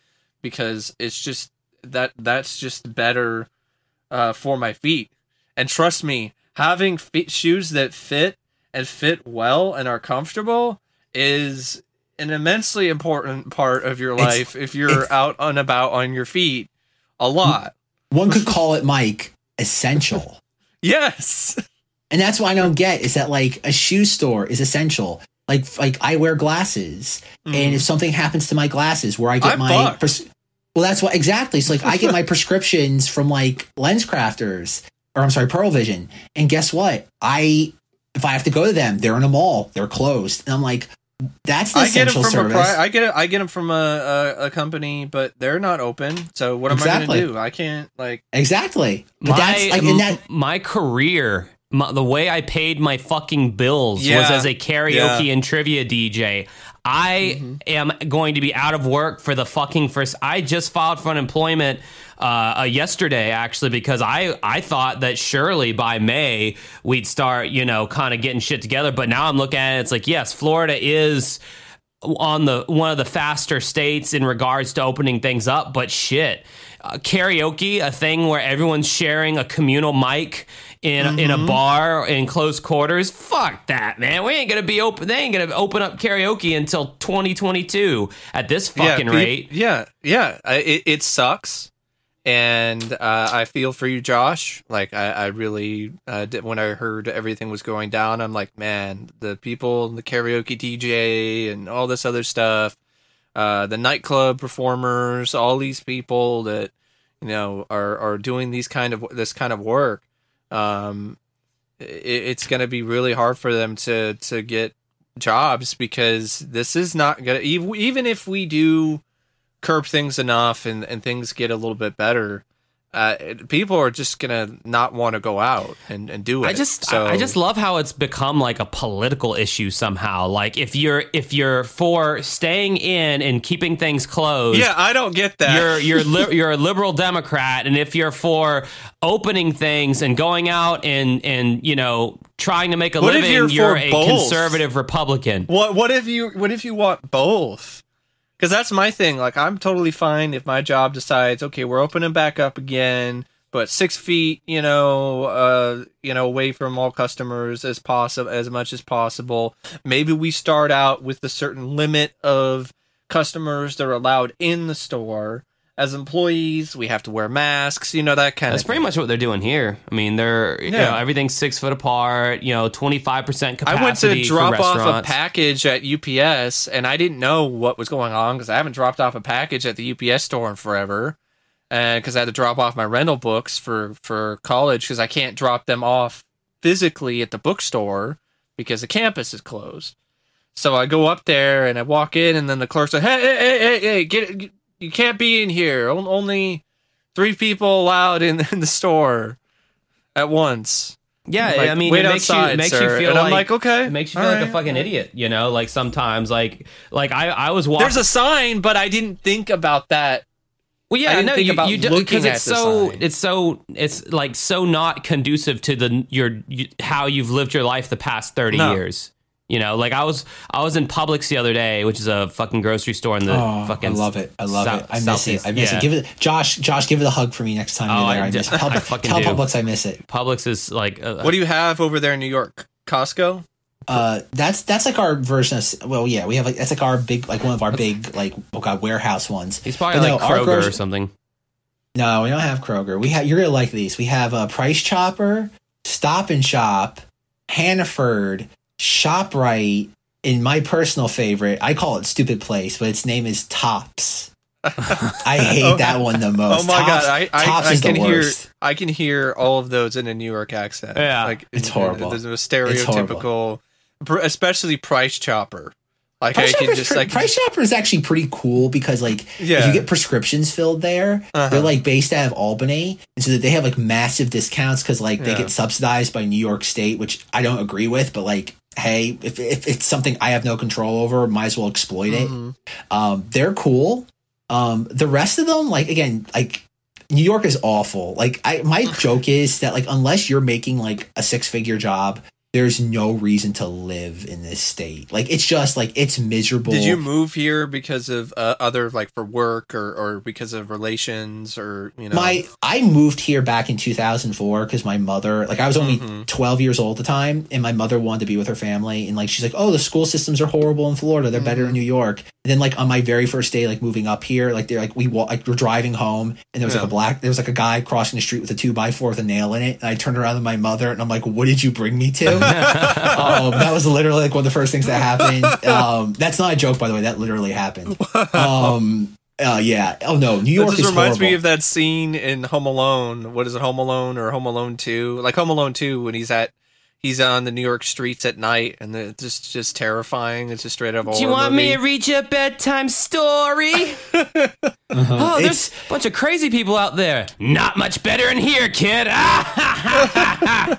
B: because it's just that that's just better uh, for my feet. And trust me, having feet, shoes that fit and fit well and are comfortable is an immensely important part of your
C: It's-
B: life if you're out and about on your feet a lot.
C: one could call it, Mike, essential.
B: Yes.
C: And that's what I don't get is that like a shoe store is essential. Like like I wear glasses, and if something happens to my glasses, where I get
B: I'm
C: my. Pres- well, that's what exactly. So like I get my prescriptions from like LensCrafters, or I'm sorry, Pearle Vision, and guess what? I if I have to go to them, they're in a mall, they're closed, and I'm like, that's the
B: I get
C: essential
B: them from
C: service.
B: a pri- I get it. I get them from a, a, a company, but they're not open. So what am I
C: Exactly.
B: going to do? I can't like.
C: exactly, but
A: my,
C: that's like, and that
A: my career, my, the way I paid my fucking bills was as a karaoke and trivia DJ. I
B: Mm-hmm.
A: am going to be out of work for the fucking first. I just filed for unemployment uh, uh, yesterday, actually, because I I thought that surely by May we'd start, you know, kind of getting shit together. But now I'm looking at it. It's like, yes, Florida is on the one of the faster states in regards to opening things up but shit uh, karaoke a thing where everyone's sharing a communal mic in in a bar in close quarters fuck that man we ain't gonna be open they ain't gonna open up karaoke until 2022 at this fucking
B: yeah,
A: rate
B: Yeah, yeah. It, it sucks, and uh, I feel for you, Josh. Like I, I really uh, did, when I heard everything was going down, I'm like, man, the people, the karaoke DJ, and all this other stuff, uh, the nightclub performers, all these people that you know are are doing these kind of this kind of work. Um, it, it's going to be really hard for them to to get jobs because this is not gonna ev- even if we do curb things enough and, and things get a little bit better uh, people are just gonna not want to go out and, and do it
A: I just
B: so
A: I just love how it's become like a political issue somehow. Like if you're if you're for staying in and keeping things closed,
B: yeah i don't get that
A: you're you're li- you're a liberal Democrat, and if you're for opening things and going out and and you know trying to make a
B: What
A: living,
B: you're
A: you're, a
B: both?
A: conservative Republican.
B: What what if you what if you want both? Because that's my thing. Like I'm totally fine if my job decides, okay, we're opening back up again, but six feet, you know, uh, you know, away from all customers as possible, as much as possible. Maybe we start out with a certain limit of customers that are allowed in the store. As employees, we have to wear masks, you know, that kind
A: That's
B: of.
A: That's pretty much what they're doing here. I mean, they're you
B: Yeah.
A: know everything's six foot apart. You know, twenty five percent capacity.
B: I went to drop off a package at UPS and I didn't know what was going on because I haven't dropped off a package at the UPS store in forever. And because I had to drop off my rental books for, for college because I can't drop them off physically at the bookstore because the campus is closed. So I go up there and I walk in and then the clerk said, hey, hey, hey, hey, hey get, get, you can't be in here. Only three people allowed in, in the store at once.
A: Yeah,
B: Like,
A: I mean,
B: wait
A: it makes
B: outside,
A: you makes
B: sir.
A: you feel
B: And I'm
A: like,
B: like, okay,
A: it makes you feel like a fucking idiot. You know, like sometimes, like like I I was walking.
B: There's a sign, but I didn't think about that.
A: Well, yeah,
B: didn't
A: no, you,
B: about
A: you do because it's so
B: sign.
A: it's so it's like so not conducive to the your you, how you've lived your life the past thirty
B: No.
A: years. You know, like I was I was in Publix the other day, which is a fucking grocery store in the
C: Oh,
A: fucking.
C: I love it. I love
A: South-
C: it. I miss
A: Southeast.
C: it. I miss
A: Yeah.
C: it. Give it, Josh. Josh, give it a hug for me next time
A: Oh,
C: you're there.
A: I
C: I,
A: d-
C: miss it. Tell,
A: I fucking
C: tell
A: do.
C: Publix I miss it.
A: Publix is like uh,
B: What do you have over there in New York? Costco?
C: Uh, that's that's like our version of. Well, yeah, we have like that's like our big like one of our big like oh god warehouse ones.
A: he's probably
C: But
A: like
C: our
A: Kroger
C: grocery-
A: or something.
C: No, we don't have Kroger. We have you're gonna like these. We have a Price Chopper, Stop and Shop, Hannaford, Shoprite, in my personal favorite. I call it Stupid Place, but its name is Tops. I hate that one the most.
B: Oh my
C: Tops-
B: god, I
C: Tops
B: I, I
C: is
B: can
C: the
B: hear. I can hear all of those in a New York accent.
A: Yeah.
B: like
C: It's
B: in-
C: horrible.
B: There's a
C: It's
B: stereotypical, especially Price Chopper. Like
C: Price
B: I can just
C: pre-
B: like
C: Price Chopper is actually pretty cool because like if you get prescriptions filled there,
B: Uh-huh.
C: they're like based out of Albany, and so that they have like massive discounts because like they
B: Yeah.
C: get subsidized by New York State, which I don't agree with, but like hey, if, if it's something I have no control over, might as well exploit it.
B: Mhm.
C: Um, they're cool. Um, the rest of them, like again, like New York is awful. Like I, my joke is that like unless you're making like a six figure job, there's no reason to live in this state. Like it's just like it's miserable.
B: Did you move here because of uh, other like for work or or because of relations or you know?
C: my I moved here back in 2004 because my mother like I was only
B: Mhm.
C: 12 years old at the time and my mother wanted to be with her family and like she's like oh the school systems are horrible in Florida they're better
B: Mm-hmm.
C: in New York then like on my very first day like moving up here like they're like we wa- like we're driving home and there was
B: Yeah.
C: like a black there was like a guy crossing the street with a two by four with a nail in it and I turned around to my mother and I'm like what did you bring me to um, that was literally like one of the first things that happened um, that's not a joke by the way that literally happened um, uh, yeah oh no New York
B: just
C: is
B: reminds
C: horrible.
B: me of that scene in Home Alone. What is it, Home Alone or Home Alone Two? Like Home Alone Two, when he's at he's on the New York streets at night, and it's just just terrifying. It's just straight up.
A: Do you want me to read you a bedtime story? Oh, there's
C: It's-
A: a bunch of crazy people out there. Not much better in here, kid. I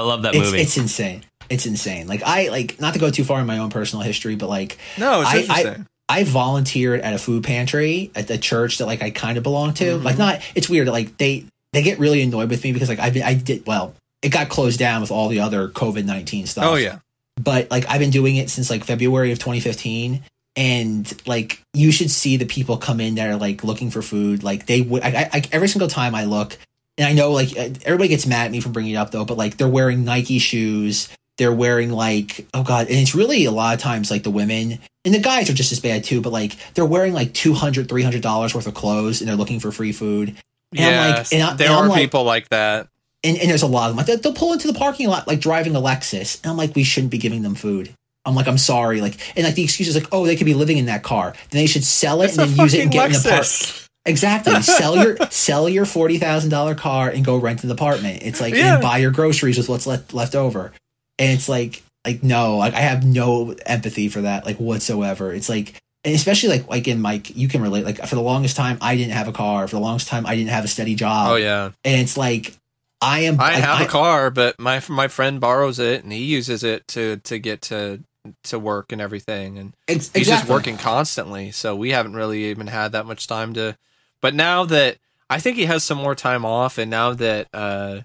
A: love that
C: it's,
A: movie.
C: it's insane. It's insane. Like I like not to go too far in my own personal history, but like
B: No, it's
C: I,
B: interesting.
C: I I volunteered at a food pantry at the church that like I kind of belong to.
B: Mm-hmm.
C: Like not it's weird. Like they they get really annoyed with me because like I've been I did well. It got closed down with all the other COVID nineteen stuff.
B: oh yeah,
C: but like I've been doing it since like February of 2015 and like you should see the people come in that are like looking for food. Like they would I, I, every single time I look and I know like uh, everybody gets mad at me for bringing it up though but like they're wearing Nike shoes. They're wearing like oh god. And it's really a lot of times like the women and the guys are just as bad too but like they're wearing like 200 300 dollars worth of clothes and they're looking for free food. And I'm like- and I-
B: there are
C: like-
B: people like that.
C: And, and there's a lot of them. Like, they'll, they'll pull into the parking lot like driving a Lexus, and I'm like, we shouldn't be giving them food. I'm like, I'm sorry, like, and like the excuse is like, oh, they could be living in that car. Then they should sell it
B: It's
C: and then use it and
B: fucking
C: get in the
B: park.
C: Exactly, sell your sell your forty thousand dollar car and go rent an apartment. It's like
B: Yeah.
C: and buy your groceries with what's left left over. And it's like like no, like I have no empathy for that like whatsoever. It's like and especially like like in Mike, you can relate. Like for the longest time, I didn't have a car. For the longest time, I didn't have a steady job.
B: Oh yeah,
C: and it's like I am.
B: I have a car, but my my friend borrows it and he uses it to to get to to work and everything, and he's just working constantly. So we haven't really even had that much time to. But now that I think he has some more time off, and now that uh,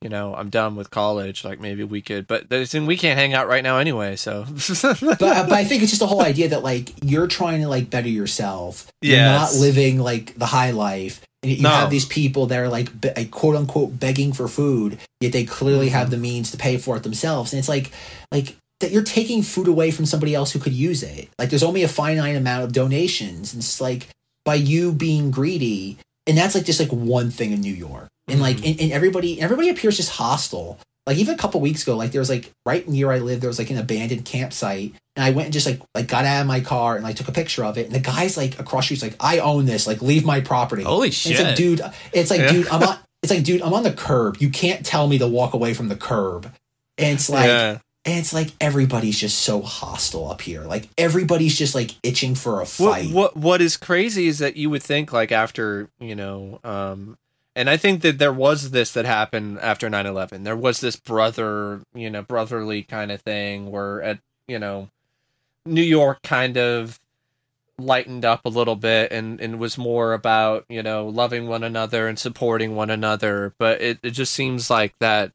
B: you know I'm done with college, like maybe we could. But the thing we can't hang out right now anyway. So
C: but, but I think it's just the whole idea that like you're trying to like better yourself. You're not living like the high life. And you
B: No.
C: have these people that are like, be, like quote unquote begging for food, yet they clearly
B: Mm-hmm.
C: have the means to pay for it themselves. And it's like like that you're taking food away from somebody else who could use it. Like there's only a finite amount of donations. And it's like by you being greedy, and that's like just like one thing in New York. And like
B: Mm-hmm.
C: and, and everybody everybody appears just hostile. Like even a couple weeks ago, like there was like right near I live, there was like an abandoned campsite, and I went and just like like got out of my car and like took a picture of it. And the guy's like across the street's like, "I own this. Like leave my property."
A: Holy
C: And It's like,
A: shit.
C: dude. It's like,
B: Yeah.
C: dude. I'm on. It's like, dude. I'm on the curb. You can't tell me to walk away from the curb. And it's like,
B: yeah,
C: and it's like everybody's just so hostile up here. Like everybody's just like itching for a
B: what
C: fight.
B: what what is crazy is that you would think like after you know um and i think that there was this that happened after 9-11 there was this brother you know brotherly kind of thing where at you know new york kind of lightened up a little bit and and was more about you know loving one another and supporting one another. But it, it just seems like that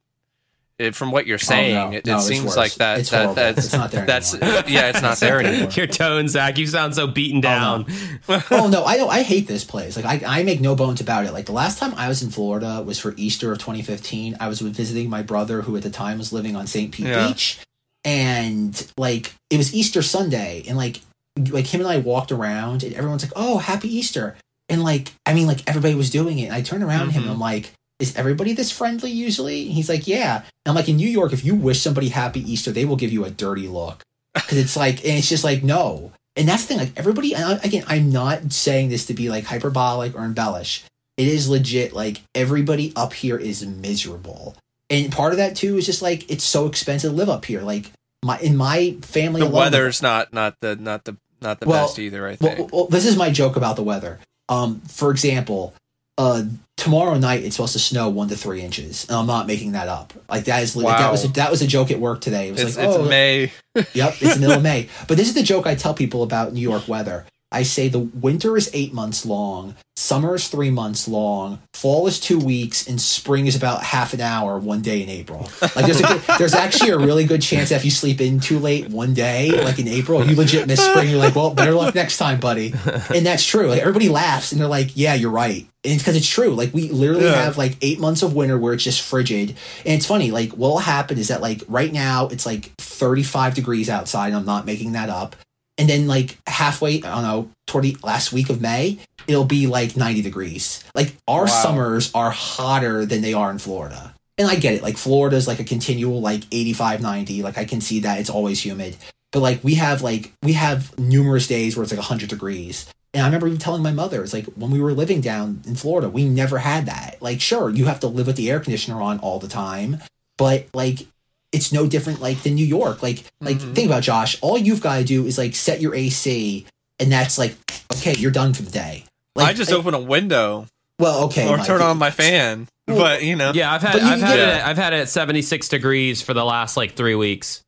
B: it, from what you're saying
C: Oh, no.
B: it,
C: No,
B: it
C: it's
B: seems
C: worse.
B: like that
C: It's
B: that
C: horrible.
B: that's
C: It's not there
B: that's
C: anymore.
B: yeah it's not there anymore
A: Your tone, Zach. You sound so beaten oh, down.
C: oh no, I don't. I hate this place. Like I, I make no bones about it. Like the last time I was in Florida was for Easter of 2015. I was visiting my brother, who at the time was living on St. Pete
B: Yeah.
C: Beach, and like it was Easter Sunday, and like like him and I walked around, and everyone's like, "Oh, Happy Easter!" And like I mean, like everybody was doing it. And I turned around to him, and. I'm mm-hmm. like. Is everybody this friendly usually? And he's like, yeah. And I'm like, in New York, if you wish somebody happy Easter, they will give you a dirty look. Because it's like, and it's just like, no. and that's the thing. Like everybody, again, I'm not saying this to be like hyperbolic or embellish. It is legit. Like everybody up here is miserable, and part of that too is just like it's so expensive to live up here. Like my in my family,
B: The
C: alone,
B: weather's not not the not the not the
C: Well,
B: best either. I think.
C: well, well, this is my joke about the weather. Um, for example, uh, tomorrow night it's supposed to snow one to three inches, and I'm not making that up. Like that is like, that was a, that was a joke at work today. It was
B: it's,
C: like,
B: it's
C: oh,
B: May.
C: Yep, it's the middle of May. But this is the joke I tell people about New York weather. I say the winter is eight months long, summer is three months long, fall is two weeks, and spring is about half an hour one day in April. Like there's a good, there's actually a really good chance that if you sleep in too late one day, like in April, you legit miss spring. You're like, well, better luck next time, buddy. And that's true. Like everybody laughs and they're like, yeah, you're right. And it's because it's true. Like we literally
B: Yeah.
C: have like eight months of winter where it's just frigid. And it's funny, like what'll happen is that like right now it's like 35 degrees outside. And I'm not making that up. And then like halfway, I don't know, toward the last week of May, it'll be like 90 degrees. Like our
B: Wow.
C: summers are hotter than they are in Florida. And I get it. Like Florida's like a continual like 85, 90. Like I can see that it's always humid. But like we have like we have numerous days where it's like 100 degrees. And I remember even telling my mother, it's like when we were living down in Florida, we never had that. Like, sure, you have to live with the air conditioner on all the time, but like it's no different like than New York. Like, like
B: Mhm.
C: think about Josh. All you've got to do is like set your AC, and that's like okay, you're done for the day. Like,
B: I just
C: like,
B: open a window
C: well, okay,
B: or
C: Mike,
B: turn on my fan.
C: Well,
B: but you know,
A: Yeah, I've had I've had
B: get-
A: it I've had it at 76 degrees for the last like 3 weeks.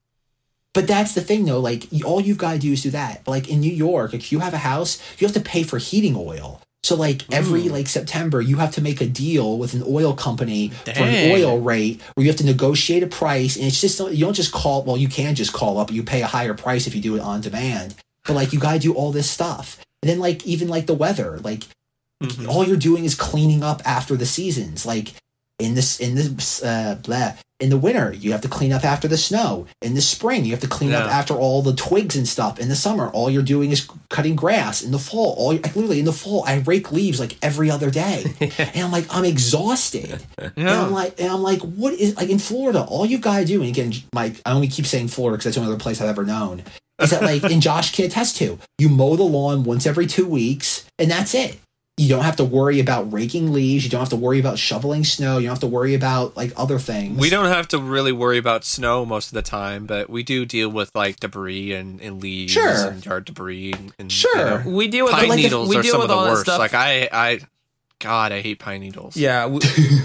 C: But that's the thing, though. Like, all you've got to do is do that. But, like in New York, if you have a house, you have to pay for heating oil. So, like every
B: Ooh.
C: like September, you have to make a deal with an oil company for an oil rate where you have to negotiate a price, and it's just you don't just call. Well, you can just call up. You pay a higher price if you do it on demand. But like you got to do all this stuff, and then like even like the weather, like
B: Mhm.
C: all you're doing is cleaning up after the seasons. Like in this in this uh, blah, in the winter, you have to clean up after the snow. In the spring, you have to clean up after all the twigs and stuff. In the summer, all you're doing is cutting grass. In the fall, all like literally in the fall, I rake leaves like every other day, and I'm like I'm exhausted. And. I'm like, and I'm like, what is like in Florida? All you gotta do, and again, Mike, I only keep saying Florida because that's the only other place I've ever known. Is that like, and Josh can attest to, you mow the lawn once every two weeks, and that's it. You don't have to worry about raking leaves. You don't have to worry about shoveling snow. You don't have to worry about like other things.
B: We don't have to really worry about snow most of the time, but we do deal with like debris and, and leaves
C: Sure.
B: and yard debris and, and
C: Sure.
B: you know,
A: We deal with
B: pine
C: like if-
B: needles
A: we
B: are
A: deal
B: some
A: with
B: of the
A: all that
B: worst.
A: stuff.
B: Like I, I, God, I hate pine needles.
A: Yeah, we,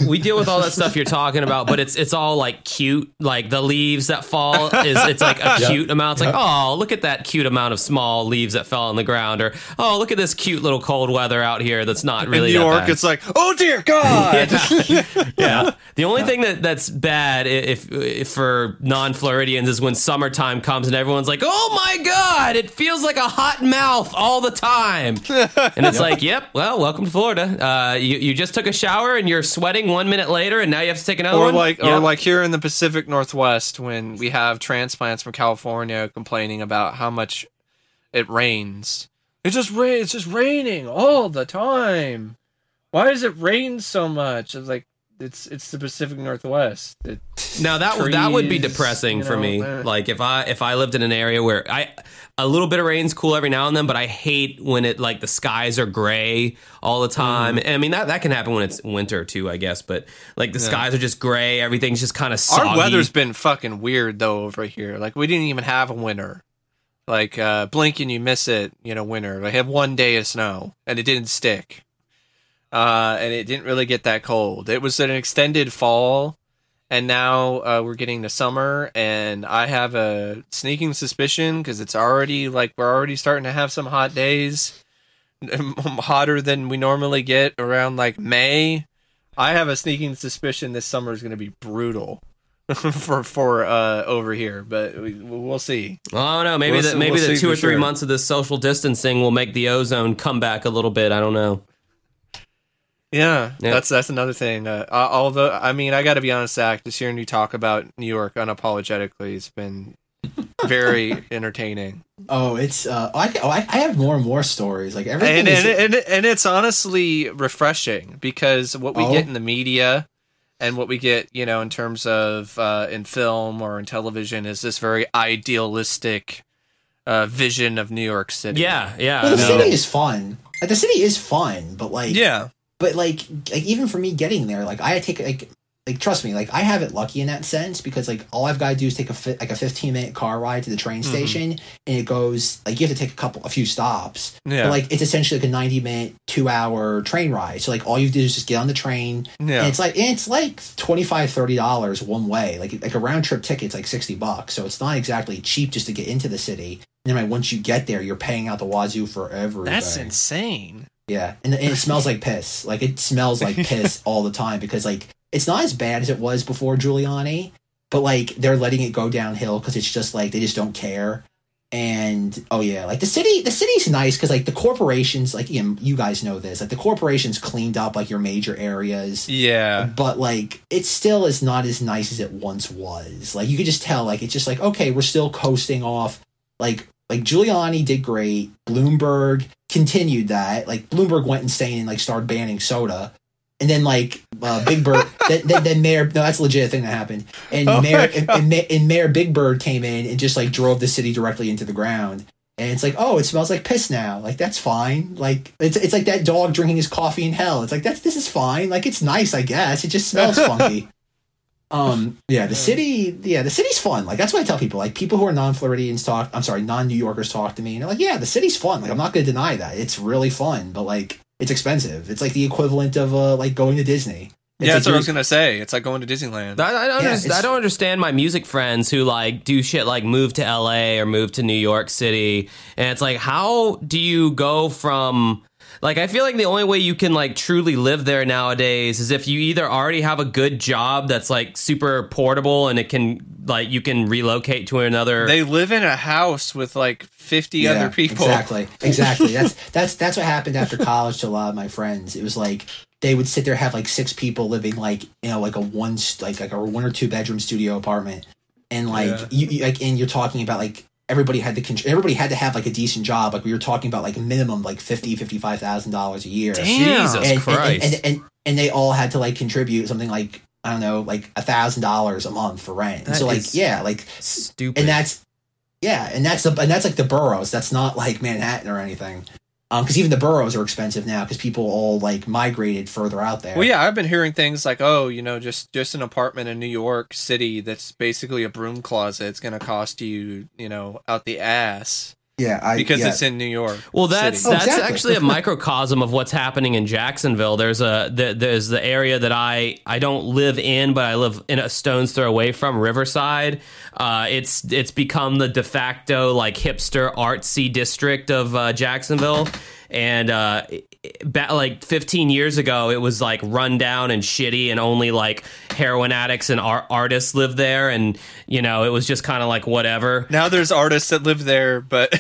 A: we deal with all that stuff you're talking about, but it's it's all like cute. Like the leaves that fall is it's like a
C: Yep.
A: cute amount. It's like oh, look at that cute amount of small leaves that fell on the ground, or oh, look at this cute little cold weather out here. That's not really.
B: In
A: really
B: New
A: that
B: York,
A: bad.
B: it's like, oh dear God.
A: yeah. yeah. The only thing that that's bad if, if for non-Floridians is when summertime comes and everyone's like, "Oh my god, it feels like a hot mouth all the time." And it's like, "Yep, well, welcome to Florida. Uh, Uh, you you just took a shower and you're sweating 1 minute later and now you have to take another
B: or
A: one."
B: like or like here in the Pacific Northwest when we have transplants from California complaining about how much it rains. It just rain it's just raining all the time. Why does it rain so much? It's like it's it's the Pacific Northwest. It,
A: Now that would that would be depressing
B: you
A: for
B: know,
A: me.
B: eh.
A: Like if I if I lived in an area where I a little bit of rain's cool every now and then, but I hate when it like the skies are gray all the time.
B: Mm-hmm.
A: And I mean that that can happen when it's winter too, I guess. But like the
B: Yeah.
A: skies are just gray, everything's just kind of soggy.
B: our weather's been fucking weird though over here. Like we didn't even have a winter. Like uh blink and you miss it, you know, winter. I had one day of snow and it didn't stick. Uh and it didn't really get that cold. It was an extended fall and now uh, we're getting to summer and I have a sneaking suspicion cuz it's already like we're already starting to have some hot days hotter than we normally get around like May. I have a sneaking suspicion this summer is going to be brutal for for uh over here, but we, we'll see.
A: I don't know. Maybe
B: We'll
A: the, maybe
B: we'll
A: the two or three
B: sure.
A: months of this social distancing will make the ozone come back a little bit. I don't know.
B: Yeah,
A: Yeah.
B: that's that's another thing. Uh, although I mean, I got to be honest, Zach. Just hearing you talk about New York unapologetically has been very entertaining,
C: Oh, it's uh, I, oh, I I have more and more stories. Like everything
B: and
C: is,
B: and, and and it's honestly refreshing because what we
C: Oh.
B: get in the media and what we get, you know, in terms of uh, in film or in television is this very idealistic uh, vision of New York City.
A: Yeah, yeah.
C: Well, the
A: no.
C: city is fun. Like, the city is fun, but like,
B: yeah,
C: but like, like even for me getting there, like I take like, like trust me, like I have it lucky in that sense because like all I've got to do is take a fi- like a fifteen minute car ride to the train
B: Mhm.
C: station, and it goes like you have to take a couple, a few stops,
B: yeah,
C: but like it's essentially like a ninety minute, two hour train ride. So like all you do is just get on the train,
B: yeah.
C: and it's like and it's like 25 30 dollars one way like like a round trip ticket's like 60 bucks so it's not exactly cheap just to get into the city and then like, once you get there you're paying out the wazoo for everything
B: That's insane.
C: Yeah and, it smells like piss like it smells like piss all the time because like it's not as bad as it was before giuliani but like they're letting it go downhill because it's just like they just don't care and oh yeah like the city the city's nice because like the corporations like you, know, you guys know this like the corporations cleaned up like your major areas
B: Yeah,
C: but like it still is not as nice as it once was. Like you could just tell, like it's just like okay, we're still coasting off. Like like Giuliani did great. Bloomberg continued that. Like Bloomberg went insane and like started banning soda. And then like uh, Big Bird, then, then, then Mayor, no, that's a legit thing that happened. And
B: Oh
C: Mayor and, and, and Mayor Big Bird came in and just like drove the city directly into the ground. And it's like, oh, it smells like piss now. Like that's fine. Like it's it's like that dog drinking his coffee in hell. It's like that's this is fine. Like it's nice, I guess. It just smells funky. Um, yeah, the city, yeah, the city's fun. Like that's what I tell people. Like people who are non-Floridians talk. I'm sorry, non-New Yorkers talk to me, and they're like, yeah, the city's fun. Like I'm not going to deny that. It's really fun, but like it's expensive. It's like the equivalent of uh like going to Disney. It's
B: yeah.
C: like
B: That's what I was gonna say. It's like going to Disneyland.
A: I, I, don't
C: Yeah,
A: underst- I don't understand my music friends who like do shit like move to LA or move to New York City, and it's like, how do you go from like I feel like the only way you can like truly live there nowadays is if you either already have a good job that's like super portable and it can like you can relocate to another.
B: they live in a house with like fifty
C: Yeah,
B: other people.
C: Exactly, exactly. That's that's that's what happened after college to a lot of my friends. It was like they would sit there have like six people living like you know like a one like like a one or two bedroom studio apartment, and like
B: Yeah.
C: you, you like and you're talking about like everybody had to everybody had to have like a decent job. Like we were talking about like a minimum like fifty fifty five thousand dollars a year.
B: Damn.
A: Jesus
C: and,
A: Christ!
C: and, and, and and they all had to like contribute something like I don't know like a thousand dollars a month for rent. And
A: That
C: so like yeah like
A: Stupid.
C: and that's yeah, and that's the and that's like the boroughs. That's not like Manhattan or anything. Um, because even the boroughs are expensive now because people all like migrated further out there.
B: Well, yeah, I've been hearing things like, oh, you know, just just an apartment in New York City that's basically a broom closet. It's going to cost you, you know, out the ass
C: yeah, I,
B: because
C: yeah.
B: it's in New York.
A: Well, that's
B: City.
C: Oh,
A: that's
C: exactly.
A: actually a microcosm of what's happening in Jacksonville. There's a the, there's the area that I I don't live in, but I live in a stone's throw away from Riverside. Uh, it's it's become the de facto like hipster artsy district of uh, Jacksonville. And uh, like 15 years ago, it was like run down and shitty, and only like heroin addicts and ar- artists lived there. And you know, it was just kind of like whatever.
B: Now there's artists that live there, but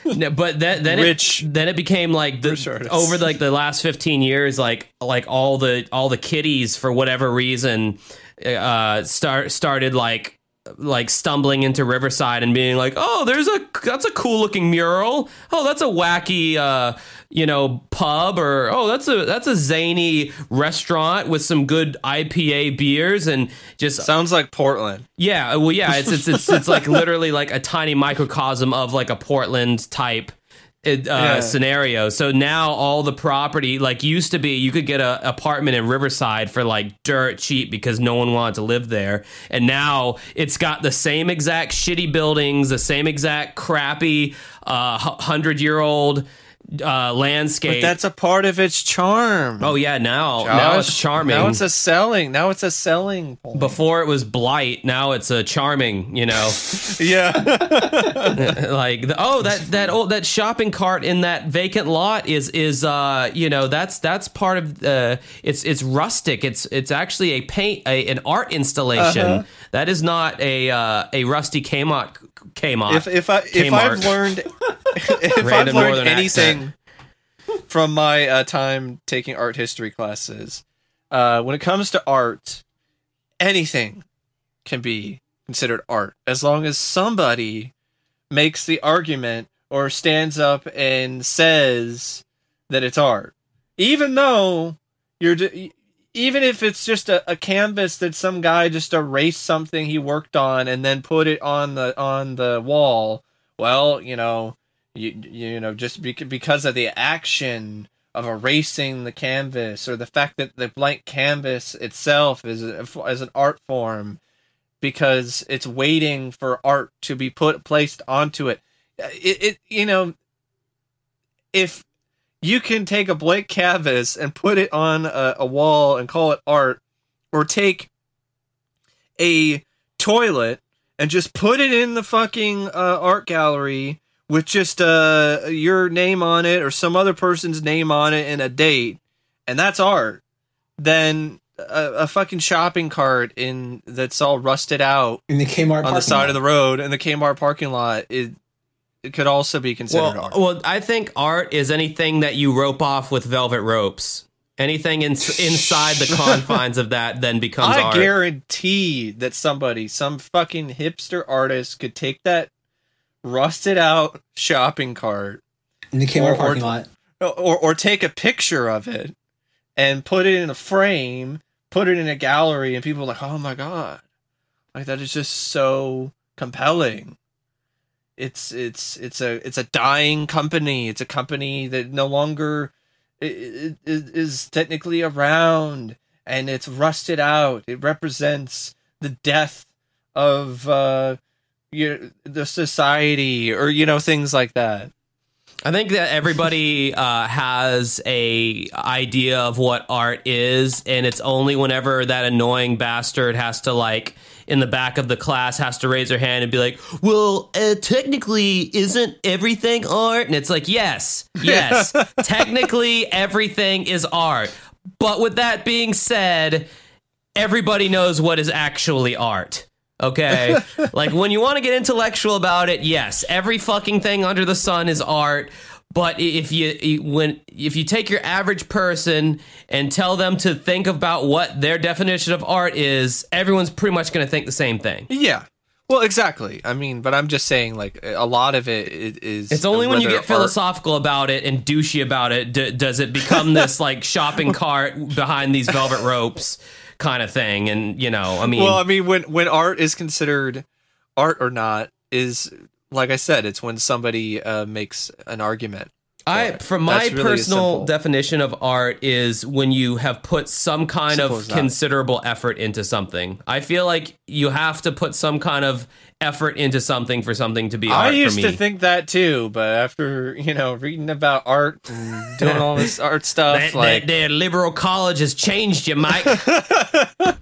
A: No, but then then
B: Rich-
A: it then it became like the over like the last 15 years like like all the all the kiddies for whatever reason uh start started like like stumbling into Riverside and being like, "Oh, there's a that's a cool looking mural. Oh, that's a wacky uh you know pub or oh, that's a that's a zany restaurant with some good IPA beers and just
B: sounds like Portland.
A: yeah, well, yeah, it's it's it's, it's like literally like a tiny microcosm of like a Portland type uh,
B: Yeah.
A: scenario. So now all the property, like used to be, you could get an apartment in Riverside for like dirt cheap because no one wanted to live there, and now it's got the same exact shitty buildings, the same exact crappy uh, hundred year old uh, landscape.
B: But that's a part of its charm.
A: oh yeah, now now it's charming.
B: Now it's a selling. Now it's a selling point.
A: Before it was blight, now it's a charming. You know.
B: yeah.
A: like the, oh that that old that shopping cart in that vacant lot is is uh you know that's that's part of uh it's it's rustic it's it's actually a paint a, an art installation
B: Uh-huh.
A: That is not a uh, a rusty Kmart Kmart
B: if if I if
A: Kmart.
B: I've learned if I've learned anything from my uh, time taking art history classes, uh, when it comes to art, anything can be considered art as long as somebody makes the argument or stands up and says that it's art, even though you're. d- even if it's just a, a canvas that some guy just erased something he worked on and then put it on the on the wall well, you know, you you know, just because of the action of erasing the canvas or the fact that the blank canvas itself is as an art form because it's waiting for art to be put placed onto it. It, it you know if you can take a blank canvas and put it on a, a wall and call it art or take a toilet and just put it in the fucking uh, art gallery with just uh, your name on it or some other person's name on it and a date, and that's art, then a, a fucking shopping cart in that's all rusted out
C: in the Kmart
B: on the side
C: lot.
B: of the road in the Kmart parking lot it, could also be considered
A: well,
B: art.
A: Well, I think art is anything that you rope off with velvet ropes. Anything in, inside the confines of that then becomes
B: I
A: art.
B: guarantee that somebody, some fucking hipster artist, could take that rusted out shopping cart
C: in the Kmart
B: or-
C: parking
B: or-
C: lot.
B: or or take a picture of it and put it in a frame, put it in a gallery, and people are like, "Oh my god!" Like that is just so compelling. It's it's it's a it's a dying company. It's a company that no longer is technically around, and it's rusted out. It represents the death of uh, you the society, or you know things like that.
A: I think that everybody uh, has a idea of what art is, and it's only whenever that annoying bastard has to like in the back of the class has to raise their hand and be like, "Well, uh, technically, isn't everything art?" And it's like, "Yes, yes, technically, everything is art." But with that being said, everybody knows what is actually art. Okay? like when you want to get intellectual about it, yes, every fucking thing under the sun is art. But if you when if you take your average person and tell them to think about what their definition of art is, everyone's pretty much going to think the same thing.
B: Yeah. Well, exactly. I mean, but I'm just saying, like, a lot of it is.
A: It's only when you get philosophical about it and douchey about it d- does it become this like shopping cart behind these velvet ropes kind of thing. And you know, I mean,
B: Well, I mean, when when art is considered art or not is like I said, it's when somebody uh, makes an argument.
A: I from my
B: really
A: personal definition of art is when you have put some kind
B: Simple
A: of considerable effort into something. I feel like you have to put some kind of effort into something for something to be
B: I used
A: for me.
B: to think that too, but after you know reading about art and doing all this art stuff,
A: that,
B: like
A: that, that liberal college has changed you, Mike.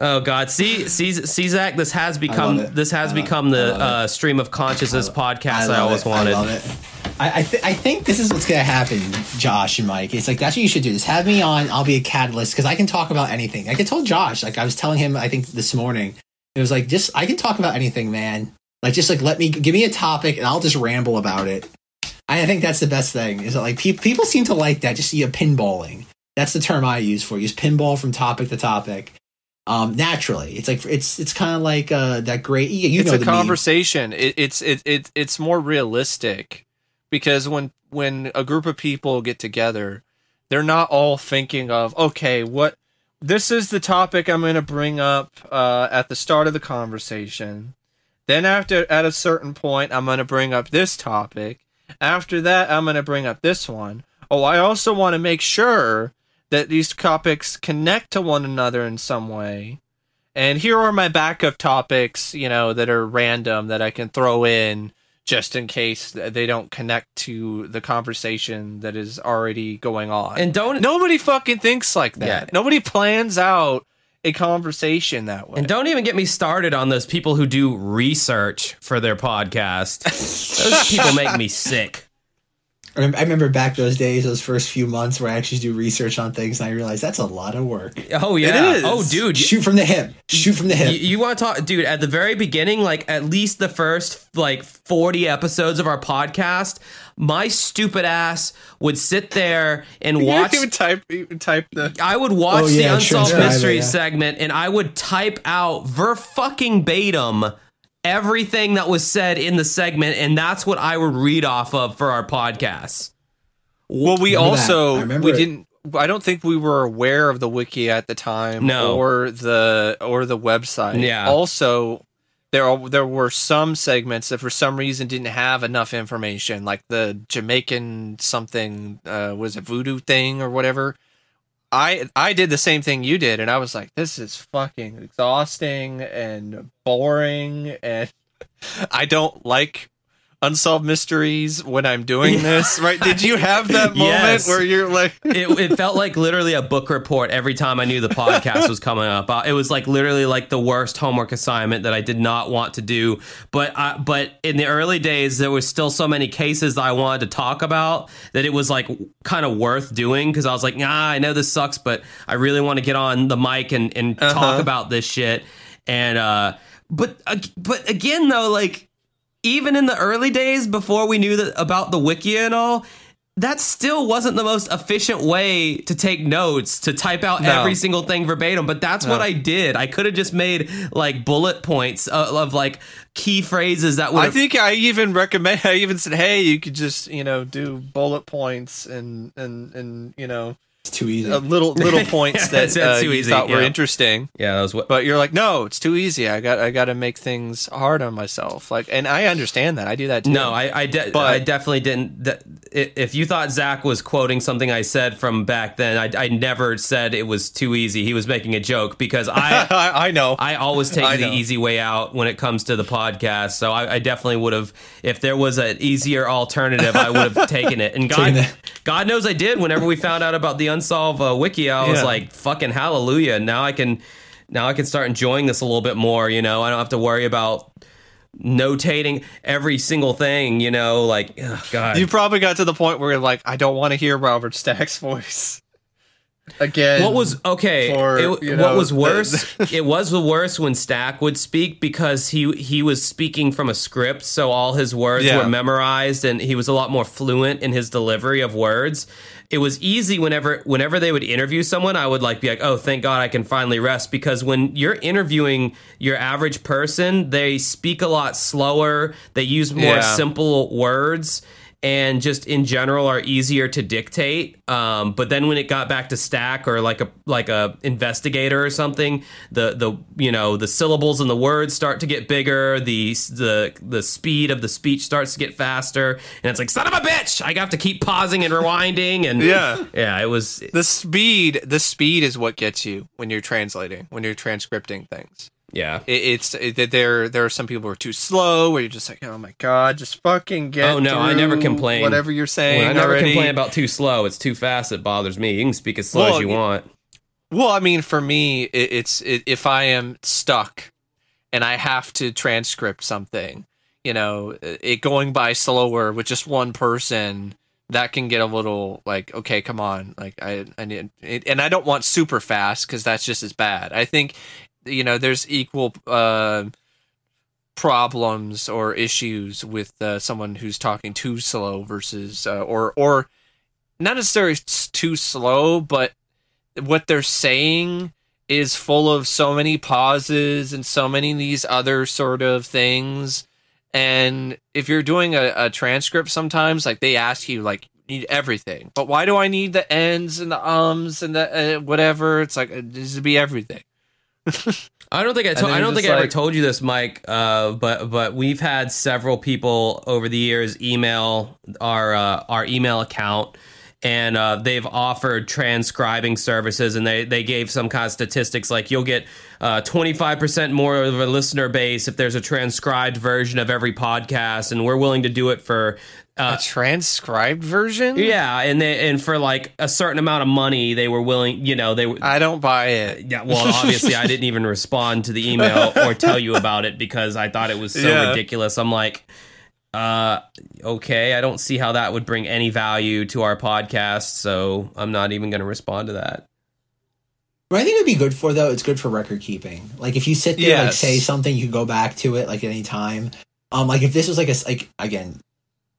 A: oh God, see, see, see, Zach, this has become this has
C: I
A: become the uh, stream of consciousness podcast I,
C: love
A: always
C: it.
A: wanted.
C: I love it. I I, th- I think this is what's gonna happen, Josh and Mike. It's like that's what you should do. Just have me on. I'll be a catalyst because I can talk about anything. I can tell Josh. Like I was telling him, I think this morning, it was like just I can talk about anything, man. Like just like let me give me a topic and I'll just ramble about it. I think that's the best thing. Is that like pe- people seem to like that. Just see a pinballing. That's the term I use for it. use pinball from topic to topic. Um, naturally, it's like it's it's kind of like uh that great. You, you
B: it's
C: know
B: a
C: the
B: conversation. It, it's it, it it's more realistic because when when a group of people get together, they're not all thinking of okay, what this is the topic I'm going to bring up uh, at the start of the conversation. Then after at a certain point, I'm going to bring up this topic. After that, I'm going to bring up this one. Oh, I also want to make sure that these topics connect to one another in some way. And here are my backup topics, you know, that are random that I can throw in just in case they don't connect to the conversation that is already going on.
A: And don't
B: Nobody fucking thinks like that.
A: Yeah.
B: Nobody plans out a conversation that way.
A: And don't even get me started on those people who do research for their podcast. those people make me sick.
C: I remember back those days, those first few months where I actually do research on things, and I realized that's a lot of work.
A: Oh yeah.
B: is.
A: Oh dude.
C: Shoot from the hip. Shoot from the hip.
A: you, want to talk, dude? At the very beginning, like at least the first like forty episodes of our podcast, my stupid ass would sit there and
B: You
A: watch.
B: even type even type the
A: I would watch
C: Oh,
A: the unsolved mystery
C: yeah.
A: segment, and I would type out ver fucking batum everything that was said in the segment, and that's what I would read off of for our podcast.
B: Well, we also we
C: it.
B: didn't. I don't think we were aware of the wiki at the time,
A: No.
B: or the or the website.
A: Yeah.
B: Also, there are, there were some segments that for some reason didn't have enough information, like the Jamaican something uh, was a voodoo thing or whatever. I I did the same thing you did, and I was like, this is fucking exhausting and boring, and I don't like unsolved mysteries when I'm doing this, right? Did you have that moment
A: Yes.
B: where you're like,
A: it, it felt like literally a book report every time I knew the podcast was coming up. Uh, It was like literally like the worst homework assignment that I did not want to do. But I, but in the early days, there was still so many cases that I wanted to talk about that it was like kind of worth doing because I was like, nah, I know this sucks, but I really want to get on the mic and and
B: Uh-huh.
A: talk about this shit. And uh, but uh, but again though, like even in the early days before we knew that about the wiki and all that still wasn't the most efficient way to take notes to type out
B: No.
A: every single thing verbatim but that's what i did i could have just made like bullet points of, of like key phrases that would
B: I think I even recommend. I even said, "Hey, you could just you know do bullet points and and and you know
C: It's too easy.
B: uh, little little points that uh,
A: too
B: you
A: easy,
B: thought were interesting."
A: yeah that was what
B: But you're like, "No, it's too easy. I got I got to make things hard on myself." Like, and I understand that. I do that too.
A: No, I I, de-
B: But-
A: I definitely didn't. If you thought Zach was quoting something I said from back then, I, I never said it was too easy. He was making a joke because I
B: I, I know.
A: I always take
B: I
A: the easy way out when it comes to the podcast. So I, I definitely would have, if there was an easier alternative, I would have taken it. And God. God knows I did. Whenever we found out about the unsolved uh, wiki, I was
B: Yeah.
A: like, "Fucking hallelujah!" Now I can, now I can start enjoying this a little bit more. You know, I don't have to worry about notating every single thing. You know, like ugh, God.
B: you probably got to the point where you're like, I don't want to hear Robert Stack's voice again.
A: What was okay?
B: for,
A: it-
B: you
A: what
B: know,
A: was worse? it was the worst when Stack would speak because he he was speaking from a script, so all his words
B: Yeah.
A: were memorized, and he was a lot more fluent in his delivery of words. It was easy whenever whenever they would interview someone, I would like be like, "Oh, thank God, I can finally rest." Because when you're interviewing your average person, they speak a lot slower. They use more
B: Yeah.
A: simple words and just in general are easier to dictate. Um, but then when it got back to stack or like a like a investigator or something, the the you know the syllables and the words start to get bigger. The the the speed of the speech starts to get faster, and it's like son of a bitch. I have to keep pausing and rewinding, and
B: Yeah.
A: yeah, it was
B: the speed? The speed is what gets you when you're translating, when you're transcripting things.
A: Yeah.
B: It, it's it, there there are some people who are too slow, where you're just like, oh my god, just fucking get.
A: Oh, no, I never complain.
B: Whatever you're saying,
A: Well, I never
B: already.
A: complain about too slow. It's too fast that bothers me. You can speak as slow
B: Well,
A: as you want.
B: Well, I mean, for me, it, it's it, if I am stuck and I have to transcript something, you know, it going by slower with just one person, that can get a little like, okay, come on, like I I need, it, and I don't want super fast because that's just as bad. I think, you know, there's equal. uh problems or issues with uh, someone who's talking too slow versus uh, or or not necessarily too slow but what they're saying is full of so many pauses and so many these other sort of things. And if you're doing a, a transcript sometimes like they ask you like need everything. But why do i need the ends and the ums and the uh, whatever? It's like it needs to be everything
A: I don't think I, to- I don't think I ever told you this, Mike. Uh, but but we've had several people over the years email our uh, our email account, and uh, they've offered transcribing services, and they they gave some kind of statistics like you'll get twenty five percent more of a listener base if there's a transcribed version of every podcast, and we're willing to do it for. Uh,
B: a transcribed version
A: yeah, and they, and for like a certain amount of money, they were willing. You know, they were
B: i don't buy it
A: yeah, well, obviously, I didn't even respond to the email or tell you about it because I thought it was so
B: Yeah.
A: ridiculous. I'm like, uh, okay, I don't see how that would bring any value to our podcast, so I'm not even going to respond to that.
C: What I think it'd be good for though, it's good for record keeping. Like if you sit there, like say something, you can go back to it like at any time. Um, like if this was like a like again,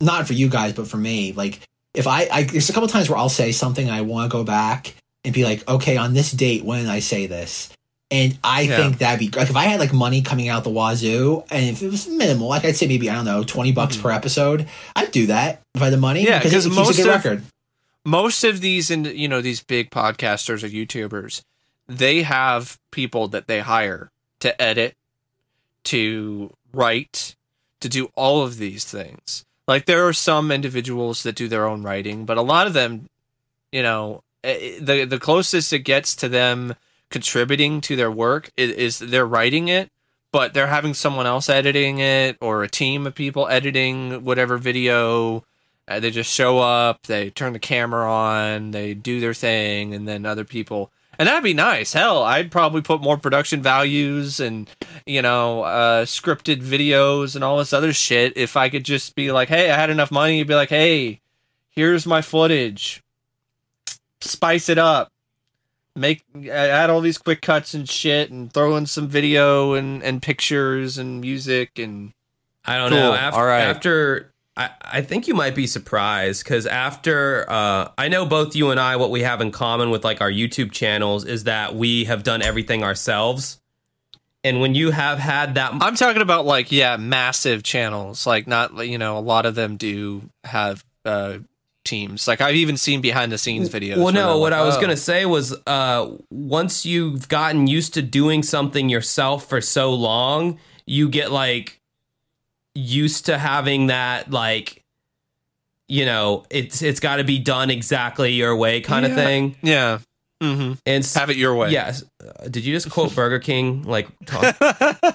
C: not for you guys, but for me, like if I, I there's a couple times where I'll say something I want to go back and be like, okay, on this date, when did I say this? And I
B: Yeah.
C: think that'd be like if I had like money coming out the wazoo, and if it was minimal, like I'd say maybe I don't know, twenty bucks mm-hmm. per episode, I'd do that if I had the money.
B: Yeah,
C: because it keeps a
B: most
C: good
B: of-
C: record.
B: most of these and you know these big podcasters or youtubers they have people that they hire to edit to write, to do all of these things. Like there are some individuals that do their own writing, but a lot of them, you know, eh, the the closest it gets to them contributing to their work is, is they're writing it, but they're having someone else editing it or a team of people editing whatever video. Uh, they just show up, they turn the camera on, they do their thing, and then other people and that'd be nice. Hell, I'd probably put more production values and you know uh, scripted videos and all this other shit if I could just be like, hey, I had enough money. You'd be like, hey, here's my footage. Spice it up. Make add all these quick cuts and shit, and throw in some video and and pictures and music and.
A: I don't
B: Cool.
A: know. After,
B: All right.
A: after I, I think you might be surprised because after uh, I know both you and I, what we have in common with like our YouTube channels is that we have done everything ourselves. And when you have had that,
B: I'm talking about like yeah, massive channels. Like not you know a lot of them do have uh teams. Like I've even seen behind the scenes videos.
A: well, no, what
B: like,
A: I was
B: "Oh."
A: gonna say was, uh, once you've gotten used to doing something yourself for so long, you get like used to having that like, you know, it's it's got to be done exactly your way kind of
B: Yeah.
A: thing.
B: Yeah. Mm-hmm.
A: And
B: Have it your way.
A: Yes. Uh, did you just quote Burger King, like talk,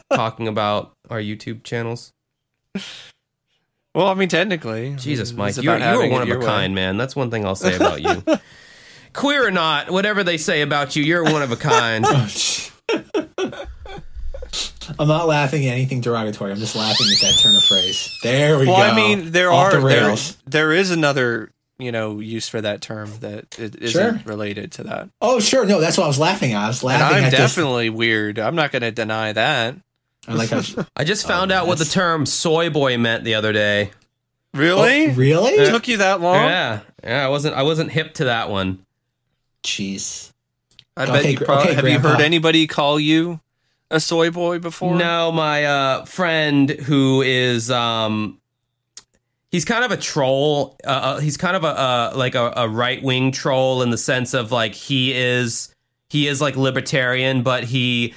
A: talking about our YouTube channels?
B: Well, I mean, technically.
A: Jesus,
B: it's
A: Mike,
B: about
A: you're, you are one of a
B: your way.
A: kind, man. That's one thing I'll say about you. Queer or not, whatever they say about you, you're one of a kind.
C: I'm not laughing at anything derogatory. I'm just laughing at that turn of phrase. There we
B: Well,
C: go.
B: Well, I mean, there
C: Off
B: are
C: the
B: there, there is another you know use for that term that it isn't
C: Sure.
B: related to that.
C: Oh, sure. No, that's what I was laughing at. I was
B: And
C: laughing
B: I'm
C: at this.
B: definitely weird. I'm not going to deny that.
C: I like how,
A: I just oh, found out what the term soy boy meant the other day.
B: Really?
C: Oh, really?
B: It took you that long?
A: Yeah. Yeah, I wasn't I wasn't hip to that one.
C: Jeez.
B: I bet
C: Okay,
B: you probably
C: okay,
B: have you heard anybody call you a soy boy before?
A: No, my uh, friend who is um, he's kind of a troll. Uh, Uh, he's kind of a uh, like a, a right wing troll in the sense of like he is he is like libertarian, but he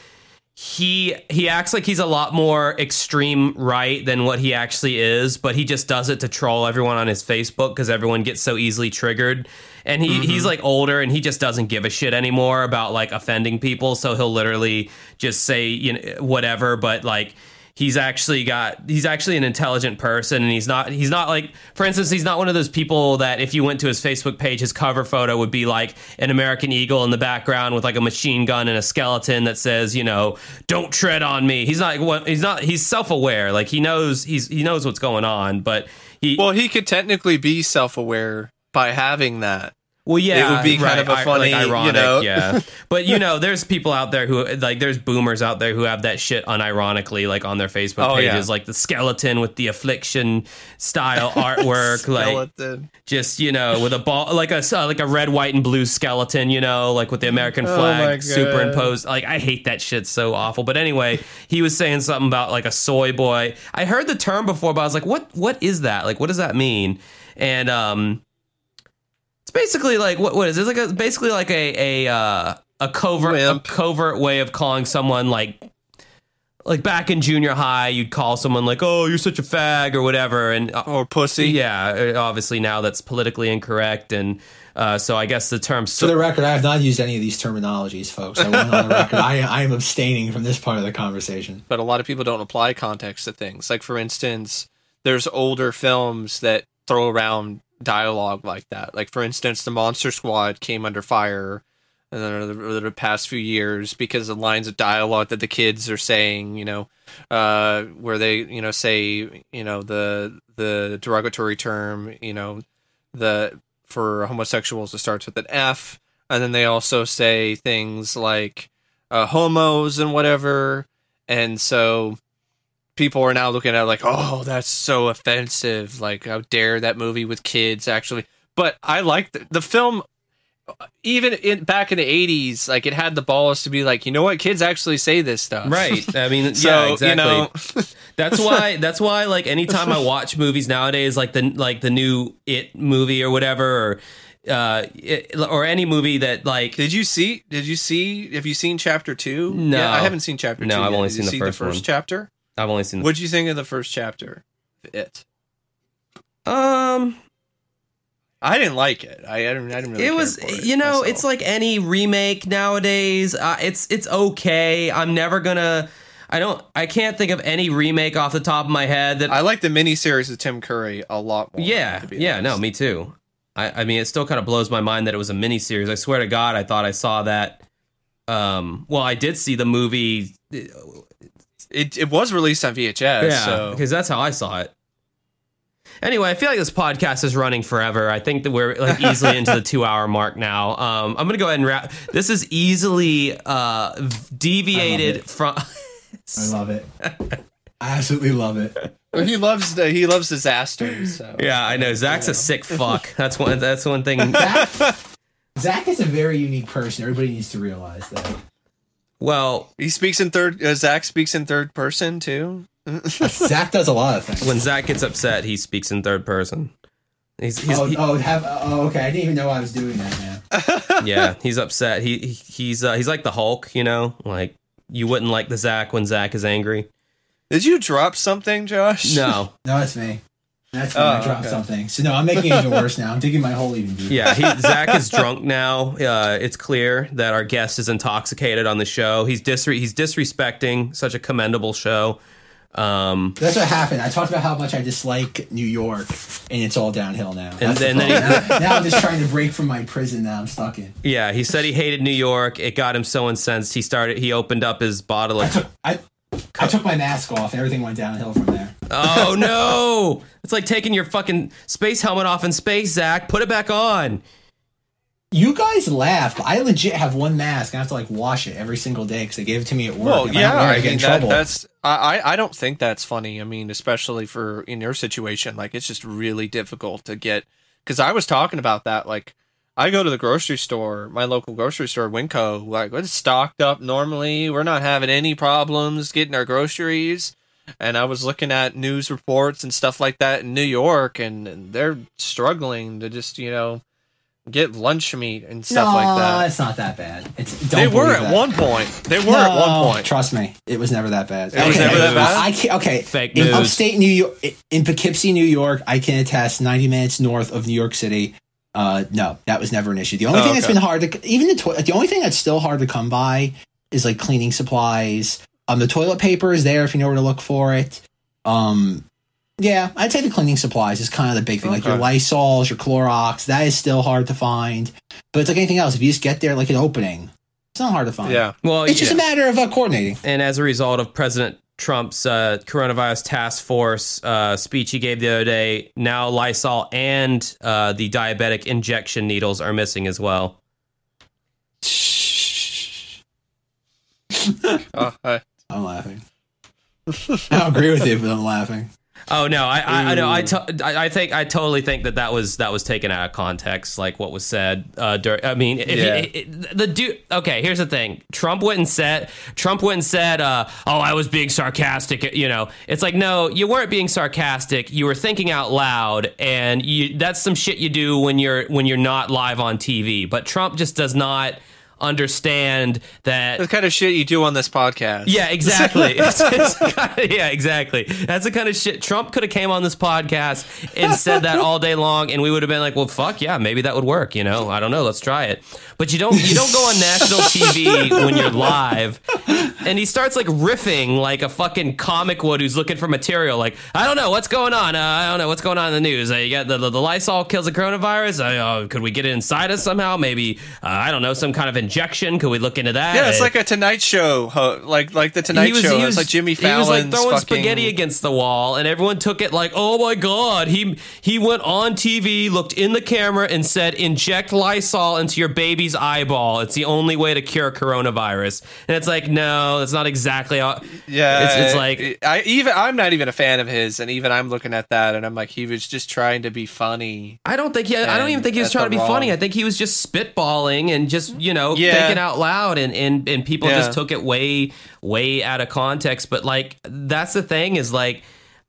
A: he he acts like he's a lot more extreme right than what he actually is, but he just does it to troll everyone on his Facebook because everyone gets so easily triggered. And he, mm-hmm. he's like older and he just doesn't give a shit anymore about like offending people. So he'll literally just say, you know, whatever, but like he's actually got he's actually an intelligent person and he's not he's not like for instance he's not one of those people that if you went to his facebook page his cover photo would be like an american eagle in the background with like a machine gun and a skeleton that says you know don't tread on me he's not he's not he's self-aware like he knows he's he knows what's going on but he
B: Well, he could technically be self-aware by having that.
A: Well, yeah,
B: It would be kind of a funny, you
A: ironic,
B: know?
A: yeah. But you know, there's people out there who like there's boomers out there who have that shit unironically, like on their Facebook
B: Oh, yeah.
A: pages, like the skeleton with the affliction style artwork, like
B: Skeleton.
A: just you know with a ball, like a uh, like a red, white, and blue skeleton, you know, like with the American
B: Oh,
A: flag
B: God.
A: superimposed. Like I hate that shit so awful. But anyway, he was saying something about like a soy boy. I heard the term before, but I was like, what what is that? Like, what does that mean? And um. It's basically like what what is this like a basically like a a uh, a covert a covert way of calling someone like like back in junior high you'd call someone like oh you're such a fag or whatever and uh,
B: Or pussy.
A: yeah uh, obviously now that's politically incorrect and uh, so I guess the term
C: For
A: so-
C: the record, I have not used any of these terminologies, folks. I want on the record. I, I am abstaining from this part of the conversation.
B: but a lot of people don't apply context to things. Like for instance, there's older films that throw around dialogue like that. Like for instance, the Monster Squad came under fire in the, the, the past few years because the lines of dialogue that the kids are saying. You know, uh, where they you know say you know the the derogatory term. You know, the for homosexuals it starts with an F, and then they also say things like uh, homos and whatever. And so people are now looking at it like, oh, that's so offensive. Like, how dare that movie with kids actually? But I like the, the film. Even in back in the '80s, like it had the balls to be like, you know what, kids actually say this stuff,
A: right I mean
B: So
A: yeah exactly
B: you know,
A: That's why. That's why. Like anytime I watch movies nowadays, like the like the new It movie or whatever, or uh, it, or any movie that like.
B: did you see? Did you see? Have you seen chapter two?
A: No.
B: yeah, I haven't seen chapter
A: No,
B: two.
A: I've
B: yet.
A: only seen the
B: see
A: first
B: the first
A: one.
B: chapter.
A: I've only seen.
B: What'd you think of the first chapter? It.
A: um,
B: I didn't like it. I, I didn't. I didn't really.
A: it was
B: it
A: you know
B: myself.
A: it's like any remake nowadays uh, it's it's okay i'm never gonna i don't i can't think of any remake off the top of my head that
B: I like the miniseries of Tim Curry a lot more.
A: yeah yeah no me too I, I mean it still kind of blows my mind that it was a miniseries i swear to god i thought i saw that um well i did see the movie
B: It it was released on VHS.
A: yeah
B: so
A: because that's how i saw it Anyway, I feel like this podcast is running forever. I think that we're like easily into the two hour mark now. Um, I'm gonna go ahead and wrap. This is easily uh, deviated
C: it.
A: from.
C: I love it. I absolutely love it.
B: He loves the, he loves disasters. So.
A: yeah, I know. Zach's a sick fuck. That's one. That's one thing.
C: Zach, Zach is a very unique person. Everybody needs to realize that.
A: Well,
B: He speaks in third. Uh, Zach speaks in third person too.
C: Zach does a lot of things.
A: when Zach gets upset, he speaks in third person. He's, he's
C: oh,
A: he-
C: oh, have, oh, okay. I didn't even know I was doing that, man.
A: yeah, he's upset. He he- he's uh, he's like the Hulk, you know. Like you wouldn't like the Zach when Zach is angry.
B: Did you drop something, Josh?
A: No,
C: No, it's me. That's.
B: Oh,
C: I dropped
B: okay.
C: something. So no, I'm making it even worse now. I'm digging my hole even deeper.
A: Yeah, he, Zach is drunk now. Uh, it's clear that our guest is intoxicated on the show. He's disre- he's disrespecting such a commendable show. Um,
C: That's what happened. I talked about how much I dislike New York, and it's all downhill now.
A: And
C: That's the
A: then- then
C: problem. now, now I'm just trying to break from my prison that I'm stuck in.
A: yeah, he said he hated New York. It got him so incensed. He started. He opened up his bottle of.
C: I I took my mask off. and Everything went downhill from there.
A: Oh no! It's like taking your fucking space helmet off in space, Zach. Put it back on.
C: You guys laugh, but I legit have one mask. and I have to like wash it every single day because they gave it to me at work.
B: Well,
C: If I don't
B: yeah,
C: wear
B: I
C: I get in
B: mean that,
C: trouble.
B: that's I, I I don't think that's funny. I mean, especially for in your situation, like it's just really difficult to get. Because I was talking about that, like I go to the grocery store, my local grocery store, Winco, like it's stocked up normally. We're not having any problems getting our groceries. And I was looking at news reports and stuff like that in New York, and, and they're struggling to just you know get lunch meat and stuff
C: no,
B: like that.
C: it's not that bad. It's don't
B: They were
C: believe
B: at
C: that.
B: one point. They were at one point.
C: Trust me, it was never that bad.
B: It was never that bad?
C: I can't, okay,
A: Fake
C: in
A: news.
C: upstate New York, in Poughkeepsie, New York, I can attest. Ninety minutes north of New York City. Uh, no, that was never an issue. The only
B: Oh,
C: thing that's been hard to even the to- the only thing that's still hard to come by is like cleaning supplies. Um, the toilet paper is there if you know where to look for it. Um, yeah, I'd say the cleaning supplies is kind of the big thing, like your
B: Okay.
C: Lysols, your Clorox. That is still hard to find, but it's like anything else. If you just get there like an opening, it's not hard to find.
B: Yeah.
A: Well,
C: It's just
A: yeah.
C: a matter of uh, coordinating.
A: and as a result of President Trump's uh, coronavirus task force uh, speech he gave the other day, now Lysol and uh, the diabetic injection needles are missing as well.
B: Oh, I-
C: I'm laughing. I don't agree with you, but I'm laughing.
A: Oh no, I I, I know I, to, I I think I totally think that that was that was taken out of context, like what was said. Uh, dur- I mean, if
B: Yeah.
A: he, it, the dude. Okay, here's the thing. Trump went and said Trump went and said, uh, "Oh, I was being sarcastic." You know, it's like no, you weren't being sarcastic. You were thinking out loud, and you, that's some shit you do when you're when you're not live on TV. But Trump just does not understand that
B: the kind of shit you do on this podcast.
A: yeah, exactly. It's- it's kind of- yeah, exactly. That's the kind of shit Trump could have came on this podcast and said that all day long, and we would have been like, "Well, fuck yeah, maybe that would work." You know, I don't know. Let's try it. But you don't. You don't go on national TV when you're live, and he starts like riffing like a fucking comic would who's looking for material. Like, I don't know what's going on. Uh, I don't know what's going on in the news. Uh, you got the, the the Lysol kills the coronavirus. Uh, uh, could we get it inside us somehow? Maybe uh, I don't know some kind of injection. Could we look into that?
B: Yeah, it's like a Tonight Show, ho- like like the Tonight Show. it's like Jimmy Fallon's
A: He was like throwing
B: fucking,
A: spaghetti against the wall, and everyone took it like, "Oh my god!" He he went on TV, looked in the camera, and said, "Inject Lysol into your baby's eyeball. It's the only way to cure coronavirus." And it's like, no, that's not exactly how.
B: Yeah,
A: it's, it's like
B: I even I'm not even a fan of his, and even I'm looking at that, and I'm like, he was just trying to be funny.
A: I don't think he. I don't even think he was trying to be funny. I think he was just spitballing and just you know
B: Yeah.
A: thinking out loud, and and and people
B: Yeah.
A: just took it way way out of context. But like that's the thing is like.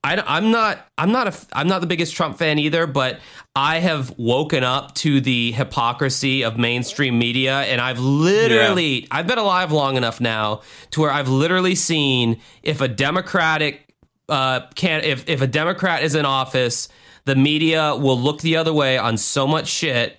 A: I, I'm not I'm not a I'm not the biggest Trump fan either, but I have woken up to the hypocrisy of mainstream media, and I've literally I've been alive long enough now to where I've literally seen if a Democratic uh, can if if a Democrat is in office, the media will look the other way on so much shit.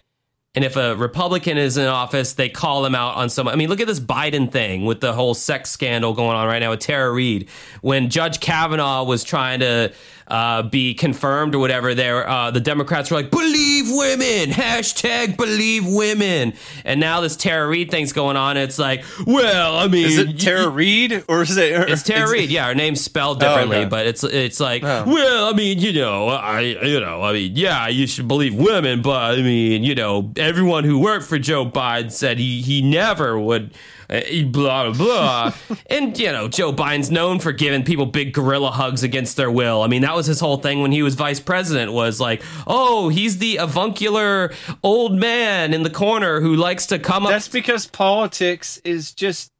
A: And if a Republican is in office, they call him out on some. I mean, look at this Biden thing with the whole sex scandal going on right now with Tara Reade. When Judge Kavanaugh was trying to uh, be confirmed or whatever, there uh, the Democrats were like, "Believe women!" Hashtag Believe women. And now this Tara Reade thing's going on. It's like, well, I mean,
B: Is it Tara Reid or is it?
A: it's Tara Reade. Yeah, her name's spelled differently,
B: okay.
A: but it's it's like,
B: Oh.
A: well, I mean, you know, I you know, I mean, yeah, you should believe women, but I mean, you know, everyone who worked for Joe Biden said he he never would. uh, Blah blah blah, and you know Joe Biden's known for giving people big gorilla hugs against their will. I mean that was his whole thing when he was vice president. Was like, oh, he's the avuncular old man in the corner who likes to come up.
B: That's because politics is just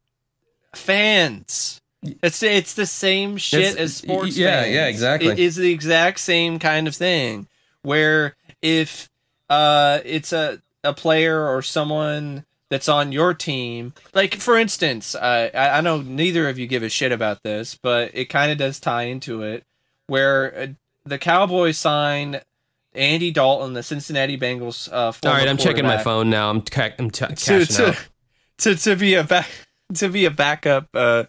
B: fans. It's it's the same shit
A: It's-
B: as sports.
A: yeah,
B: fans.
A: yeah, exactly.
B: It is the exact same kind of thing. Where if uh, it's a a player or someone that's on your team, like for instance, uh, I I know neither of you give a shit about this, but it kind of does tie into it. Where uh, the Cowboys signed Andy Dalton, the Cincinnati Bengals. Uh,
A: All right, I'm checking my phone now. I'm ca- I'm t-
B: to
A: cashing
B: to,
A: out.
B: to to be a back to be a backup uh,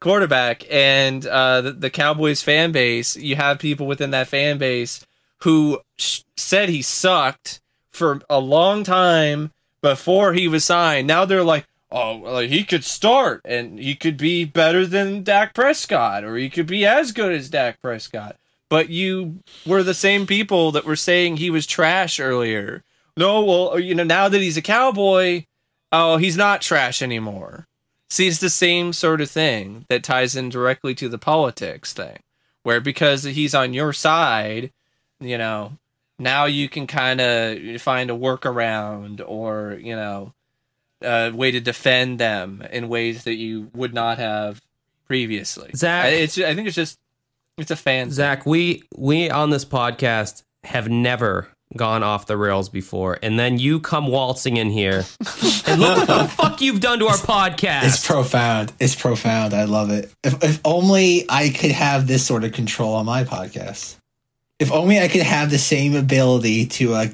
B: quarterback, and uh, the, the Cowboys fan base. You have people within that fan base who sh- said he sucked for a long time before he was signed. Now they're like, oh, like he could start and he could be better than Dak Prescott, or he could be as good as Dak Prescott. But you were the same people that were saying he was trash earlier. No, well, you know, now that he's a cowboy, oh, he's not trash anymore. See, it's the same sort of thing that ties in directly to the politics thing, where because he's on your side, you know, now you can kind of find a workaround or, you know, a way to defend them in ways that you would not have previously.
A: Zach-
B: I- it's, I think it's just, it's a fan. thing.
A: Zach, we we on this podcast have never gone off the rails before, and then you come waltzing in here, and look what the fuck you've done to our podcast.
C: It's profound. It's profound. I love it. If, if only I could have this sort of control on my podcast. If only I could have the same ability to uh,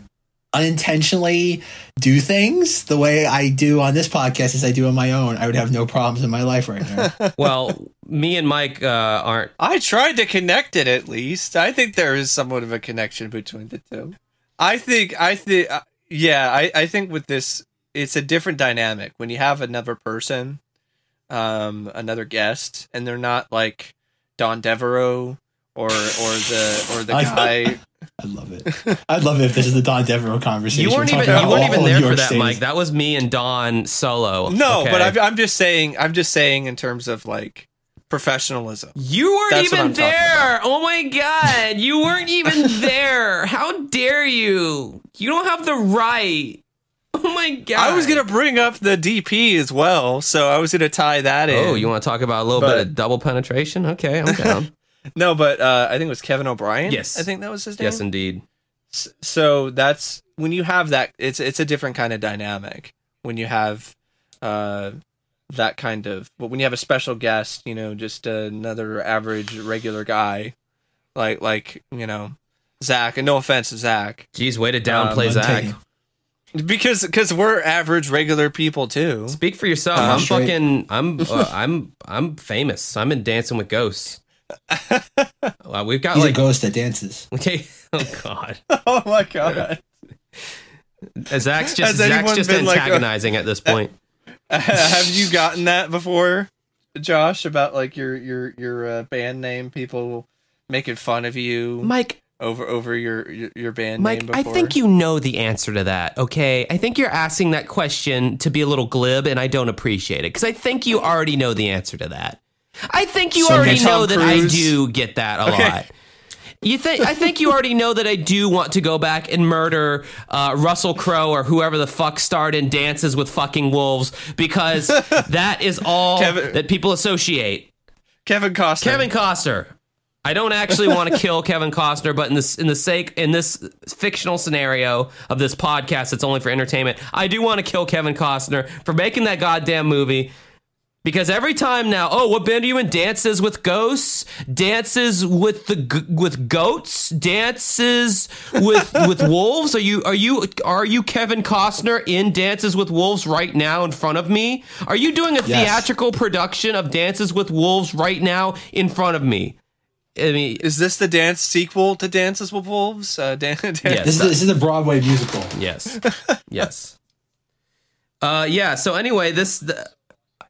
C: unintentionally do things the way I do on this podcast as I do on my own, I would have no problems in my life right now.
A: well, me and Mike uh, aren't.
B: I tried to connect it at least. I think there is somewhat of a connection between the two. I think, I think, uh, yeah, I, I think with this, it's a different dynamic when you have another person, um, another guest, and they're not like Don Devereaux or or the or the
C: I-
B: guy.
C: I love it. I'd love it if this is the Don Devereaux conversation.
A: You weren't even you weren't even there for that,
C: State.
A: Mike. That was me and Don solo.
B: no,
A: okay?
B: but I'm, I'm just saying. I'm just saying in terms of like professionalism.
A: You weren't
B: That's
A: even there. Oh my god, you weren't even there. How dare you? You don't have the right. Oh my god.
B: I was gonna bring up the DP as well, so I was gonna tie that oh, in.
A: Oh, you want to talk about a little
B: But-
A: bit of double penetration? Okay, I'm down.
B: No, but uh, I think it was Kevin O'Brien.
A: Yes.
B: I think that was his name.
A: yes, indeed.
B: S- So that's when you have that. It's it's a different kind of dynamic when you have uh, that kind of. But when you have a special guest, you know, just another average regular guy, like like you know, Zach. And no offense to Zach,
A: Jeez, way to downplay
B: Um,
A: Zach.
B: because because we're average regular people too.
A: Speak for yourself. I'm
C: straight.
A: fucking. I'm. Uh, I'm. I'm famous. I'm in Dancing with Ghosts. Well, we've got
C: He's a
A: like.
C: ghost that dances.
A: Okay. Oh God.
B: oh my god.
A: Zach's just
B: Has
A: Zach's
B: anyone
A: just
B: been like a-
A: antagonizing at this point.
B: have you gotten that before, Josh? About like your your your uh, band name, people making fun of you
A: Mike,
B: over over your your, your band
A: Mike,
B: name
A: I think you know the answer to that, okay? I think you're asking that question to be a little glib, and I don't appreciate it because I think you already know the answer to that. I think you
C: So
A: already know that I do get that a
B: Okay.
A: lot. You think? I think you already know that I do want to go back and murder uh, Russell Crowe or whoever the fuck starred in Dances with Fucking Wolves because that is all
B: Kevin-
A: that people associate.
B: Kevin Costner.
A: Kevin Costner. I don't actually want to kill Kevin Costner, but in this in the sake in this fictional scenario of this podcast, it's only for entertainment. I do want to kill Kevin Costner for making that goddamn movie. Because every time now, oh, what band are you in? Dances with ghosts, dances with the g- with goats, dances with with wolves. Are you are you are you Kevin Costner in Dances with Wolves right now in front of me? Are you doing a
C: Yes.
A: theatrical production of Dances with Wolves right now in front of me? I mean,
B: Is this the dance sequel to Dances with Wolves? Uh, Dan- Dan-
A: Yes.
C: This is this is a Broadway musical.
A: Yes. yes. Uh yeah, so anyway, this the,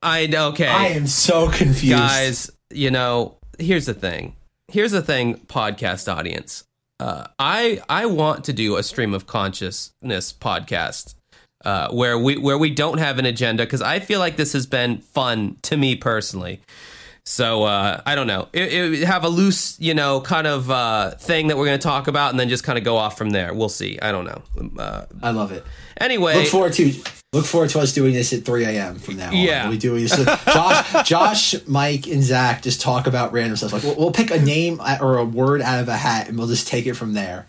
A: I okay.
C: I am so confused,
A: Guys, you know, here's the thing. Here's the thing, podcast audience. Uh I I want to do a stream of consciousness podcast. Uh, where we where we don't have an agenda because I feel like this has been fun to me personally. So uh, I don't know. It, it have a loose, you know, kind of uh, thing that we're going to talk about, and then just kind of go off from there. We'll see. I don't know. Uh,
C: I love it.
A: anyway,
C: Look forward to look forward to us doing this at 3 a.m. from now on.
A: Yeah.
C: We'll be doing this. Josh, Josh, Mike, and Zach just talk about random stuff. Like we'll, we'll pick a name or a word out of a hat, and we'll just take it from there.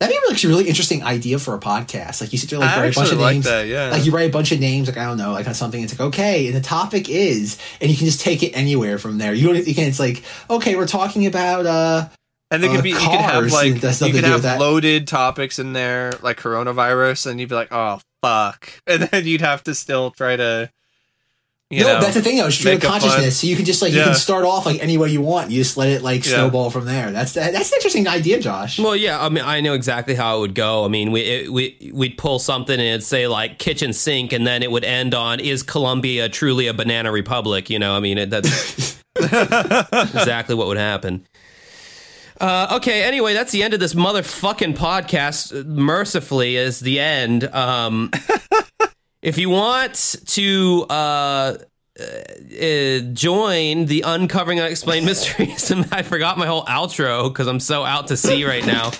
C: That'd be like a really interesting idea for a podcast. Like you sit there, like
B: I
C: write a bunch of
B: like
C: names.
B: that, yeah.
C: Like you write a bunch of names, like I don't know, like on something. It's like okay, and the topic is, and you can just take it anywhere from there. You don't, you can. It's like okay, we're talking about. uh
B: And there
C: uh,
B: could be you could have like you could have loaded topics in there like coronavirus, and you'd be like, oh fuck, and then you'd have to still try to, you
C: no,
B: know,
C: that's the thing though. It's stream of
B: make a fun-
C: consciousness. So you can just like you
B: Yeah.
C: can start off like any way you want. You just let it like
B: Yeah.
C: snowball from there. That's that's an interesting idea, Josh.
A: Well, yeah, I mean, I know exactly how it would go. I mean, we it, we we'd pull something and it'd say like kitchen sink, and then it would end on "Is Colombia truly a banana republic?" You know, I mean, it, that's exactly what would happen. Uh, okay. Anyway, that's the end of this motherfucking podcast. Mercifully, is the end. Um, if you want to uh, uh, join the uncovering unexplained mysteries, I forgot my whole outro because I'm so out to sea right now.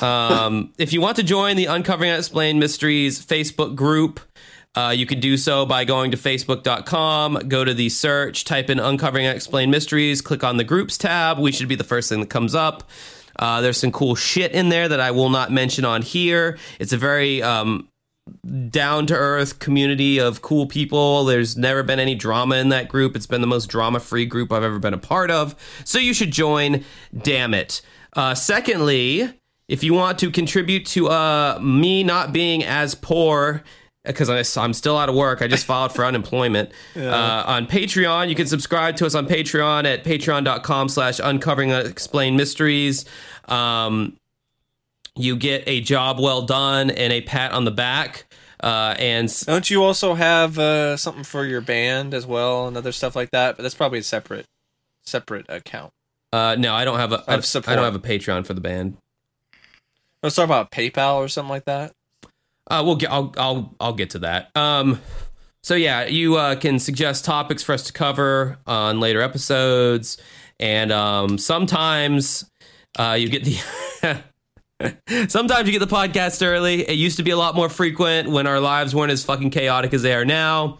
A: Um, if you want to join the Uncovering Unexplained Mysteries Facebook group, uh, you can do so by going to facebook.com, go to the search, type in Uncovering Unexplained Mysteries, click on the groups tab. We should be the first thing that comes up. Uh, there's some cool shit in there that I will not mention on here. It's a very um, down to earth community of cool people. There's never been any drama in that group. It's been the most drama free group I've ever been a part of. So you should join. Damn it. Uh, secondly, if you want to contribute to uh, me not being as poor because I'm still out of work. I just filed for unemployment. Uh, on Patreon, you can subscribe to us on Patreon at patreon.com slash uncovering unexplained mysteries. Um, you get a job well done and a pat on the back. Uh, and
B: Don't you also have uh, something for your band as well and other stuff like that? But that's probably a separate separate account.
A: uh, no, I don't have a I, I don't have a Patreon for the band.
B: Let's talk about PayPal or something like that.
A: Uh, we'll get. I'll. I'll. I'll get to that. Um. So yeah, you uh, can suggest topics for us to cover on later episodes, and um, sometimes uh, you get the. sometimes you get the podcast early. It used to be a lot more frequent when our lives weren't as fucking chaotic as they are now.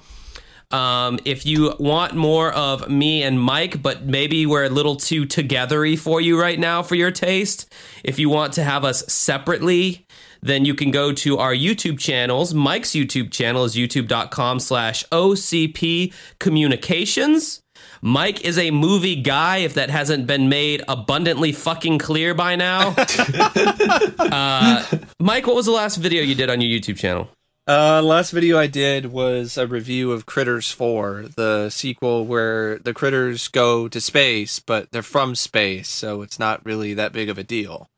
A: Um, if you want more of me and Mike, but maybe we're a little too togethery for you right now for your taste, if you want to have us separately, then you can go to our YouTube channels. Mike's YouTube channel is youtube.com slash OCP Communications. Mike is a movie guy, if that hasn't been made abundantly fucking clear by now. uh, Mike, what was the last video you did on your YouTube channel?
B: Uh, last video I did was a review of Critters 4, the sequel where the critters go to space, but they're from space, so it's not really that big of a deal.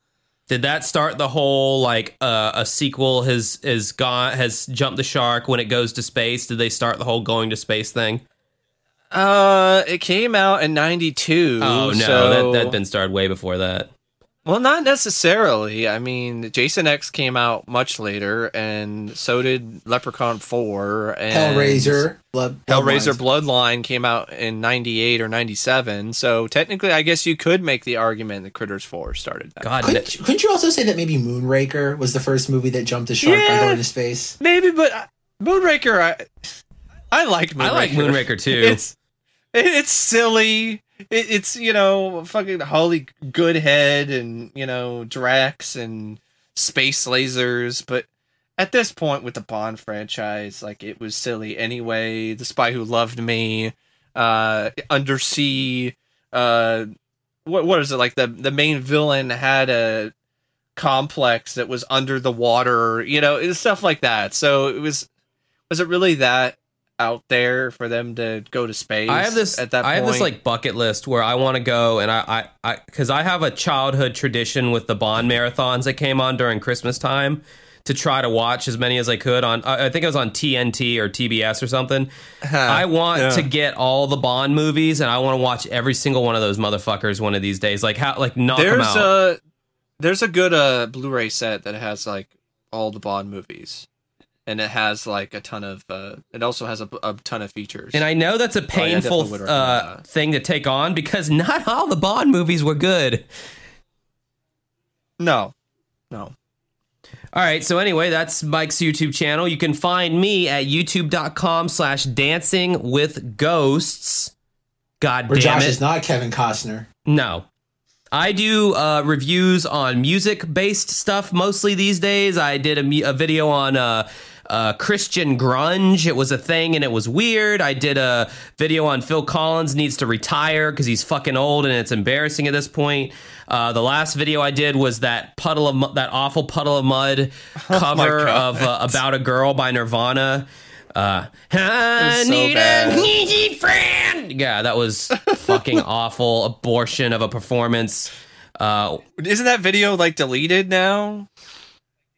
A: Did that start the whole like uh, a sequel has is gone has jumped the shark when it goes to space? Did they start the whole going to space thing?
B: Uh, it came out in 92.
A: Oh no,
B: so...
A: that that'd been started way before that.
B: Well, not necessarily. I mean, Jason X came out much later, and so did Leprechaun 4. And
C: Hellraiser, Blood,
B: Hellraiser
C: Bloodlines.
B: Bloodline came out in 98 or 97. So technically, I guess you could make the argument that Critters 4 started that.
A: God,
C: Couldn't, you- couldn't you also say that maybe Moonraker was the first movie that jumped a shark by
B: Yeah.
C: going to space?
B: Maybe, but uh, Moonraker, I, I like Moonraker.
A: I like Moonraker too.
B: It's, it's silly. It, it's you know fucking Holly Goodhead and you know Drax and space lasers, but at this point with the Bond franchise, like it was silly anyway. The Spy Who Loved Me, uh, Undersea, uh, what what is it like? The the main villain had a complex that was under the water, you know, stuff like that. So it was was it really that out there for them to go to space?
A: I have this.
B: at that.
A: I have this like bucket list where I want to go, and I, I, because I, have a childhood tradition with the Bond marathons that came on during Christmas time to try to watch as many as I could on. I I think it was on TNT or TBS or something. I want
B: yeah.
A: to get all the Bond movies, and I want to watch every single one of those motherfuckers one of these days. Like how, like knock them
B: there's
A: out.
B: a there's a good uh Blu-ray set that has like all the Bond movies, and it has like a ton of. uh It also has a, a ton of features.
A: and I know that's a
B: Oh, yeah,
A: painful
B: definitely would
A: uh,
B: that.
A: thing to take on because not all the Bond movies were good.
B: no, no.
A: All right. So anyway, that's Mike's YouTube channel. You can find me at youtube.com slash dancing with ghosts. God
C: Where
A: damn
C: Josh
A: it.
C: is not Kevin Costner.
A: no. I do uh, reviews on music based stuff mostly these days. I did a, mu- a video on uh, uh, Christian grunge. It was a thing and it was weird. I did a video on Phil Collins needs to retire because he's fucking old and it's embarrassing at this point. Uh, the last video I did was that puddle of mu- that awful Puddle of Mudd cover
B: God.
A: of uh, "About a Girl" by Nirvana. Uh, I
B: so
A: need
B: bad.
A: a needy friend. Yeah, that was fucking awful abortion of a performance. Uh,
B: Isn't that video like deleted now?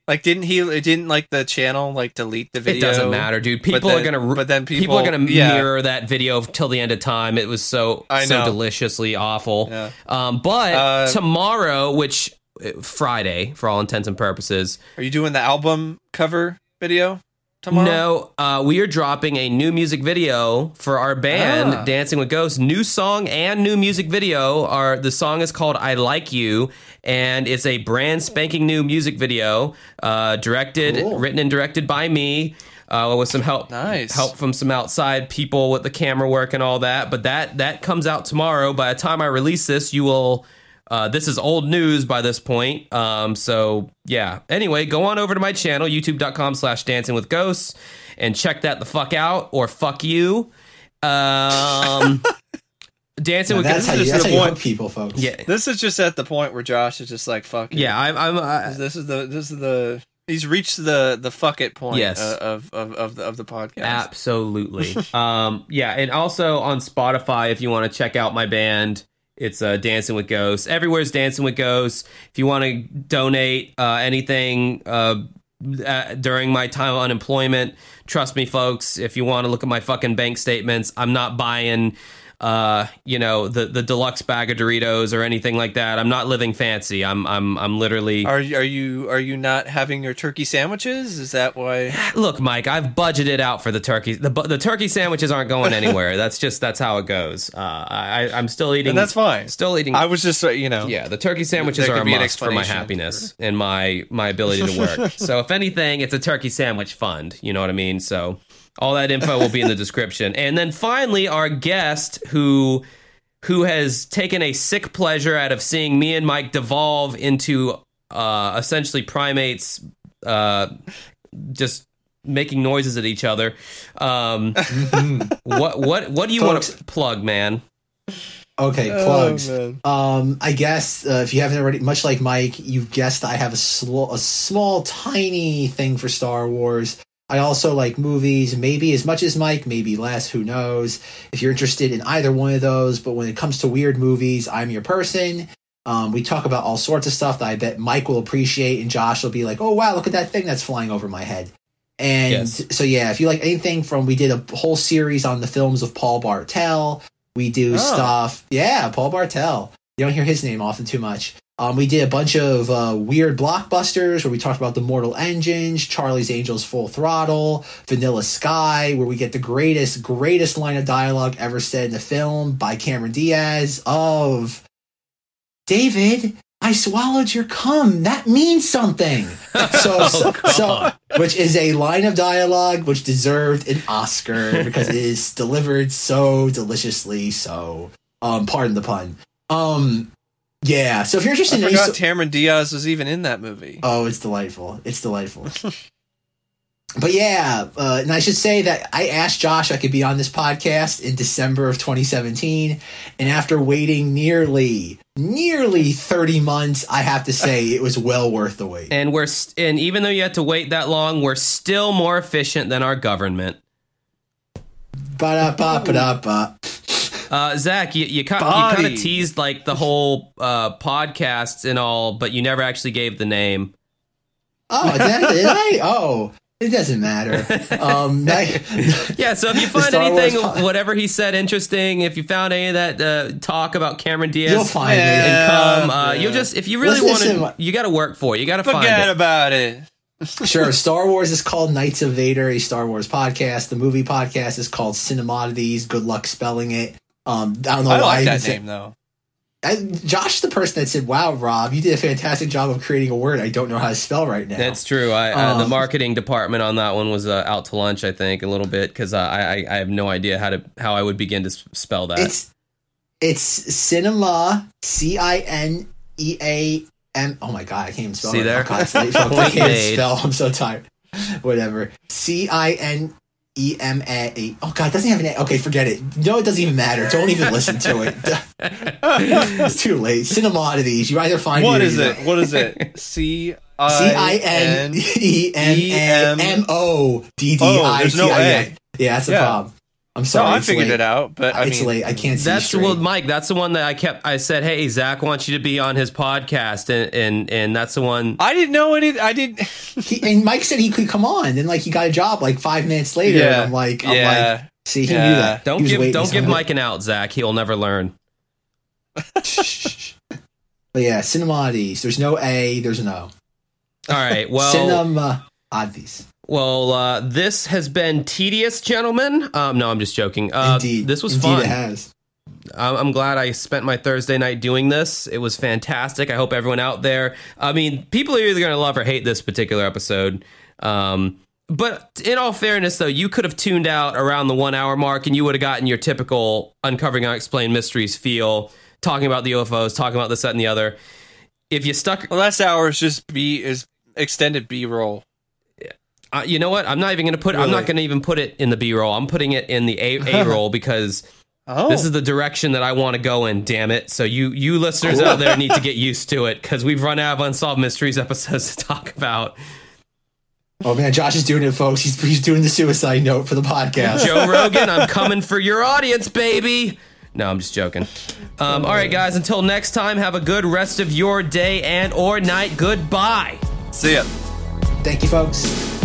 B: Like, didn't he? Didn't like the channel like delete the video.
A: it doesn't matter, dude. People
B: then-
A: are gonna,
B: but then
A: people,
B: people-
A: are gonna
B: yeah.
A: mirror that video till the end of time. It was so
B: I
A: so deliciously awful.
B: Yeah.
A: Um, but
B: Uh,
A: tomorrow, which uh, Friday for all intents and purposes,
B: Are you doing the album cover video tomorrow?
A: No, uh, we are dropping a new music video for our band,
B: Ah.
A: Dancing with Ghosts. New song and new music video. Our the song is called "I Like You," and it's a brand spanking new music video, uh, directed,
C: Cool.
A: written and directed by me. Uh, with some help,
B: Nice.
A: help from some outside people with the camera work and all that. But that that comes out tomorrow. By the time I release this, you will. Uh, this is old news by this point. Um, so yeah. Anyway, go on over to my channel, youtube.com slash dancing with ghosts, and check that the fuck out or fuck you. Um, dancing
C: Now,
A: with
C: that's
A: ghosts.
C: how you,
B: is
C: that's how you
B: point.
C: hook people, folks.
A: Yeah.
B: This is just at the point where Josh is just like, "Fuck." it.
A: Yeah. I'm, I'm, I,
B: This is the this is the he's reached the the fuck it point
A: Yes.
B: uh, of of of the, of the podcast.
A: Absolutely. um, yeah, and also on Spotify, if you want to check out my band, it's uh, Dancing with Ghosts. Everywhere's Dancing with Ghosts. If you want to donate uh, anything uh, during my time of unemployment, trust me, folks. If you want to look at my fucking bank statements, I'm not buying. Uh, you know the the deluxe bag of Doritos or anything like that. I'm not living fancy. I'm I'm I'm literally
B: Are you- are you are you not having your turkey sandwiches? Is that why?
A: Look, Mike, I've budgeted out for the turkey. The, the turkey sandwiches aren't going anywhere. that's just that's how it goes. Uh, I, I'm still eating.
B: And that's fine.
A: Still eating.
B: I was just uh, you know.
A: yeah, the turkey sandwiches are a must for my happiness and my my ability to work. so if anything, it's a turkey sandwich fund. You know what I mean? So all that info will be in the description. And then finally, our guest who who has taken a sick pleasure out of seeing me and Mike devolve into uh, essentially primates, uh, just making noises at each other. Um, what what what do you want to plug, man?
C: Okay,
B: Oh,
C: plugs.
B: man.
C: um, I guess uh, if you haven't already, much like Mike, you've guessed I have a, sl- a small, tiny thing for Star Wars. I also like movies, maybe as much as Mike, maybe less, who knows. If you're interested in either one of those, but when it comes to weird movies, I'm your person. Um, we talk about all sorts of stuff that I bet Mike will appreciate, and Josh will be like, "Oh wow, look at that thing that's flying over my head." And
A: Yes.
C: so, yeah, if you like anything from, we did a whole series on the films of Paul Bartel. We do
B: Oh.
C: stuff, yeah, Paul Bartel. You don't hear his name often too much. Um, we did a bunch of uh, weird blockbusters where we talked about the Mortal Engines, Charlie's Angels Full Throttle, Vanilla Sky, where we get the greatest, greatest line of dialogue ever said in a film by Cameron Diaz of David, I swallowed your cum. That means something. So, so, so, which is a line of dialogue which deserved an Oscar because it is delivered so deliciously. So, Um, pardon the pun. Um, yeah. So if you're
B: I
C: interested in
B: forgot
C: any,
B: Cameron Diaz was even in that movie.
C: oh, it's delightful. It's delightful. but yeah, uh, and I should say that I asked Josh I could be on this podcast in December of 2017, and after waiting nearly nearly 30 months, I have to say it was well worth the wait.
A: And we're st- and even though you had to wait that long, we're still more efficient than our government.
C: Ba-da-ba-ba-da-ba.
A: Uh, Zach, you, you, kind you kind of teased like the whole uh, podcast and all, but you never actually gave the name.
C: Oh, did I, did I? Oh, it doesn't matter. Um, ni-
A: Yeah, so if you find
C: Star Wars
A: anything,
C: pod-
A: whatever he said, interesting, if you found any of that uh, talk about Cameron Diaz,
C: you'll find
B: Yeah.
C: it.
A: and come, uh,
B: Yeah.
A: you'll just if you really want
C: to-
A: to, you got to work for it. You got to find
B: Forget
A: it.
B: about it.
C: Sure. Star Wars is called Knights of Vader, a Star Wars podcast. The movie podcast is called Cinemodities. Good luck spelling it. Um, I don't know
B: I
C: why.
B: like
C: I
B: that
C: even
B: name though.
C: said- I, Josh, the person that said, "Wow, Rob, you did a fantastic job of creating a word I don't know how to spell right now."
A: That's true. I, uh, the
C: Um,
A: marketing department on that one was uh, out to lunch, I think, a little bit because I, I I have no idea how to how I would begin to spell that.
C: it's it's cinema C I N E A M. Oh my god, I can't even spell
A: See
C: it.
A: there?
C: Oh, God, it's. I can't
A: made.
C: spell. I'm so tired. Whatever. C I N E M A. Oh god, doesn't have an A. Okay, forget it. No, it doesn't even matter. Don't even listen to it. it's too late. Cinemodities. You either find
B: What is it? What is it? C
C: C I N E M A M O D D
B: Oh, there's no
C: I
B: A.
C: N. Yeah, that's
B: Yeah.
C: problem. I'm
B: No,
C: sorry.
B: I figured
C: late.
B: it out, but I
C: it's
B: mean,
C: late. I can't see.
A: That's
C: straight.
A: well, Mike. That's the one that I kept. I said, "Hey, Zach wants you to be on his podcast," and and, and that's the one.
B: I didn't know any. I didn't.
C: He, and Mike said he could come on. Then like he got a job like five minutes later. And I'm like, I'm like,
B: yeah.
C: see, he
B: Yeah.
C: knew that.
A: Don't give don't give Mike an out, Zach. He'll never learn.
C: But yeah, Cinemodities. There's no A. There's no
A: All right. Well,
C: Cinema Oddies.
A: Well, uh, this has been tedious, gentlemen. Um, no, I'm just joking. Uh,
C: Indeed,
A: this was
C: Indeed
A: fun.
C: It has.
A: I'm I'm glad I spent my Thursday night doing this. It was fantastic. I hope everyone out there. I mean, people are either going to love or hate this particular episode. Um, but in all fairness, though, you could have tuned out around the one hour mark and you would have gotten your typical uncovering unexplained mysteries feel, talking about the UFOs, talking about this, that, and the other. If you stuck,
B: Well, last hour is just B is extended B roll.
A: Uh, you know what? I'm not even going to put. I'm not going to even put it in the B roll. I'm putting it in the A, A roll because
B: Oh,
A: This is the direction that I want to go in, damn it. So you you listeners out there need to get used to it because we've run out of unsolved mysteries episodes to talk about.
C: Oh man, Josh is doing it, folks. He's he's doing the suicide note for the podcast.
A: Joe Rogan, I'm coming for your audience, baby. No, I'm just joking. Um, all right, guys. Until next time, have a good rest of your day and or night. Goodbye.
B: see ya.
C: Thank you, folks.